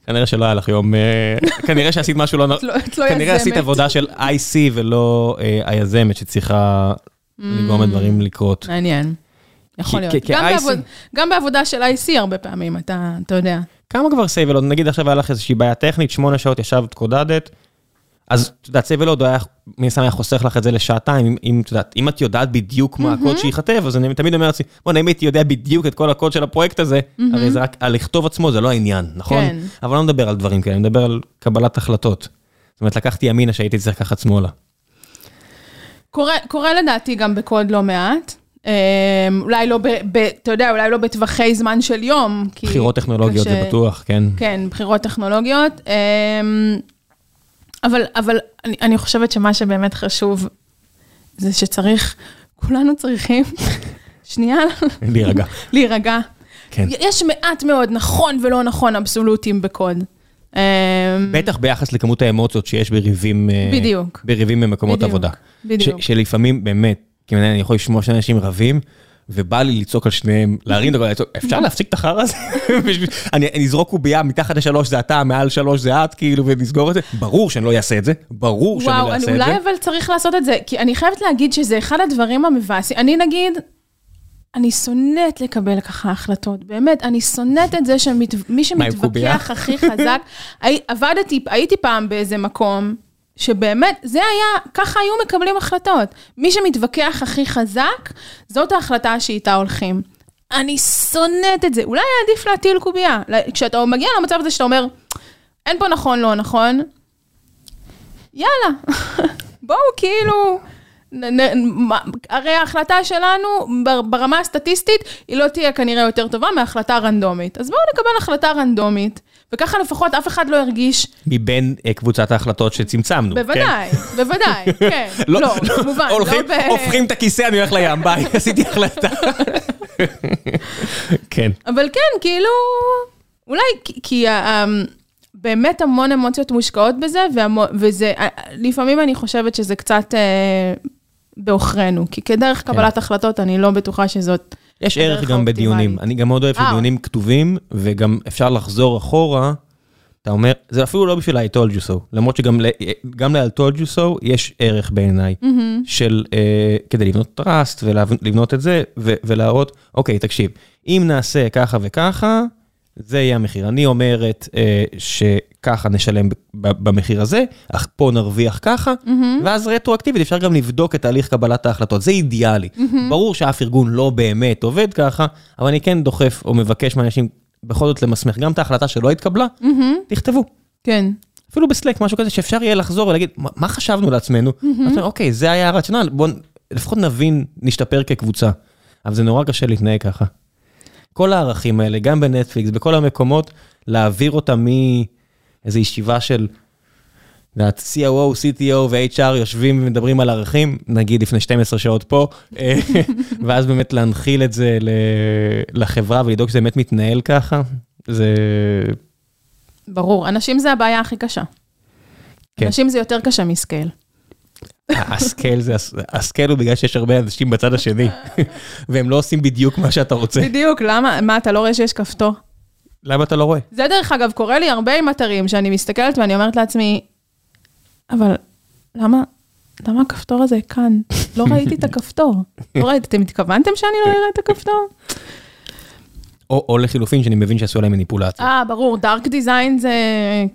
כנראה שלא היה לך יום, אה, כנראה שעשית משהו לא, את לא- כנראה עשית. עבודה של IC ולא אה, היזמת שצריכה לגרום לדברים לקרות. מעניין. יכול להיות. גם, בעבוד, בעבודה של IC הרבה פעמים, אתה, אתה יודע. כמה כבר ולוד? נגיד עכשיו היה לך איזושהי בעיה טכנית, שמונה שעות ישבת, קודדת, אז את יודעת, ולוד היה, מן הסתם היה חוסך לך את זה לשעתיים, אם- אם את יודעת, אם את יודעת בדיוק מה הקוד שייכתב, אז אני תמיד אומר לעצמי, בוא'נה, אם הייתי יודע בדיוק את כל הקוד של הפרויקט הזה, הרי זה רק, הלכתוב עצמו זה לא העניין, נכון? כן. אבל לא מדבר על דברים כאלה, אני מדבר על קבלת החלטות. זאת אומרת, לקחתי ימינה שהייתי צריך לקחת שמאלה. קורה, קורה לדעתי גם בקוד לא מעט. אמ, אולי לא, ב, ב, אתה יודע, אולי לא בטווחי זמן של יום. בחירות טכנולוגיות זה קשה- בטוח, כן. כן, בחירות טכנולוגיות. אמ, אבל, אבל אני, אני חושבת שמה שבאמת חשוב, זה שצריך, כולנו צריכים, שנייה, להירגע. להירגע. כן. יש מעט מאוד נכון ולא נכון אבסולוטים בקוד. אמ, בטח ביחס לכמות האמוציות שיש בריבים, אה, בדיוק. בריבים במקומות בדיוק, עבודה. בדיוק. ש, שלפעמים באמת, כי אני יכול לשמוע שני אנשים רבים, ובא לי לצעוק על שניהם, להרים את הכל, לצעוק, אפשר להפסיק את החרא הזה? אני אזרוק קובייה, מתחת לשלוש זה אתה, מעל שלוש זה את, כאילו, ונסגור את זה. ברור שאני לא אעשה את זה, ברור שאני וואו, לא אעשה את אולי זה. אבל צריך לעשות את זה, כי אני חייבת להגיד שזה אחד הדברים המבאסים. אני נגיד, אני שונאת לקבל ככה החלטות, באמת, אני שונאת את זה שמי? שמתווכח הכי חזק. עבדתי, הייתי פעם באיזה מקום, שבאמת, זה היה, ככה היו מקבלים החלטות. מי שמתווכח הכי חזק, זאת ההחלטה שאיתה הולכים. אני שונאת את זה. אולי עדיף להטיל קובייה. כשאתה מגיע למצב הזה שאתה אומר, אין פה נכון, לא נכון, יאללה, בואו כאילו, הרי ההחלטה שלנו בר- ברמה הסטטיסטית, היא לא תהיה כנראה יותר טובה מהחלטה רנדומית. אז בואו נקבל החלטה רנדומית, וככה לפחות אף אחד לא ירגיש, מבין אה, קבוצת ההחלטות שצמצמנו. כן? בוודאי, בוודאי, כן, לא, כמובן, הולכים, לא ב... הופכים את הכיסא, אני הולך לים, ביי, עשיתי החלטה. כן. אבל כן, כאילו, אולי כי, כי ה- ה- באמת המון אמוציות מושקעות בזה, והמו, וזה, אה, לפעמים אני חושבת שזה קצת אה, בעוכרינו, כי כדרך קבלת החלטות, אני לא בטוחה שזאת... יש ערך גם בדיונים. אני גם מאוד אוהב אה. שדיונים כתובים, וגם אפשר לחזור אחורה, אתה אומר, זה אפילו לא בשביל ה-I told you so, למרות שגם ל-I told you so יש ערך בעיניי, של אה, כדי לבנות trust ולבנות את זה, ו- ולהראות, אוקיי, תקשיב, אם נעשה ככה וככה, זה יהיה המחיר. אני אומרת אה, שככה נשלם במחיר הזה, אך פה נרוויח ככה, ואז רטרואקטיבית אפשר גם לבדוק את תהליך קבלת ההחלטות, זה אידיאלי. ברור שאף ארגון לא באמת עובד ככה, אבל אני כן דוחף או מבקש מאנשים בכל זאת למסמך גם את ההחלטה שלא התקבלה, תכתבו. כן. אפילו בסלק, משהו כזה שאפשר יהיה לחזור ולהגיד, "מה- מה חשבנו לעצמנו? אומר, אוקיי, זה היה הרציונל, בואו לפחות נבין, נשתפר כקבוצה. אבל זה נורא קשה להתנהג ככה. כל הערכים האלה, גם בנטפליקס, בכל המקומות, להעביר אותם מאיזו ישיבה של, את יודעת, COO, CTO ו-HR יושבים ומדברים על ערכים, נגיד לפני 12 שעות פה, ואז באמת להנחיל את זה לחברה ולדאוג שזה באמת מתנהל ככה, זה... ברור, אנשים זה הבעיה הכי קשה. כן. אנשים זה יותר קשה מ-scale. ה-scale זה, ה-scale הוא בגלל שיש הרבה אנשים בצד השני, והם לא עושים בדיוק מה שאתה רוצה. בדיוק, למה? מה, אתה לא רואה שיש כפתור? למה אתה לא רואה? זה דרך אגב, קורה לי הרבה עם אתרים, שאני מסתכלת ואני אומרת לעצמי, אבל למה, למה הכפתור הזה כאן? לא ראיתי את הכפתור. לא ראיתי, אתם התכוונתם שאני לא אראה את הכפתור? או או לחילופין, שאני מבין שעשו עליהם מניפולציה. אה, ברור, דארק דיזיין זה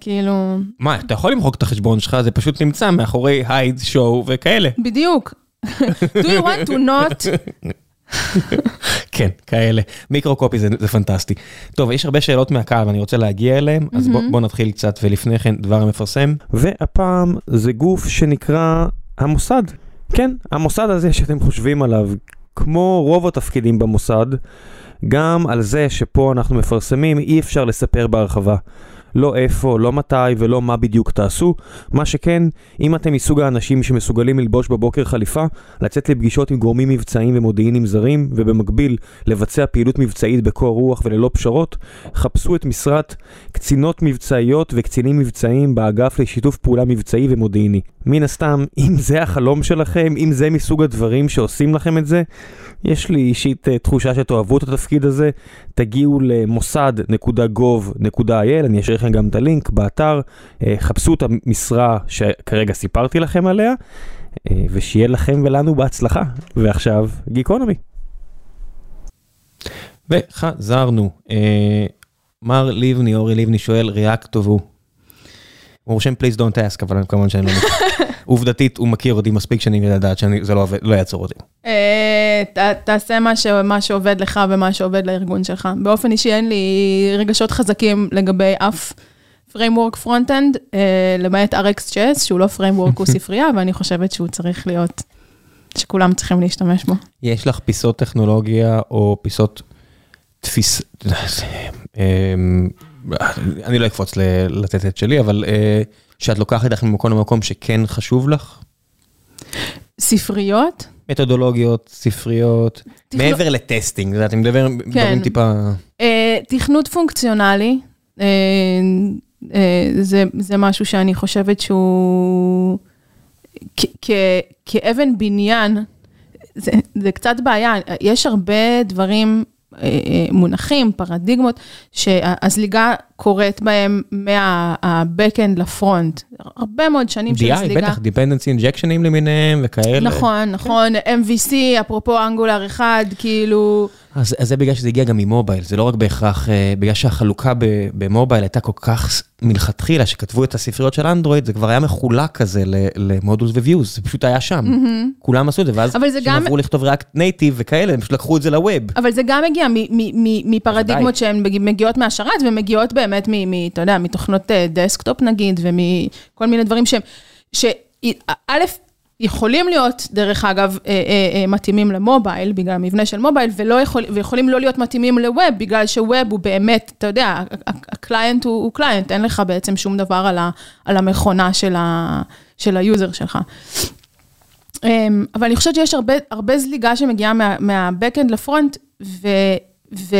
כאילו... מה, אתה יכול למחוק את החשבון שלך, זה פשוט נמצא מאחורי הייד, שואו וכאלה. בדיוק. Do you want to not? כן, כאלה. מיקרו קופי זה, זה פנטסטי. טוב, יש הרבה שאלות מהקהל ואני רוצה להגיע אליהם, אז בוא, בוא נתחיל קצת, ולפני כן דבר המפרסם. והפעם זה גוף שנקרא המוסד. כן, המוסד הזה שאתם חושבים עליו, כמו רוב התפקידים במוסד, גם על זה שפה אנחנו מפרסמים אי אפשר לספר בהרחבה. לא איפה, לא מתי ולא מה בדיוק תעשו. מה שכן, אם אתם מסוג האנשים שמסוגלים ללבוש בבוקר חליפה, לצאת לפגישות עם גורמים מבצעיים ומודיעיניים זרים, ובמקביל לבצע פעילות מבצעית בקור רוח וללא פשרות, חפשו את משרת קצינות מבצעיות וקצינים מבצעיים באגף לשיתוף פעולה מבצעי ומודיעיני. מן הסתם, אם זה החלום שלכם, אם זה מסוג הדברים שעושים לכם את זה, יש לי אישית uh, תחושה שתאהבו את התפקיד הזה, תגיעו למוסד.gov.il, אני אשאיר לכם גם את הלינק באתר, uh, חפשו את המשרה שכרגע סיפרתי לכם עליה, uh, ושיהיה לכם ולנו בהצלחה. ועכשיו, גיקונומי. וחזרנו. מר לבני, אורי לבני שואל, ריאקט טוב הוא. הוא רושם פליז דונט אסק, אבל כמובן שאני לא מכיר. עובדתית, הוא מכיר אותי מספיק שנים לדעת שזה לא, לא יעצור אותי. אה, תעשה מה, שעובד לך ומה שעובד לארגון שלך. באופן אישי אין לי רגשות חזקים לגבי אף framework front-end, אה, למעט RxJS, שהוא לא framework, הוא ספרייה, ואני חושבת שהוא צריך להיות, שכולם צריכים להשתמש בו. יש לך פיסות טכנולוגיה או פיסות תפיס... אני לא אקפוץ לתת את שלי, אבל אה, שאת לוקחת איתך ממקום למקום שכן חשוב לך? ספריות? מתודולוגיות, ספריות, תכנו... מעבר לטסטינג, אני מדבר כן. דברים טיפה... אה, תכנות פונקציונלי, אה, אה, זה, זה משהו שאני חושבת שהוא כאבן בניין, זה, זה קצת בעיה, יש הרבה דברים מונחים, פרדיגמות, שהזליגה קורית בהם מה-Backend לפרונט. הרבה מאוד שנים של זליגה. DI, בטח, Dependency Injectionים למיניהם וכאלה. נכון, נכון, MVC, אפרופו Angular אחד, כאילו... אז, אז זה בגלל שזה הגיע גם מ-mobile, זה לא רק בהכרח, אה, בגלל שהחלוקה ב-mobile הייתה כל כך מלכתחילה, שכתבו את הספריות של אנדרואיד, זה כבר היה מחולק כזה ל-models ו-views, זה פשוט היה שם. Mm-hmm. כולם עשו את זה, ואז כשהם גם... עברו לכתוב רק native וכאלה, הם פשוט לקחו את זה ל-web. אבל זה גם הגיע מפרדיגמות שהן מגיעות מהשרת, ומגיעות באמת, מ, אתה יודע, מתוכנות desktop נגיד, ומכל מיני דברים שהם, שא', יכולים להיות, דרך אגב, אה, אה, אה, מתאימים ל-mobile, בגלל המבנה של mobile, ולא יכול, ויכולים לא להיות מתאימים ל-web, בגלל ש-web הוא באמת, אתה יודע, ה-client הוא, הוא client, אין לך בעצם שום דבר על, ה, על המכונה של, ה, של ה-user שלך. אמ, אבל אני חושבת שיש הרבה, הרבה זליגה שמגיעה מה, מה-Backend ל-front, ו... ו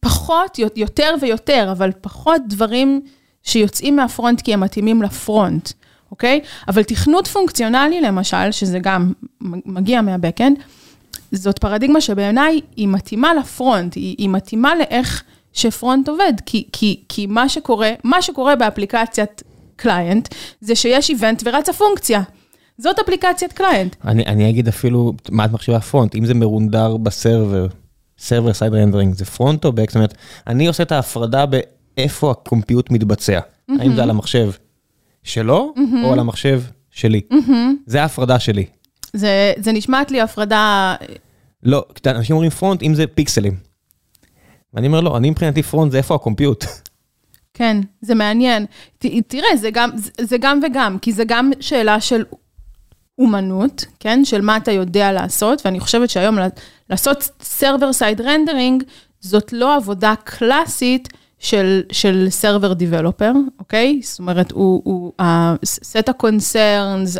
פחות, יותר ויותר, אבל פחות דברים שיוצאים מה-front כי הם מתאימים ל-front. אוקיי? אבל תכנות פונקציונלי למשל, שזה גם מגיע מה-backend, זאת פרדיגמה שבעיניי היא מתאימה ל-front, היא, היא מתאימה לאיך ש-front עובד, כי, כי, כי מה שקורה, מה שקורה באפליקציית client, זה שיש event ורצה פונקציה. זאת אפליקציית client. אני, אני אגיד אפילו, מה את מחשיבה front? אם זה מרונדר ב-server, server side rendering, זה front או back? זאת אומרת, אני עושה את ההפרדה באיפה ה-compute מתבצע. Mm-hmm. האם זה על המחשב שלו, mm-hmm. או על המחשב שלי. Mm-hmm. זה ההפרדה שלי. זה, זה נשמעת לי הפרדה... לא, אנשים אומרים front אם זה פיקסלים. ואני אומר לא, אני מבחינתי front זה איפה ה-compute. כן, זה מעניין. ת, תראה, זה גם, זה, זה גם וגם, כי זה גם שאלה של אומנות, כן? של מה אתה יודע לעשות, ואני חושבת שהיום לעשות server side rendering, זאת לא עבודה קלאסית. של, של server developer, אוקיי? זאת אומרת, הוא, הוא ה-set ה-concerns,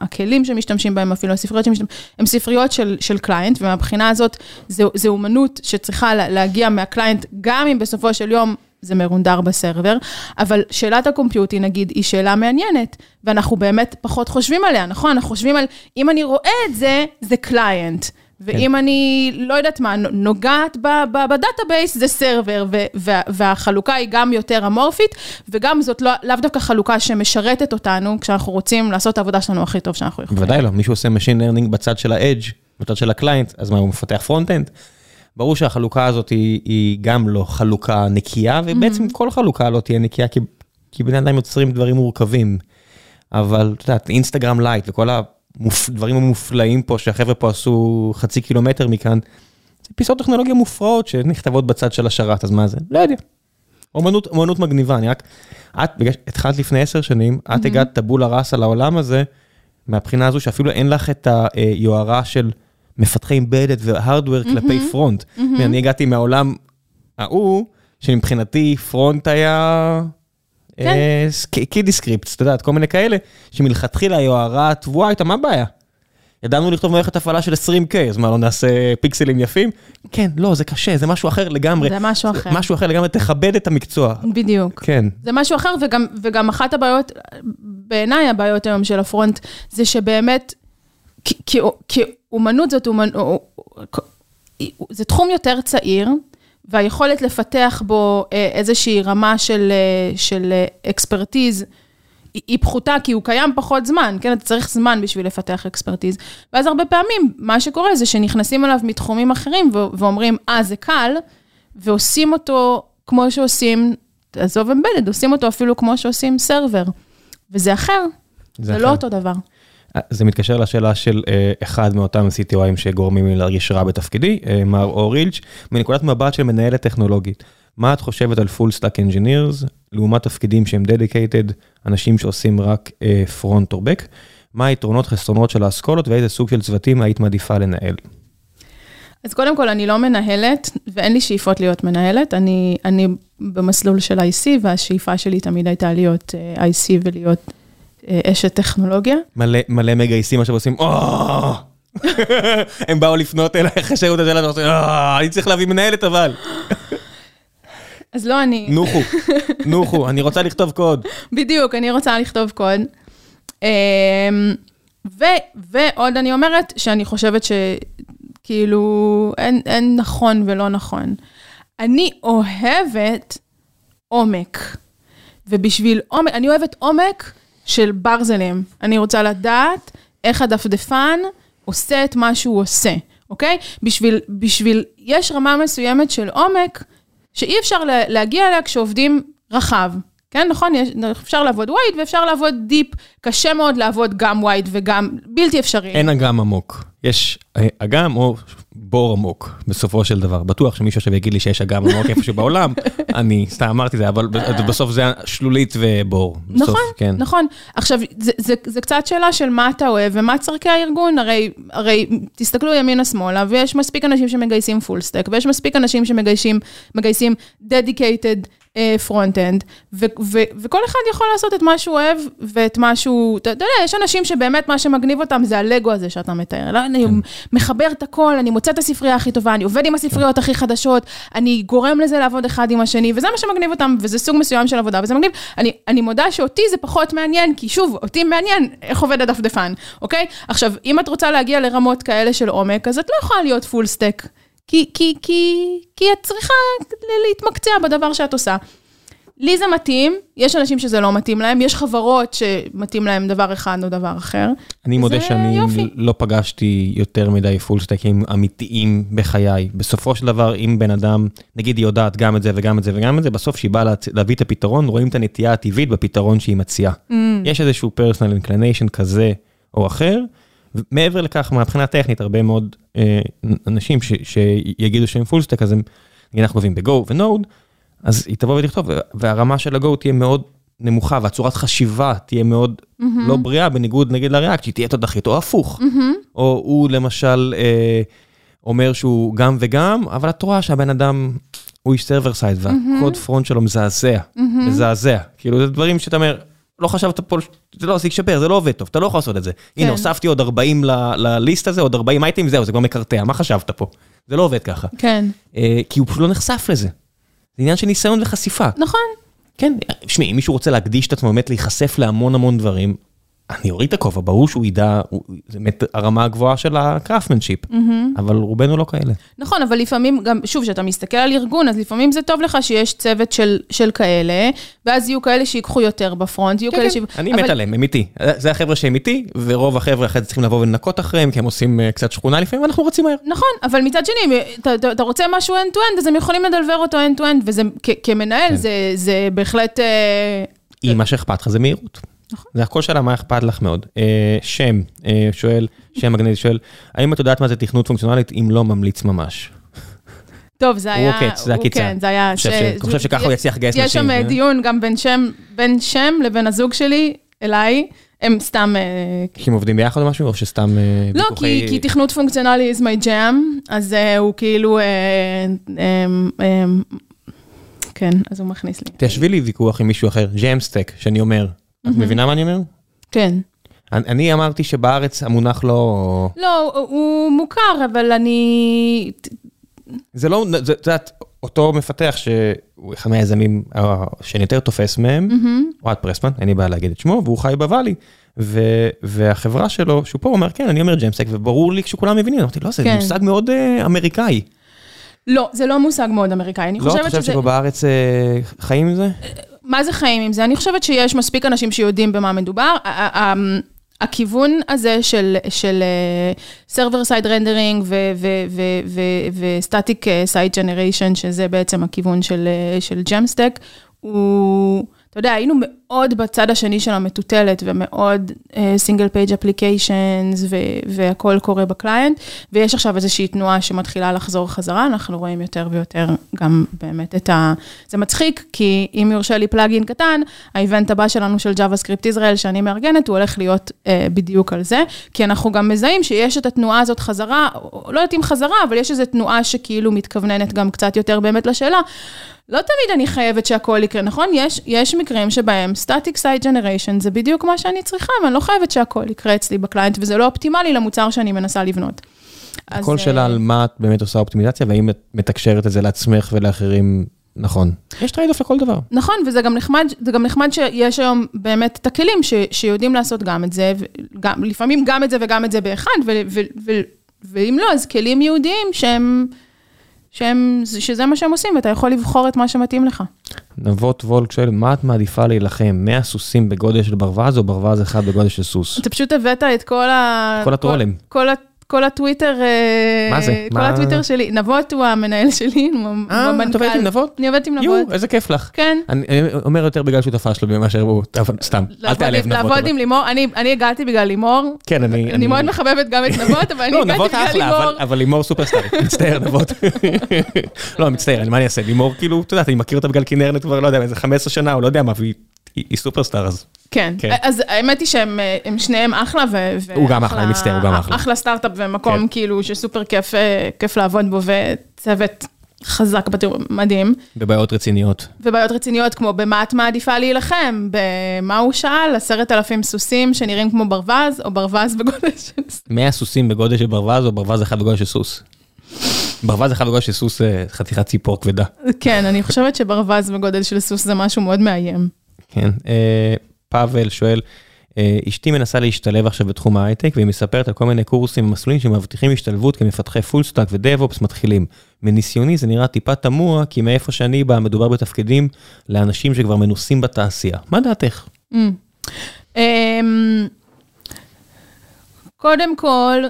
הכלים שמשתמשים בהם, אפילו הספריות שמשתמשים, הם ספריות של, של client, ומהבחינה הזאת, זו, אומנות שצריכה להגיע מה-client, גם אם בסופו של יום זה מרונדר ב-server, אבל שאלת ה-compute, נגיד, היא שאלה מעניינת, ואנחנו באמת פחות חושבים עליה, נכון? אנחנו חושבים על, אם אני רואה את זה, זה client. ואם כן. אני, לא יודעת מה, נוגעת ב-database, זה server, והחלוקה היא גם יותר אמורפית, וגם זאת לא, לאו דווקא חלוקה שמשרתת אותנו, כשאנחנו רוצים לעשות את העבודה שלנו הכי טוב שאנחנו יכולים. בוודאי לא, מישהו עושה Machine Learning בצד של ה-Edge, בצד של ה-client, אז מה, הוא מפתח front-end? ברור שהחלוקה הזאת היא, היא גם לא חלוקה נקייה, ובעצם mm-hmm. כל חלוקה לא תהיה נקייה, כי, כי בני אדם יוצרים דברים מורכבים. אבל את יודעת, Instagram Lite וכל הדברים המופלאים פה, שהחבר'ה פה עשו חצי קילומטר מכאן, זה פיסות טכנולוגיה מופרעות שנכתבות בצד של השרת, אז מה זה? לא יודע. אומנות, אומנות מגניבה, אני רק, את, בגלל שהתחלת לפני עשר שנים, את mm-hmm. הגעת טבולה ראסה לעולם הזה, מהבחינה הזו שאפילו אין לך את היוהרה של מפתחי embedded ו-hardware mm-hmm. כלפי front. Mm-hmm. ואני הגעתי מהעולם ההוא, שמבחינתי front היה... כן. kiddie script, אתה יודעת, כל מיני כאלה, שמלכתחילה היוהרה הטבועה הייתה, מה הבעיה? ידענו לכתוב מערכת הפעלה של 20K, אז מה, לא נעשה פיקסלים יפים? כן, לא, זה קשה, זה משהו אחר לגמרי. זה משהו אחר. משהו אחר לגמרי, תכבד את המקצוע. בדיוק. כן. זה משהו אחר, וגם, וגם אחת הבעיות, בעיניי הבעיות היום של ה-front, זה שבאמת, כי, כי, כי אומנות זאת אומנות, זה תחום יותר צעיר, והיכולת לפתח בו אה, איזושהי רמה של, אה, של אקספרטיז, היא פחותה כי הוא קיים פחות זמן, כן? אתה צריך זמן בשביל לפתח אקספרטיז. ואז הרבה פעמים, מה שקורה זה שנכנסים אליו מתחומים אחרים ואומרים, אה, זה קל, ועושים אותו כמו שעושים, עזוב אמבדד, עושים אותו אפילו כמו שעושים סרבר. וזה אחר, זה, זה לא אחר. לא אותו דבר. זה מתקשר לשאלה של אחד מאותם CTOים שגורמים לי להרגיש רע בתפקידי, מר אורילץ', מנקודת מבט של מנהלת טכנולוגית. מה את חושבת על full stack engineers, לעומת תפקידים שהם dedicated, אנשים שעושים רק front or back, מה היתרונות חסרונות של האסכולות ואיזה סוג של צוותים היית מעדיפה לנהל? אז קודם כל, אני לא מנהלת, ואין לי שאיפות להיות מנהלת. אני, אני במסלול של IC, והשאיפה שלי תמיד הייתה להיות IC ולהיות אשת טכנולוגיה. מלא, מלא מגייסים עכשיו עושים, הם באו לפנות אליי אחרי שהיו את השאלה, אני צריך להביא מנהלת אבל. אז לא אני. נוחו, נוחו, אני רוצה לכתוב קוד. בדיוק, אני רוצה לכתוב קוד. אמ, ו, ועוד אני אומרת שאני חושבת שכאילו אין, אין נכון ולא נכון. אני אוהבת עומק, ובשביל עומק, אני אוהבת עומק של ברזלים. אני רוצה לדעת איך הדפדפן עושה את מה שהוא עושה, אוקיי? בשביל, בשביל, יש רמה מסוימת של עומק שאי אפשר להגיע אליה כשעובדים רחב. כן, נכון, יש, אפשר לעבוד wide ואפשר לעבוד deep, קשה מאוד לעבוד גם wide וגם בלתי אפשרי. אין אגם עמוק, יש אה, אגם או בור עמוק, בסופו של דבר. בטוח שמישהו עכשיו יגיד לי שיש אגם עמוק איפשהו בעולם, אני סתם אמרתי זה, אבל בסוף זה שלולית ובור. בסוף, נכון, כן. נכון. עכשיו, זה, זה, זה קצת שאלה של מה אתה אוהב ומה צורכי הארגון, הרי, הרי תסתכלו ימינה-שמאלה, ויש מספיק אנשים שמגייסים full stack, ויש מספיק אנשים שמגייסים dedicated front-end, וכל אחד יכול לעשות את מה שהוא אוהב ואת מה שהוא, אתה יודע, יש אנשים שבאמת מה שמגניב אותם זה הלגו הזה שאתה מתאר. לא, אני כן. מחבר את הכל, אני מוצא את הספרייה הכי טובה, אני עובד עם הספריות הכי חדשות, אני גורם לזה לעבוד אחד עם השני, וזה מה שמגניב אותם, וזה סוג מסוים של עבודה, וזה מגניב. אני, אני מודה שאותי זה פחות מעניין, כי שוב, אותי מעניין איך עובד הדפדפן, אוקיי? עכשיו, אם את רוצה להגיע לרמות כאלה של עומק, אז את לא יכולה להיות full stack. כי, כי, כי, כי את צריכה להתמקצע בדבר שאת עושה. לי זה מתאים, יש אנשים שזה לא מתאים להם, יש חברות שמתאים להם דבר אחד או דבר אחר. אני מודה שאני יופי. לא פגשתי יותר מדי full stackים אמיתיים בחיי. בסופו של דבר, אם בן אדם, נגיד היא יודעת גם את זה וגם את זה וגם את זה, בסוף שהיא באה להביא את הפתרון, רואים את הנטייה הטבעית בפתרון שהיא מציעה. Mm. יש איזשהו personal inclination כזה או אחר. מעבר לכך, מהבחינה הטכנית, הרבה מאוד אה, אנשים ש, שיגידו שהם full stack, אז הם, נגיד אנחנו אוהבים ב-Go ו-Node, אז היא תבוא ותכתוב, והרמה של ה-Go תהיה מאוד נמוכה, והצורת חשיבה תהיה מאוד mm-hmm. לא בריאה, בניגוד נגיד ל React, שהיא תהיה תותחית, או הפוך. Mm-hmm. או הוא למשל אה, אומר שהוא גם וגם, אבל את רואה שהבן אדם הוא איש server side, והקוד front שלו מזעזע, mm-hmm. מזעזע. כאילו, זה דברים שאתה אומר, לא חשבת פה, זה לא, זה ישפר, זה לא עובד טוב, אתה לא יכול לעשות את זה. כן. הנה, הוספתי עוד 40 ל list הזה, עוד 40 items, זהו, זה כבר מקרטע, מה חשבת פה? זה לא עובד ככה. כן. אה, כי הוא פשוט לא נחשף לזה. זה עניין של ניסיון וחשיפה. נכון. כן, שמי, אם מישהו רוצה להקדיש את עצמו באמת להיחשף להמון המון דברים, אני אוריד את הכובע, ברור שהוא ידע, זה באמת הרמה הגבוהה של הקראפטמנשיפ, אבל רובנו לא כאלה. נכון, אבל לפעמים, גם, שוב, כשאתה מסתכל על ארגון, אז לפעמים זה טוב לך שיש צוות של, של כאלה, ואז יהיו כאלה שיקחו יותר בפרונט, יהיו כאלה ש... כן, אני אבל- מת עליהם, הם איתי. זה החבר'ה שהם איתי, ורוב החבר'ה אחרי זה צריכים לבוא ולנקות אחריהם, כי הם עושים אה, קצת שכונה לפעמים, ואנחנו רצים מהר. נכון, אבל מצד שני, אתה, אתה, רוצה משהו end-to-end, אז הם יכולים לדלבר אותו end-to-end, וזה, כ, כמנהל, כן. זה, זה בהחלט... אה, אם מה שאכפת לך זה מהירות. נכון. זה הכל שאלה מה אכפת לך מאוד. אה, שם, אה, שואל, שם מגנטי שואל, האם את יודעת מה זה תכנות פונקציונלית אם לא ממליץ ממש? טוב, זה הוא היה... עוקץ, זה הוא- הקיצה. כן, זה היה... ש- חושב שככה הוא יצליח לגייס יש נשים, שם אה? דיון גם בין שם, בין שם לבין הזוג שלי, אליי, הם סתם... אה, כי הם עובדים ביחד או משהו, או שסתם אה, לא, ויכוחי- כי, כי תכנות פונקציונלי is my jam, אז uh, הוא כאילו, uh, um, um, כן, אז הוא מכניס לי. תשבי לי ויכוח עם מישהו אחר, ג'מסטק, שאני אומר. את מבינה מה אני אומר? כן. אני- אני אמרתי שבארץ המונח לא... לא, הוא- מוכר, אבל אני... זה לא, זה, זה, זה אותו מפתח שהוא אחד מהיזמים אה, שאני יותר תופס מהם, אוהד פרסמן, אין לי בעיה להגיד את שמו, והוא חי בוואלי. ו, והחברה שלו, שהוא פה אומר, כן, אני אומר ג'מסק, וברור לי כשכולם מבינים, אמרתי, לא, זה כן. מושג מאוד אה, אמריקאי. לא, זה לא מושג מאוד אמריקאי, אני לא, את חושבת חושבת שזה... שפה בארץ אה, חיים עם זה? מה זה חיים עם זה? אני חושבת שיש מספיק אנשים שיודעים במה מדובר. ה- הכיוון הזה של, של uh, server side rendering ו-static side generation, שזה בעצם הכיוון של, של Jamstack, הוא, אתה יודע, היינו מאוד בצד השני של המטוטלת ומאוד page applications ו- והכל קורה ב client, ויש עכשיו איזושהי תנועה שמתחילה לחזור חזרה, אנחנו רואים יותר ויותר גם באמת את ה... זה מצחיק, כי אם יורשה לי plug-in קטן, ה event הבא שלנו של JavaScript ישראל, שאני מארגנת, הוא הולך להיות uh, בדיוק על זה, כי אנחנו גם מזהים שיש את התנועה הזאת חזרה, לא יודעת אם חזרה, אבל יש איזו תנועה שכאילו מתכווננת גם קצת יותר באמת לשאלה. לא תמיד אני חייבת שהכל יקרה, נכון? יש, יש מקרים שבהם Static Site Generation זה בדיוק מה שאני צריכה, ואני לא חייבת שהכל יקרה אצלי ב client, וזה לא אופטימלי למוצר שאני מנסה לבנות. הכל אז, שאלה אה, על מה את באמת עושה אופטימיזציה, והאם את מתקשרת את זה לעצמך ולאחרים נכון. יש trade-off לכל דבר. נכון, וזה גם נחמד, זה גם נחמד שיש היום באמת את הכלים ש, שיודעים לעשות גם את זה, וגם, לפעמים גם את זה וגם את זה באחד, ו, ו, ו, ואם לא, אז כלים ייעודיים שהם, שהם, שזה מה שהם עושים, ואתה יכול לבחור את מה שמתאים לך. נבות וולק שואל, מה את מעדיפה להילחם? 100 סוסים בגודל של ברווז או ברווז אחד בגודל של סוס? אתה פשוט הבאת את כל ה... כל הטרולים. כל, כל, כל הטוויטר, אה, מה זה? כל מה- הטוויטר שלי. נבות הוא המנהל שלי, הוא אה, המנכ"ל. את עובדת עם נבות? אני עובדת עם נבות. יואו, איזה כיף לך. כן. אני אומר יותר בגלל שותפה שלו מאשר הוא, סתם, אל תעלב נבות. לעבוד עם לימור, אני אני הגעתי בגלל לימור. כן, אני... אני מאוד מחבבת גם את נבות, אבל אני לא, הגעתי בגלל לימור. אבל לימור סופרסטאר, מצטער נבות. לא, מצטער, מה אני אעשה? לימור, כאילו, את יודעת, אני מכיר אותה בגלל כנרנט כבר, לא יודע, איזה 15 שנה, או לא יודע מה, והיא היא- superstar, אז... כן, כן. אז האמת היא שהם אה, הם שניהם אחלה, ו... הוא גם אחלה, אני מצטער, הוא גם אחלה. אחלה סטארט-אפ ומקום כן. כאילו שסופר כיף אה, כיף לעבוד בו, וצוות חזק, בטוח, מדהים. בבעיות רציניות. ובעיות רציניות כמו במה את מעדיפה להילחם, במה הוא שאל, עשרת אלפים סוסים שנראים כמו ברווז, או ברווז בגודל של... 100 סוסים בגודל של ברווז, או ברווז אחד בגודל של סוס. ברווז אחד בגודל של סוס זה חתיכת ציפור כבדה. כן, אני חושבת שברווז בגודל של סוס זה משהו מאוד מאיים. כן. אה, פאבל שואל, אה, אשתי מנסה להשתלב עכשיו בתחום ההייטק, והיא מספרת על כל מיני קורסים ומסלולים שמבטיחים השתלבות כמפתחי full stack ו DevOps מתחילים. מניסיוני זה נראה טיפה תמוה, כי מאיפה שאני בא מדובר בתפקידים לאנשים שכבר מנוסים בתעשייה. מה דעתך? Mm. אמ, קודם כל,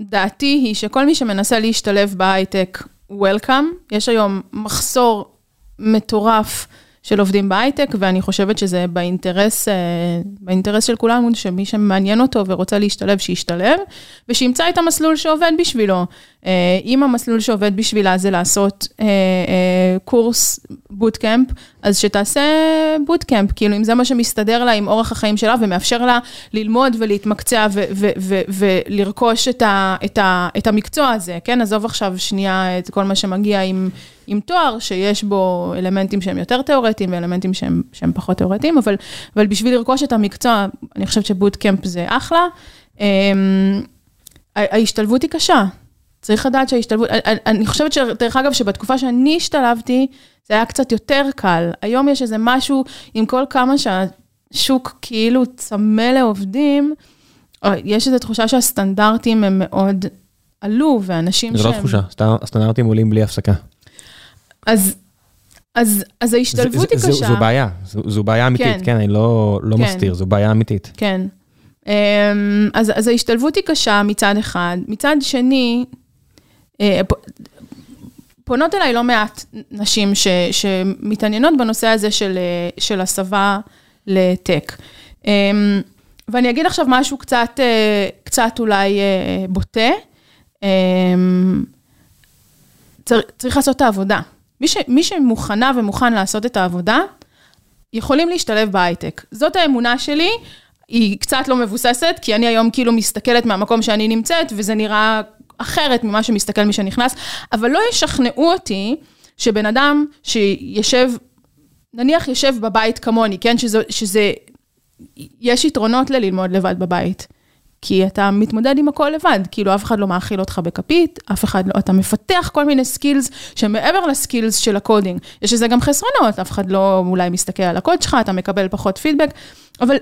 דעתי היא שכל מי שמנסה להשתלב בהייטק, Welcome. יש היום מחסור מטורף של עובדים בהייטק, ואני חושבת שזה באינטרס, אה, באינטרס של כולנו, שמי שמעניין אותו ורוצה להשתלב, שישתלב, ושימצא את המסלול שעובד בשבילו. אה, אם המסלול שעובד בשבילה זה לעשות אה, קורס bootcamp, אז שתעשה bootcamp, כאילו אם זה מה שמסתדר לה עם אורח החיים שלה ומאפשר לה ללמוד ולהתמקצע ולרכוש את, ה- את, ה- את המקצוע הזה, כן? עזוב עכשיו שנייה את כל מה שמגיע עם, עם תואר, שיש בו אלמנטים שהם יותר תיאורטיים ואלמנטים שהם, שהם פחות תיאורטיים, אבל, אבל בשביל לרכוש את המקצוע, אני חושבת שבוטקאמפ זה אחלה. אמ, ההשתלבות היא קשה. צריך לדעת שההשתלבות, אני- אני חושבת שדרך אגב, שבתקופה שאני השתלבתי, זה היה קצת יותר קל. היום יש איזה משהו, עם כל כמה שה... שוק כאילו צמא לעובדים, אה, יש איזו תחושה שהסטנדרטים הם מאוד עלו, ואנשים זה שהם... לא תחושה, סטנ- הסטנדרטים עולים בלי הפסקה. אז, אז, אז ההשתלבות זה- היא זה- קשה. זו בעיה, זו- זו בעיה אמיתית, כן. כן, אני לא לא כן. מסתיר, זו בעיה אמיתית. כן. אמ, אז, אז ההשתלבות היא קשה מצד אחד. מצד שני, אה, פונות אליי לא מעט נשים ש, שמתעניינות בנושא הזה של, אה, של הסבה לטק. אמ, ואני אגיד עכשיו משהו קצת, אה, קצת אולי בוטה. אמ, צר, צריך לעשות את העבודה. מי, ש, מי שמוכנה ומוכן לעשות את העבודה, יכולים להשתלב בהייטק. זאת האמונה שלי, היא קצת לא מבוססת, כי אני היום כאילו מסתכלת מהמקום שאני נמצאת, וזה נראה אחרת ממה שמסתכל מי שנכנס, אבל לא ישכנעו אותי שבן אדם שישב, נניח יושב בבית כמוני, כן? שזה, שזה, יש יתרונות לללמוד לבד בבית. כי אתה מתמודד עם הכל לבד, כאילו אף אחד לא מאכיל אותך בכפית, אף אחד לא, אתה מפתח כל מיני skills שמעבר ל skills של ה coding, יש לזה גם חסרונות, אף אחד לא אולי מסתכל על הקוד שלך, אתה מקבל פחות פידבק, אבל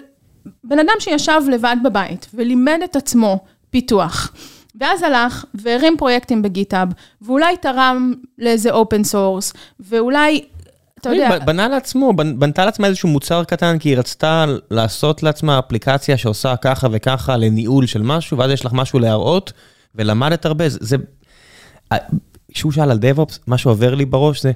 בן אדם שישב לבד בבית ולימד את עצמו פיתוח, ואז הלך והרים פרויקטים ב GitHub, ואולי תרם לאיזה open source, ואולי, אתה יודע... בנה לעצמו, בנ- בנתה לעצמה איזשהו מוצר קטן, כי היא רצתה לעשות לעצמה אפליקציה שעושה ככה וככה לניהול של משהו, ואז יש לך משהו להראות, ולמדת הרבה. זה-. כשהוא שאל על DevOps, מה שעובר לי בראש זה,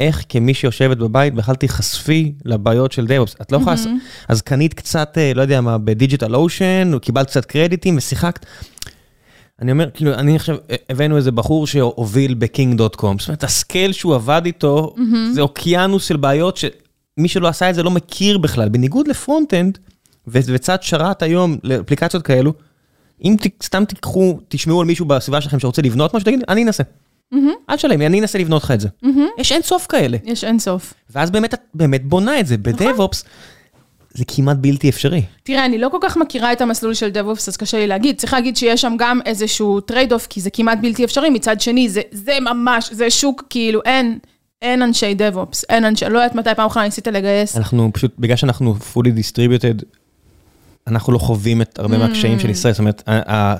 איך כמי שיושבת בבית בכלל תיחשפי לבעיות של DevOps. את לא יכולה, לעשות- אז קנית קצת, אה, לא יודע מה, ב DigitalOcean, או קיבלת קצת קרדיטים ושיחקת. אני אומר, כאילו, אני עכשיו, הבאנו איזה בחור שהוביל ב Booking.com, זאת אומרת, ה scale שהוא עבד איתו, זה אוקיינוס של בעיות שמי שלא עשה את זה לא מכיר בכלל. בניגוד ל front-end, וצד שרת היום לאפליקציות כאלו, אם ת- סתם תיקחו, תשמעו על מישהו בסביבה שלכם שרוצה לבנות משהו, תגיד, אני אנסה. אל תשלם לי, אני אנסה לבנות לך את זה. יש אין סוף כאלה. יש אינסוף. ואז באמת את באמת בונה את זה. ב DevOps, זה כמעט בלתי אפשרי. תראה, אני לא כל כך מכירה את המסלול של DevOps, אז קשה לי להגיד. צריך להגיד שיש שם גם איזשהו trade-off, כי זה כמעט בלתי אפשרי. מצד שני, זה, זה ממש, זה שוק, כאילו, אין, אין אנשי DevOps, אין אנשי, לא יודעת מתי פעם אחרונה ניסית לגייס. אנחנו פשוט, בגלל שאנחנו fully distributed, אנחנו לא חווים את הרבה מהקשיים של ישראל. זאת אומרת,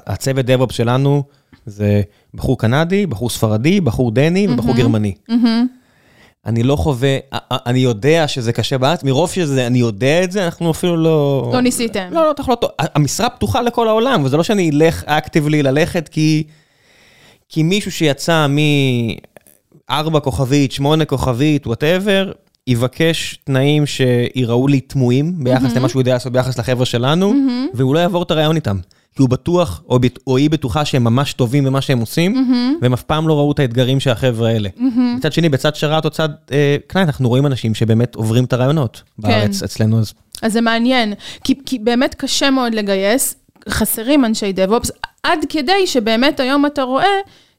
הצוות DevOps שלנו זה בחור קנדי, בחור ספרדי, בחור דני ובחור גרמני. אני לא חווה, אני יודע שזה קשה בארץ, מרוב שזה, אני יודע את זה, אנחנו אפילו לא... לא ניסיתם. לא, לא, תחלוט, המשרה פתוחה לכל העולם, וזה לא שאני אלך actively ללכת, כי, כי מישהו שיצא מ-4 כוכבית, 8 כוכבית, whatever, יבקש תנאים שיראו לי תמוהים ביחס למה שהוא יודע לעשות ביחס לחבר'ה שלנו, והוא לא יעבור את הרעיון איתם. כי הוא בטוח, או, בת- או היא בטוחה שהם ממש טובים במה שהם עושים, והם אף פעם לא ראו את האתגרים של החבר'ה האלה. מצד שני, בצד שרת או צד אה, קליינט, אנחנו רואים אנשים שבאמת עוברים את הרעיונות בארץ, אצלנו. אז אז זה מעניין, כי, כי באמת קשה מאוד לגייס, חסרים אנשי DevOps, עד כדי שבאמת היום אתה רואה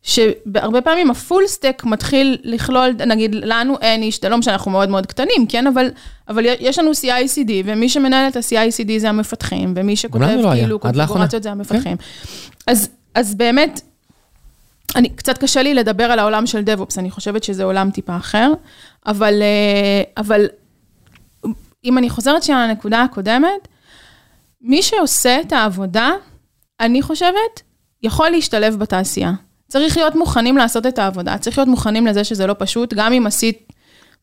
שהרבה פעמים הפול סטק מתחיל לכלול, נגיד, לנו אין איש, לא משנה, אנחנו מאוד מאוד קטנים, כן? אבל, אבל יש לנו CI/CD, ומי שמנהל את ה-CI/CD זה המפתחים, ומי שכותב לא כאילו. קונפיגורציות זה המפתחים. אז, אז באמת, אני, קצת קשה לי לדבר על העולם של DevOps, אני חושבת שזה עולם טיפה אחר, אבל, אה, אבל אם אני חוזרת שנייה לנקודה הקודמת, מי שעושה את העבודה, אני חושבת, יכול להשתלב בתעשייה. צריך להיות מוכנים לעשות את העבודה, צריך להיות מוכנים לזה שזה לא פשוט, גם אם עשית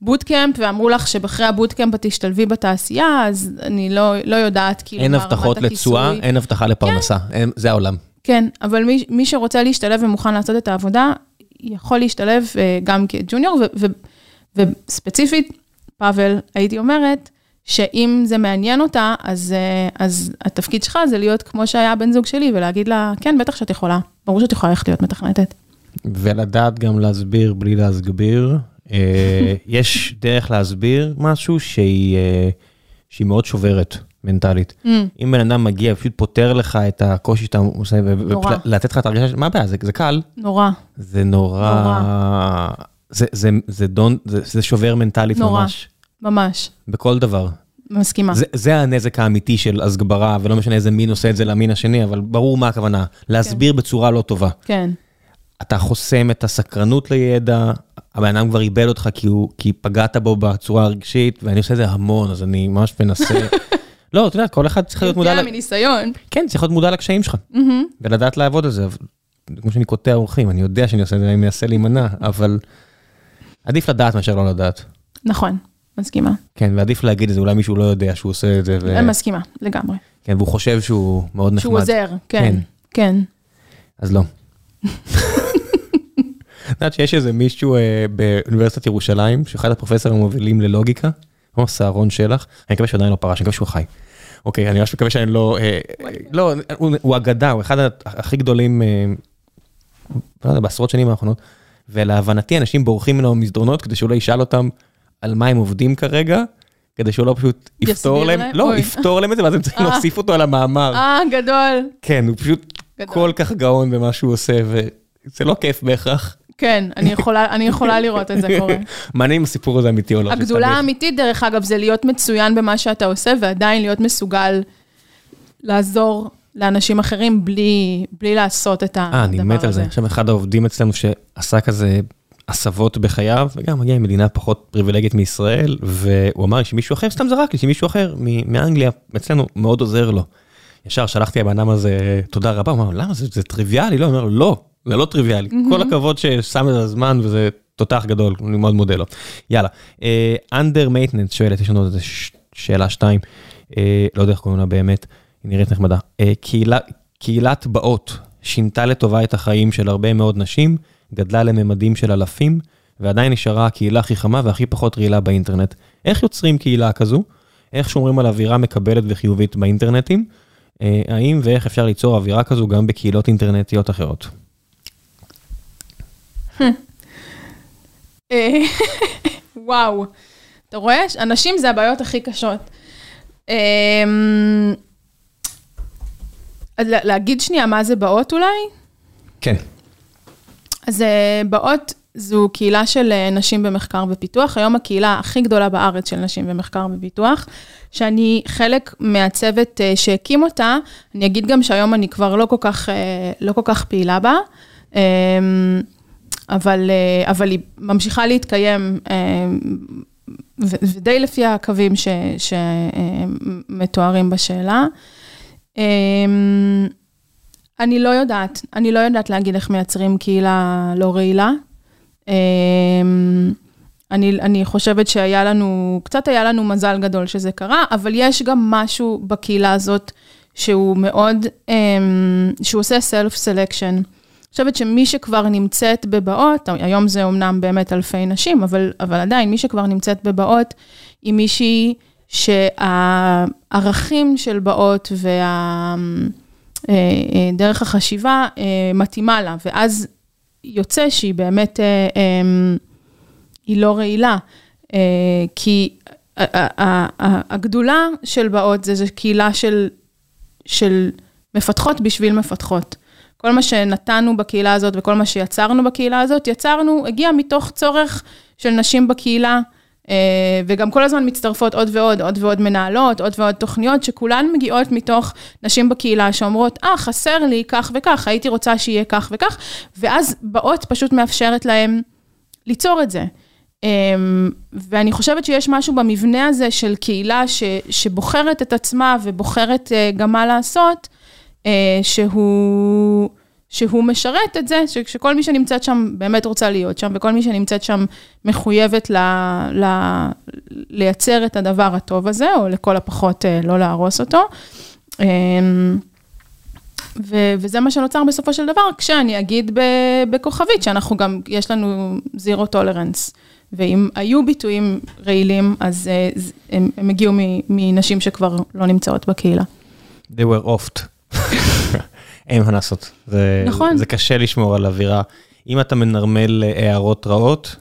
בוטקאמפ ואמרו לך שאחרי הבוטקאמפ את תשתלבי בתעשייה, אז אני לא, לא יודעת כאילו אין הבטחות לתשואה. אין הבטחה לפרנסה, אין- זה העולם. כן, אבל מי, מי שרוצה להשתלב ומוכן לעשות את העבודה, יכול להשתלב אה, גם כג'וניור, ו, ו, וספציפית, פאבל, הייתי אומרת, שאם זה מעניין אותה, אז, אה, אז התפקיד שלך זה להיות כמו שהיה בן זוג שלי, ולהגיד לה, כן, בטח שאת יכולה, ברור שאת יכולה ללכת להיות מתכנתת. ולדעת גם להסביר בלי להסגביר. אה, יש דרך להסביר משהו שהיא, אה, שהיא מאוד שוברת מנטלית. Mm. אם בן אדם מגיע, פשוט פותר לך את הקושי שאתה עושה. ולתת לך את הרגשה, מה הבעיה, זה, זה קל, נורא, זה נורא, נורא. זה, זה, זה, דון, זה, זה שובר מנטלית נורא. ממש, ממש, בכל דבר. מסכימה. זה, זה הנזק האמיתי של הסגברה, ולא משנה איזה מין עושה את זה למין השני, אבל ברור מה הכוונה, להסביר בצורה לא טובה. כן, אתה חוסם את הסקרנות לידע, הבן אדם כבר איבד אותך כי, הוא, כי פגעת בו בצורה הרגשית, ואני עושה את זה המון, אז אני ממש מנסה לא, אתה יודע, כל אחד צריך להיות מודע, יודע מניסיון. כן, צריך להיות מודע לקשיים שלך. ולדעת לעבוד על זה. כמו שאני קוטע אורחים, אני יודע שאני עושה את זה, אני מנסה להימנע, אבל עדיף לדעת מאשר לא לדעת. נכון, מסכימה. כן, ועדיף להגיד את זה, אולי מישהו לא יודע שהוא עושה את זה, ו... מסכימה, לגמרי. כן, והוא חושב שהוא מאוד נחמד. שהוא עוזר, כן, כן. כן. אז לא. את יודעת שיש איזה מישהו אה, באוניברסיטת ירושלים, שאחד הפרופסורים המובילים ללוגיקה, כמו סהרון שלח, אני מקווה שהוא עדיין לא פרש, אני מקווה שהוא חי. אוקיי, אני ממש מקווה שאני לא... אה, לא, הוא- הוא אגדה, הוא אחד הכי גדולים, אה, לא בעשרות שנים האחרונות, ולהבנתי אנשים בורחים ממנו במסדרונות כדי שהוא לא ישאל אותם על מה הם עובדים כרגע, כדי שהוא לא פשוט יפתור להם, להם? לא. יפתור להם את זה, ואז הם צריכים אה. להוסיף אותו על המאמר. אה, גדול. כן, הוא פשוט גדול. כל כך גאון במה שהוא עושה, וזה לא כיף בהכרח. כן, אני יכולה, אני יכולה לראות את זה קורה. מעניין אם הסיפור הזה אמיתי או לא. הגדולה האמיתית, דרך אגב, זה להיות מצוין במה שאתה עושה, ועדיין להיות מסוגל לעזור לאנשים אחרים בלי, בלי לעשות את הדבר הזה. אה, אני מת על זה. עכשיו אחד העובדים אצלנו שעשה כזה הסבות בחייו, וגם מגיע ממדינה פחות פריבילגית מישראל, והוא אמר שמישהו אחר, סתם זרק לי, שמישהו אחר מאנגליה, אצלנו מאוד עוזר לו. ישר שלחתי לבן אדם הזה, תודה רבה, הוא אמר, למה זה, זה טריוויאלי? לא, הוא אומר, לא, זה לא טריוויאלי. כל הכבוד ששם את הזמן, וזה תותח גדול, אני מאוד מודה לו. יאללה, אה, under maintenance שואלת, יש לנו איזה שאלה שתיים, אה, לא יודע איך קוראים לה באמת, היא נראית נחמדה. אה, קהילה, קהילת באות שינתה לטובה את החיים של הרבה מאוד נשים, גדלה לממדים של אלפים, ועדיין נשארה הקהילה הכי חמה והכי פחות רעילה באינטרנט. איך יוצרים קהילה כזו? איך שומרים על אווירה מקבלת וחיובית באינטרנטים? אה, האם ואיך אפשר ליצור אווירה כזו גם בקהילות אינטרנטיות אחרות? אה, וואו, אתה רואה? אנשים זה הבעיות הכי קשות. אז לה- להגיד שנייה מה זה באות אולי? כן. אז אה, באות זו קהילה של אה, נשים במחקר ופיתוח, היום הקהילה הכי גדולה בארץ של נשים במחקר ופיתוח, שאני חלק מהצוות אה, שהקים אותה, אני אגיד גם שהיום אני כבר לא כל כך, לא כל כך פעילה בה, אה, אבל, אבל היא ממשיכה להתקיים, ודי לפי הקווים שמתוארים בשאלה. אני לא יודעת, אני לא יודעת להגיד איך מייצרים קהילה לא רעילה. אמ, אני, אני חושבת שהיה לנו, קצת היה לנו מזל גדול שזה קרה, אבל יש גם משהו בקהילה הזאת שהוא מאוד, אמ, שהוא עושה סלף סלקשן. אני חושבת שמי שכבר נמצאת בבאות, היום זה אומנם באמת אלפי נשים, אבל, אבל עדיין, מי שכבר נמצאת בבאות, היא מישהי שהערכים של באות וה... אה, אה, דרך החשיבה אה, מתאימה לה, ואז יוצא שהיא באמת, היא לא רעילה. כי הגדולה של באות זה, זה קהילה של, של מפתחות בשביל מפתחות. כל מה שנתנו בקהילה הזאת וכל מה שיצרנו בקהילה הזאת, יצרנו, הגיע מתוך צורך של נשים בקהילה, וגם כל הזמן מצטרפות עוד ועוד, עוד ועוד מנהלות, עוד ועוד תוכניות, שכולן מגיעות מתוך נשים בקהילה שאומרות, אה, חסר לי כך וכך, הייתי רוצה שיהיה כך וכך, ואז באות פשוט מאפשרת להם ליצור את זה. אמ, ואני חושבת שיש משהו במבנה הזה של קהילה ש, שבוחרת את עצמה ובוחרת אה, גם מה לעשות, אה, שהוא, שהוא משרת את זה, ש- שכל מי שנמצאת שם באמת רוצה להיות שם, וכל מי שנמצאת שם מחויבת ל, ל, לייצר את הדבר הטוב הזה, או לכל הפחות אה, לא להרוס אותו. אמ, ו- וזה מה שנוצר בסופו של דבר, כשאני אגיד ב- בכוכבית, שאנחנו גם, יש לנו זירו טולרנס. ואם היו ביטויים רעילים, אז אה, הם, הם הגיעו מ- מנשים שכבר לא נמצאות בקהילה. They were oft. אין מה לעשות. זה, נכון. זה קשה לשמור על אווירה. אם אתה מנרמל אה, הערות רעות,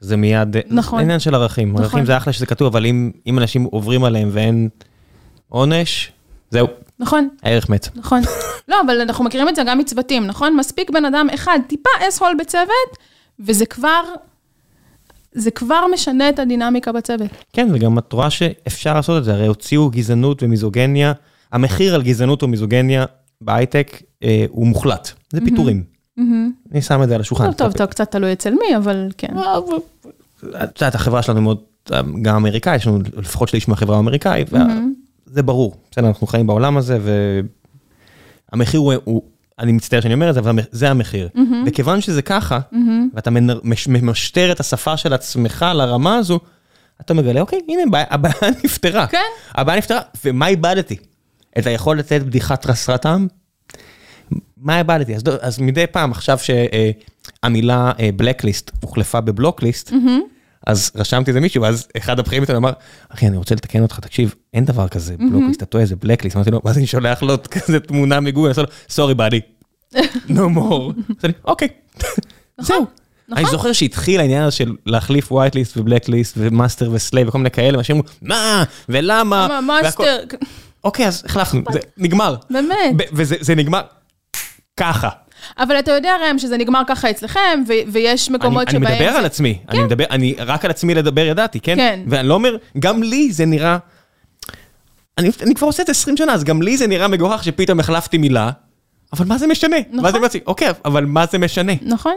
זה מיד... נכון. זה עניין של ערכים. נכון. ערכים זה אחלה שזה כתוב, אבל אם, אם אנשים עוברים עליהם ואין עונש, זהו, נכון, הערך מת. נכון. לא, אבל אנחנו מכירים את זה גם מצוותים, נכון? מספיק בן אדם אחד, טיפה אס-הול בצוות, וזה כבר, זה כבר משנה את הדינמיקה בצוות. כן, וגם את רואה שאפשר לעשות את זה, הרי הוציאו גזענות ומיזוגניה, המחיר על גזענות ומיזוגניה בהייטק אה, הוא מוחלט, זה פיטורים. אני שם את זה על השולחן. טוב, טוב, קצת תלוי אצל מי, אבל כן. את יודעת, החברה שלנו מאוד, גם אמריקאי, יש לנו לפחות שליש מהחברה האמריקאית, זה ברור, בסדר, אנחנו חיים בעולם הזה, והמחיר הוא, הוא, אני מצטער שאני אומר את זה, אבל זה המחיר. וכיוון שזה ככה, ואתה מנ- מש- ממשטר את השפה של עצמך לרמה הזו, אתה מגלה, אוקיי, הנה, הבעיה נפתרה. כן. הבעיה נפתרה, ומה איבדתי? את היכולת לתת בדיחה חסרת טעם? מה איבדתי? אז, אז מדי פעם, עכשיו שהמילה blacklist הוחלפה ב blocklist, אז רשמתי איזה מישהו, ואז אחד הבכירים איתנו אמר, אחי, אני רוצה לתקן אותך, תקשיב, אין דבר כזה blocklist, אתה טועה, זה blacklist. אמרתי לו, ואז אני שולח לו כזה תמונה מגוגל, אני לו, sorry buddy, no more. אוקיי, זהו. נכון. אני זוכר שהתחיל העניין הזה של להחליף white list ו black list ו master ו slave וכל מיני כאלה, אנשים אמרו, מה, ולמה, מה, והכל." master, אוקיי, אז החלפנו, זה נגמר. באמת. וזה זה נגמר ככה. אבל אתה יודע, ראם, שזה נגמר ככה אצלכם, ו- ויש אני, מקומות אני שבהם... מדבר זה- על עצמי, אני מדבר, אני רק על עצמי לדבר ידעתי, כן? כן. ואני לא אומר, גם לי זה נראה, אני, אני כבר עושה את זה 20 שנה, אז גם לי זה נראה מגוחך שפתאום החלפתי מילה, אבל מה זה משנה? נכון. ואז אני אומר לעצמי, אוקיי, אבל מה זה משנה? נכון.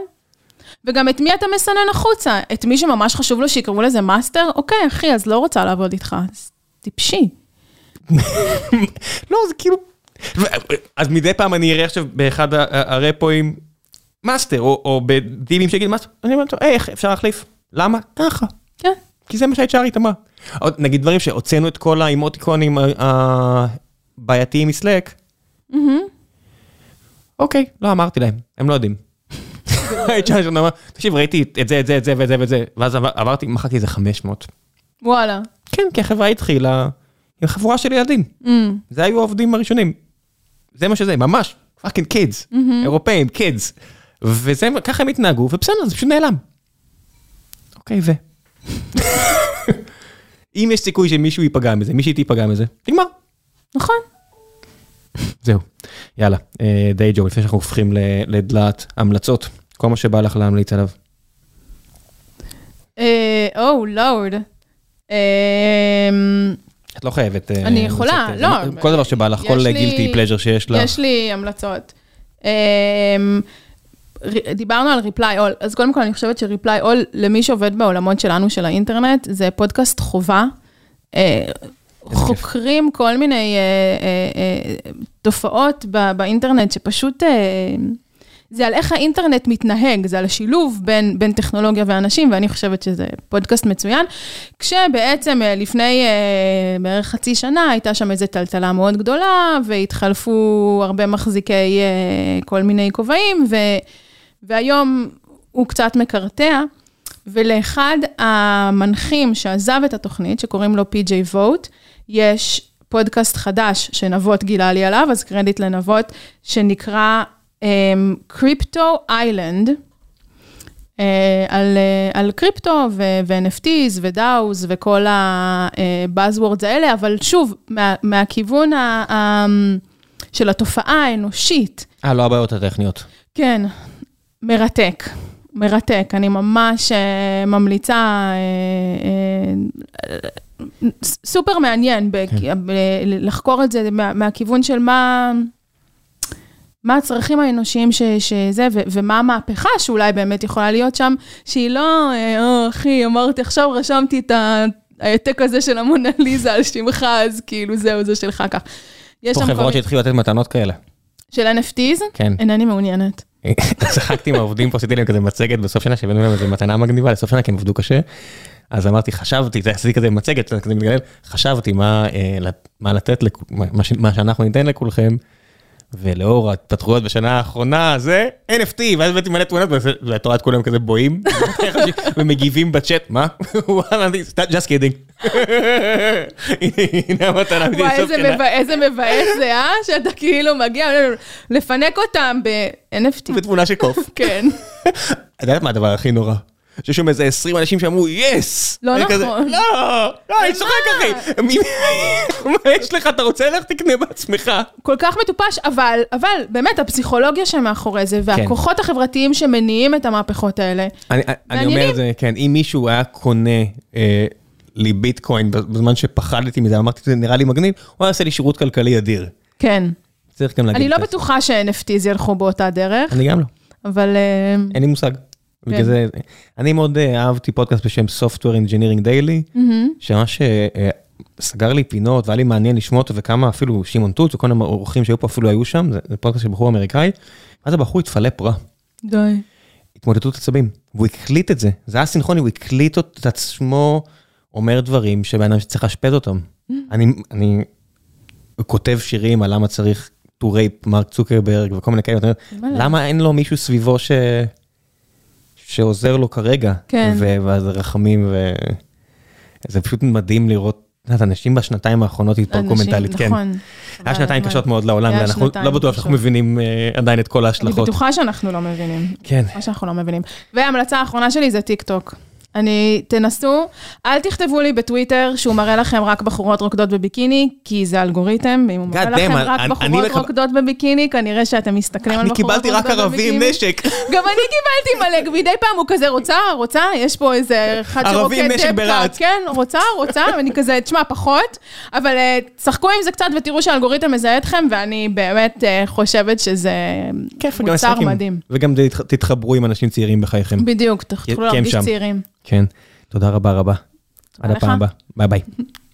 וגם את מי אתה מסנן החוצה? את מי שממש חשוב לו שיקראו לזה master? אוקיי, אחי, אז לא רוצה לעבוד איתך. אז טיפשי. לא, זה כאילו... אז מדי פעם אני אראה עכשיו באחד ה repo ים master, או, בדילים שיגיד master, אני אומר, "טוב, אה, איך אפשר להחליף? למה? ככה. כן. כי זה מה שה HR ית אמר. נגיד דברים שהוצאנו את כל האימוטיקונים הבעייתיים מ Slack. אוקיי, לא אמרתי להם, הם לא יודעים. ה-HR שלנו אמר, תקשיב, ראיתי את זה, את זה, את זה ואת זה ואת זה, ואז עבר- עברתי, מחקתי איזה 500. וואלה. כן, כי החברה התחילה עם חבורה של ילדים. Mm. זה היו העובדים הראשונים. זה מה שזה, ממש, fucking kids, אירופאים, kids. וזה, ככה הם התנהגו, ובסדר, זה פשוט נעלם. אוקיי, ו? אם יש סיכוי שמישהו ייפגע מזה, מישהי תיפגע מזה, נגמר. נכון. זהו. יאללה, די ג'ו, לפני שאנחנו הופכים ל- לדלת המלצות, כל מה שבא לך להמליץ עליו. oh, Lord. את לא חייבת. אה, אני יכולה, לצאת, לא. אה, כל דבר שבא לך, כל guilty pleasure שיש לך. יש לי המלצות. אמ, דיברנו על Reply All, אז קודם כל אני חושבת ש Reply All, למי שעובד בעולמות שלנו של האינטרנט, זה פודקאסט חובה. אה, חוקרים כל מיני אה, אה, אה, תופעות באינטרנט שפשוט... זה על איך האינטרנט מתנהג, זה על השילוב בין, בין טכנולוגיה ואנשים, ואני חושבת שזה פודקאסט מצוין. כשבעצם אה, לפני אה, בערך חצי שנה הייתה שם איזו טלטלה מאוד גדולה, והתחלפו הרבה מחזיקי אה, כל מיני כובעים, ו, והיום הוא קצת מקרטע. ולאחד המנחים שעזב את התוכנית, שקוראים לו PJ Vote, יש פודקאסט חדש שנבות גילה לי עליו, אז קרדיט לנבות, שנקרא קריפטו um, איילנד, על, uh, על קריפטו ו-NFTs ו-DAOs וכל ה-Buzzwords האלה, אבל שוב, מה, מהכיוון ה, ה, של התופעה האנושית. אה, לא הבעיות הטכניות. כן, מרתק, מרתק. אני ממש ממליצה, סופר מעניין ב- לחקור את זה מה, מהכיוון של מה... מה הצרכים האנושיים ש, שזה, ו, ומה המהפכה שאולי באמת יכולה להיות שם, שהיא לא, אה, או, אחי, אמרתי, עכשיו רשמתי את ה- העתק הזה של המונליזה על שמך, אז כאילו, זהו, זה שלך כך. יש פה שם חברות שהתחילו לתת מתנות כאלה. של NFTs? כן. אינני מעוניינת. צחקתי עם העובדים פה, עשיתי להם כזה מצגת בסוף שנה, שהבאנו להם איזה מתנה מגניבה לסוף שנה, כי הם עבדו קשה. אז אמרתי, חשבתי, זה עשיתי כזה מצגת, כזה מתגלל, חשבתי מה, אה, מה לתת, מה, מה שאנחנו ניתן לכולכם, ולאור ההתפתחויות בשנה האחרונה, זה NFT, ואז הבאתי מלא תמונות, ואתה רואה את כולם כזה בואים, ומגיבים בצ'אט, מה? וואלה, just kidding. הנה המתנה, וואי, סוף שנה. מבא- איזה מבאס זה, אה? שאתה כאילו מגיע, לפנק אותם ב-NFT. ותמונה של קוף. כן. את יודעת מה הדבר הכי נורא? שיש שם איזה 20 אנשים שאמרו יס! לא נכון. לא, לא, אני צוחק אחי. מה יש לך? אתה רוצה ללכת תקנה בעצמך. כל כך מטופש, אבל, אבל באמת, הפסיכולוגיה שמאחורי זה, והכוחות החברתיים שמניעים את המהפכות האלה. אני. אומר את זה, כן, אם מישהו היה קונה אה, לי ביטקוין בזמן שפחדתי מזה, אמרתי, זה נראה לי מגניב, הוא היה עושה לי שירות כלכלי אדיר. כן. צריך גם להגיד אני לא זה. בטוחה ש-NFTs ילכו באותה דרך, אני גם לא. אבל... אה, אין לי מושג. כן. בגלל זה, אני מאוד אה, אהבתי פודקאסט בשם Software Engineering Daily, שממש אה, אה, סגר לי פינות, והיה לי מעניין לשמוע אותו, וכמה אפילו שמעון תות וכל מיני אורחים שהיו פה אפילו היו שם, זה, פודקאסט של בחור אמריקאי, אז הבחור התפלפ רע, די. התמודדות עצבים, והוא הקליט את זה, זה היה סינכרוני, הוא הקליט את עצמו אומר דברים שבן אדם שצריך לאשפז אותם. אני, אני הוא כותב שירים על למה צריך to rape מרק צוקרברג וכל מיני כאלה. למה אין לו מישהו סביבו ש... שעוזר לו כרגע? כן. ואז רחמים, ו... זה פשוט מדהים לראות, את יודעת, אנשים בשנתיים האחרונות התפרקו מנטלית, כן. נכון. היה שנתיים קשות מאוד לעולם, ואנחנו לא בטוח שאנחנו. מבינים אה, עדיין את כל אני ההשלכות. בטוחה שאנחנו לא מבינים. כן. מה שאנחנו לא מבינים. וההמלצה האחרונה שלי זה טיק טוק. אני, תנסו, אל תכתבו לי בטוויטר שהוא מראה לכם רק בחורות רוקדות בביקיני, כי זה אלגוריתם, ואם הוא מראה לכם רק אני- בחורות אני רוקדות בביקיני, כנראה שאתם מסתכלים על אני בחורות קיבלתי רק רוקדות ערבים עם בביקיני. נשק. גם אני קיבלתי מלא, מדי פעם הוא כזה, רוצה, רוצה, יש פה איזה אחד ערבי שרוקד עם נשק ברהט. כן, רוצה, רוצה, ואני כזה, תשמע, פחות, אבל אה, תשחקו עם זה קצת ותראו שהאלגוריתם מזהה אתכם, ואני באמת אה, חושבת שזה מוצר מדהים. וגם תתח- תתחברו עם אנשים צעירים בחייכם. בדיוק, תוכלו להרגיש. צעירים. כן. תודה רבה רבה. עד לך. הפעם הבאה. ביי ביי.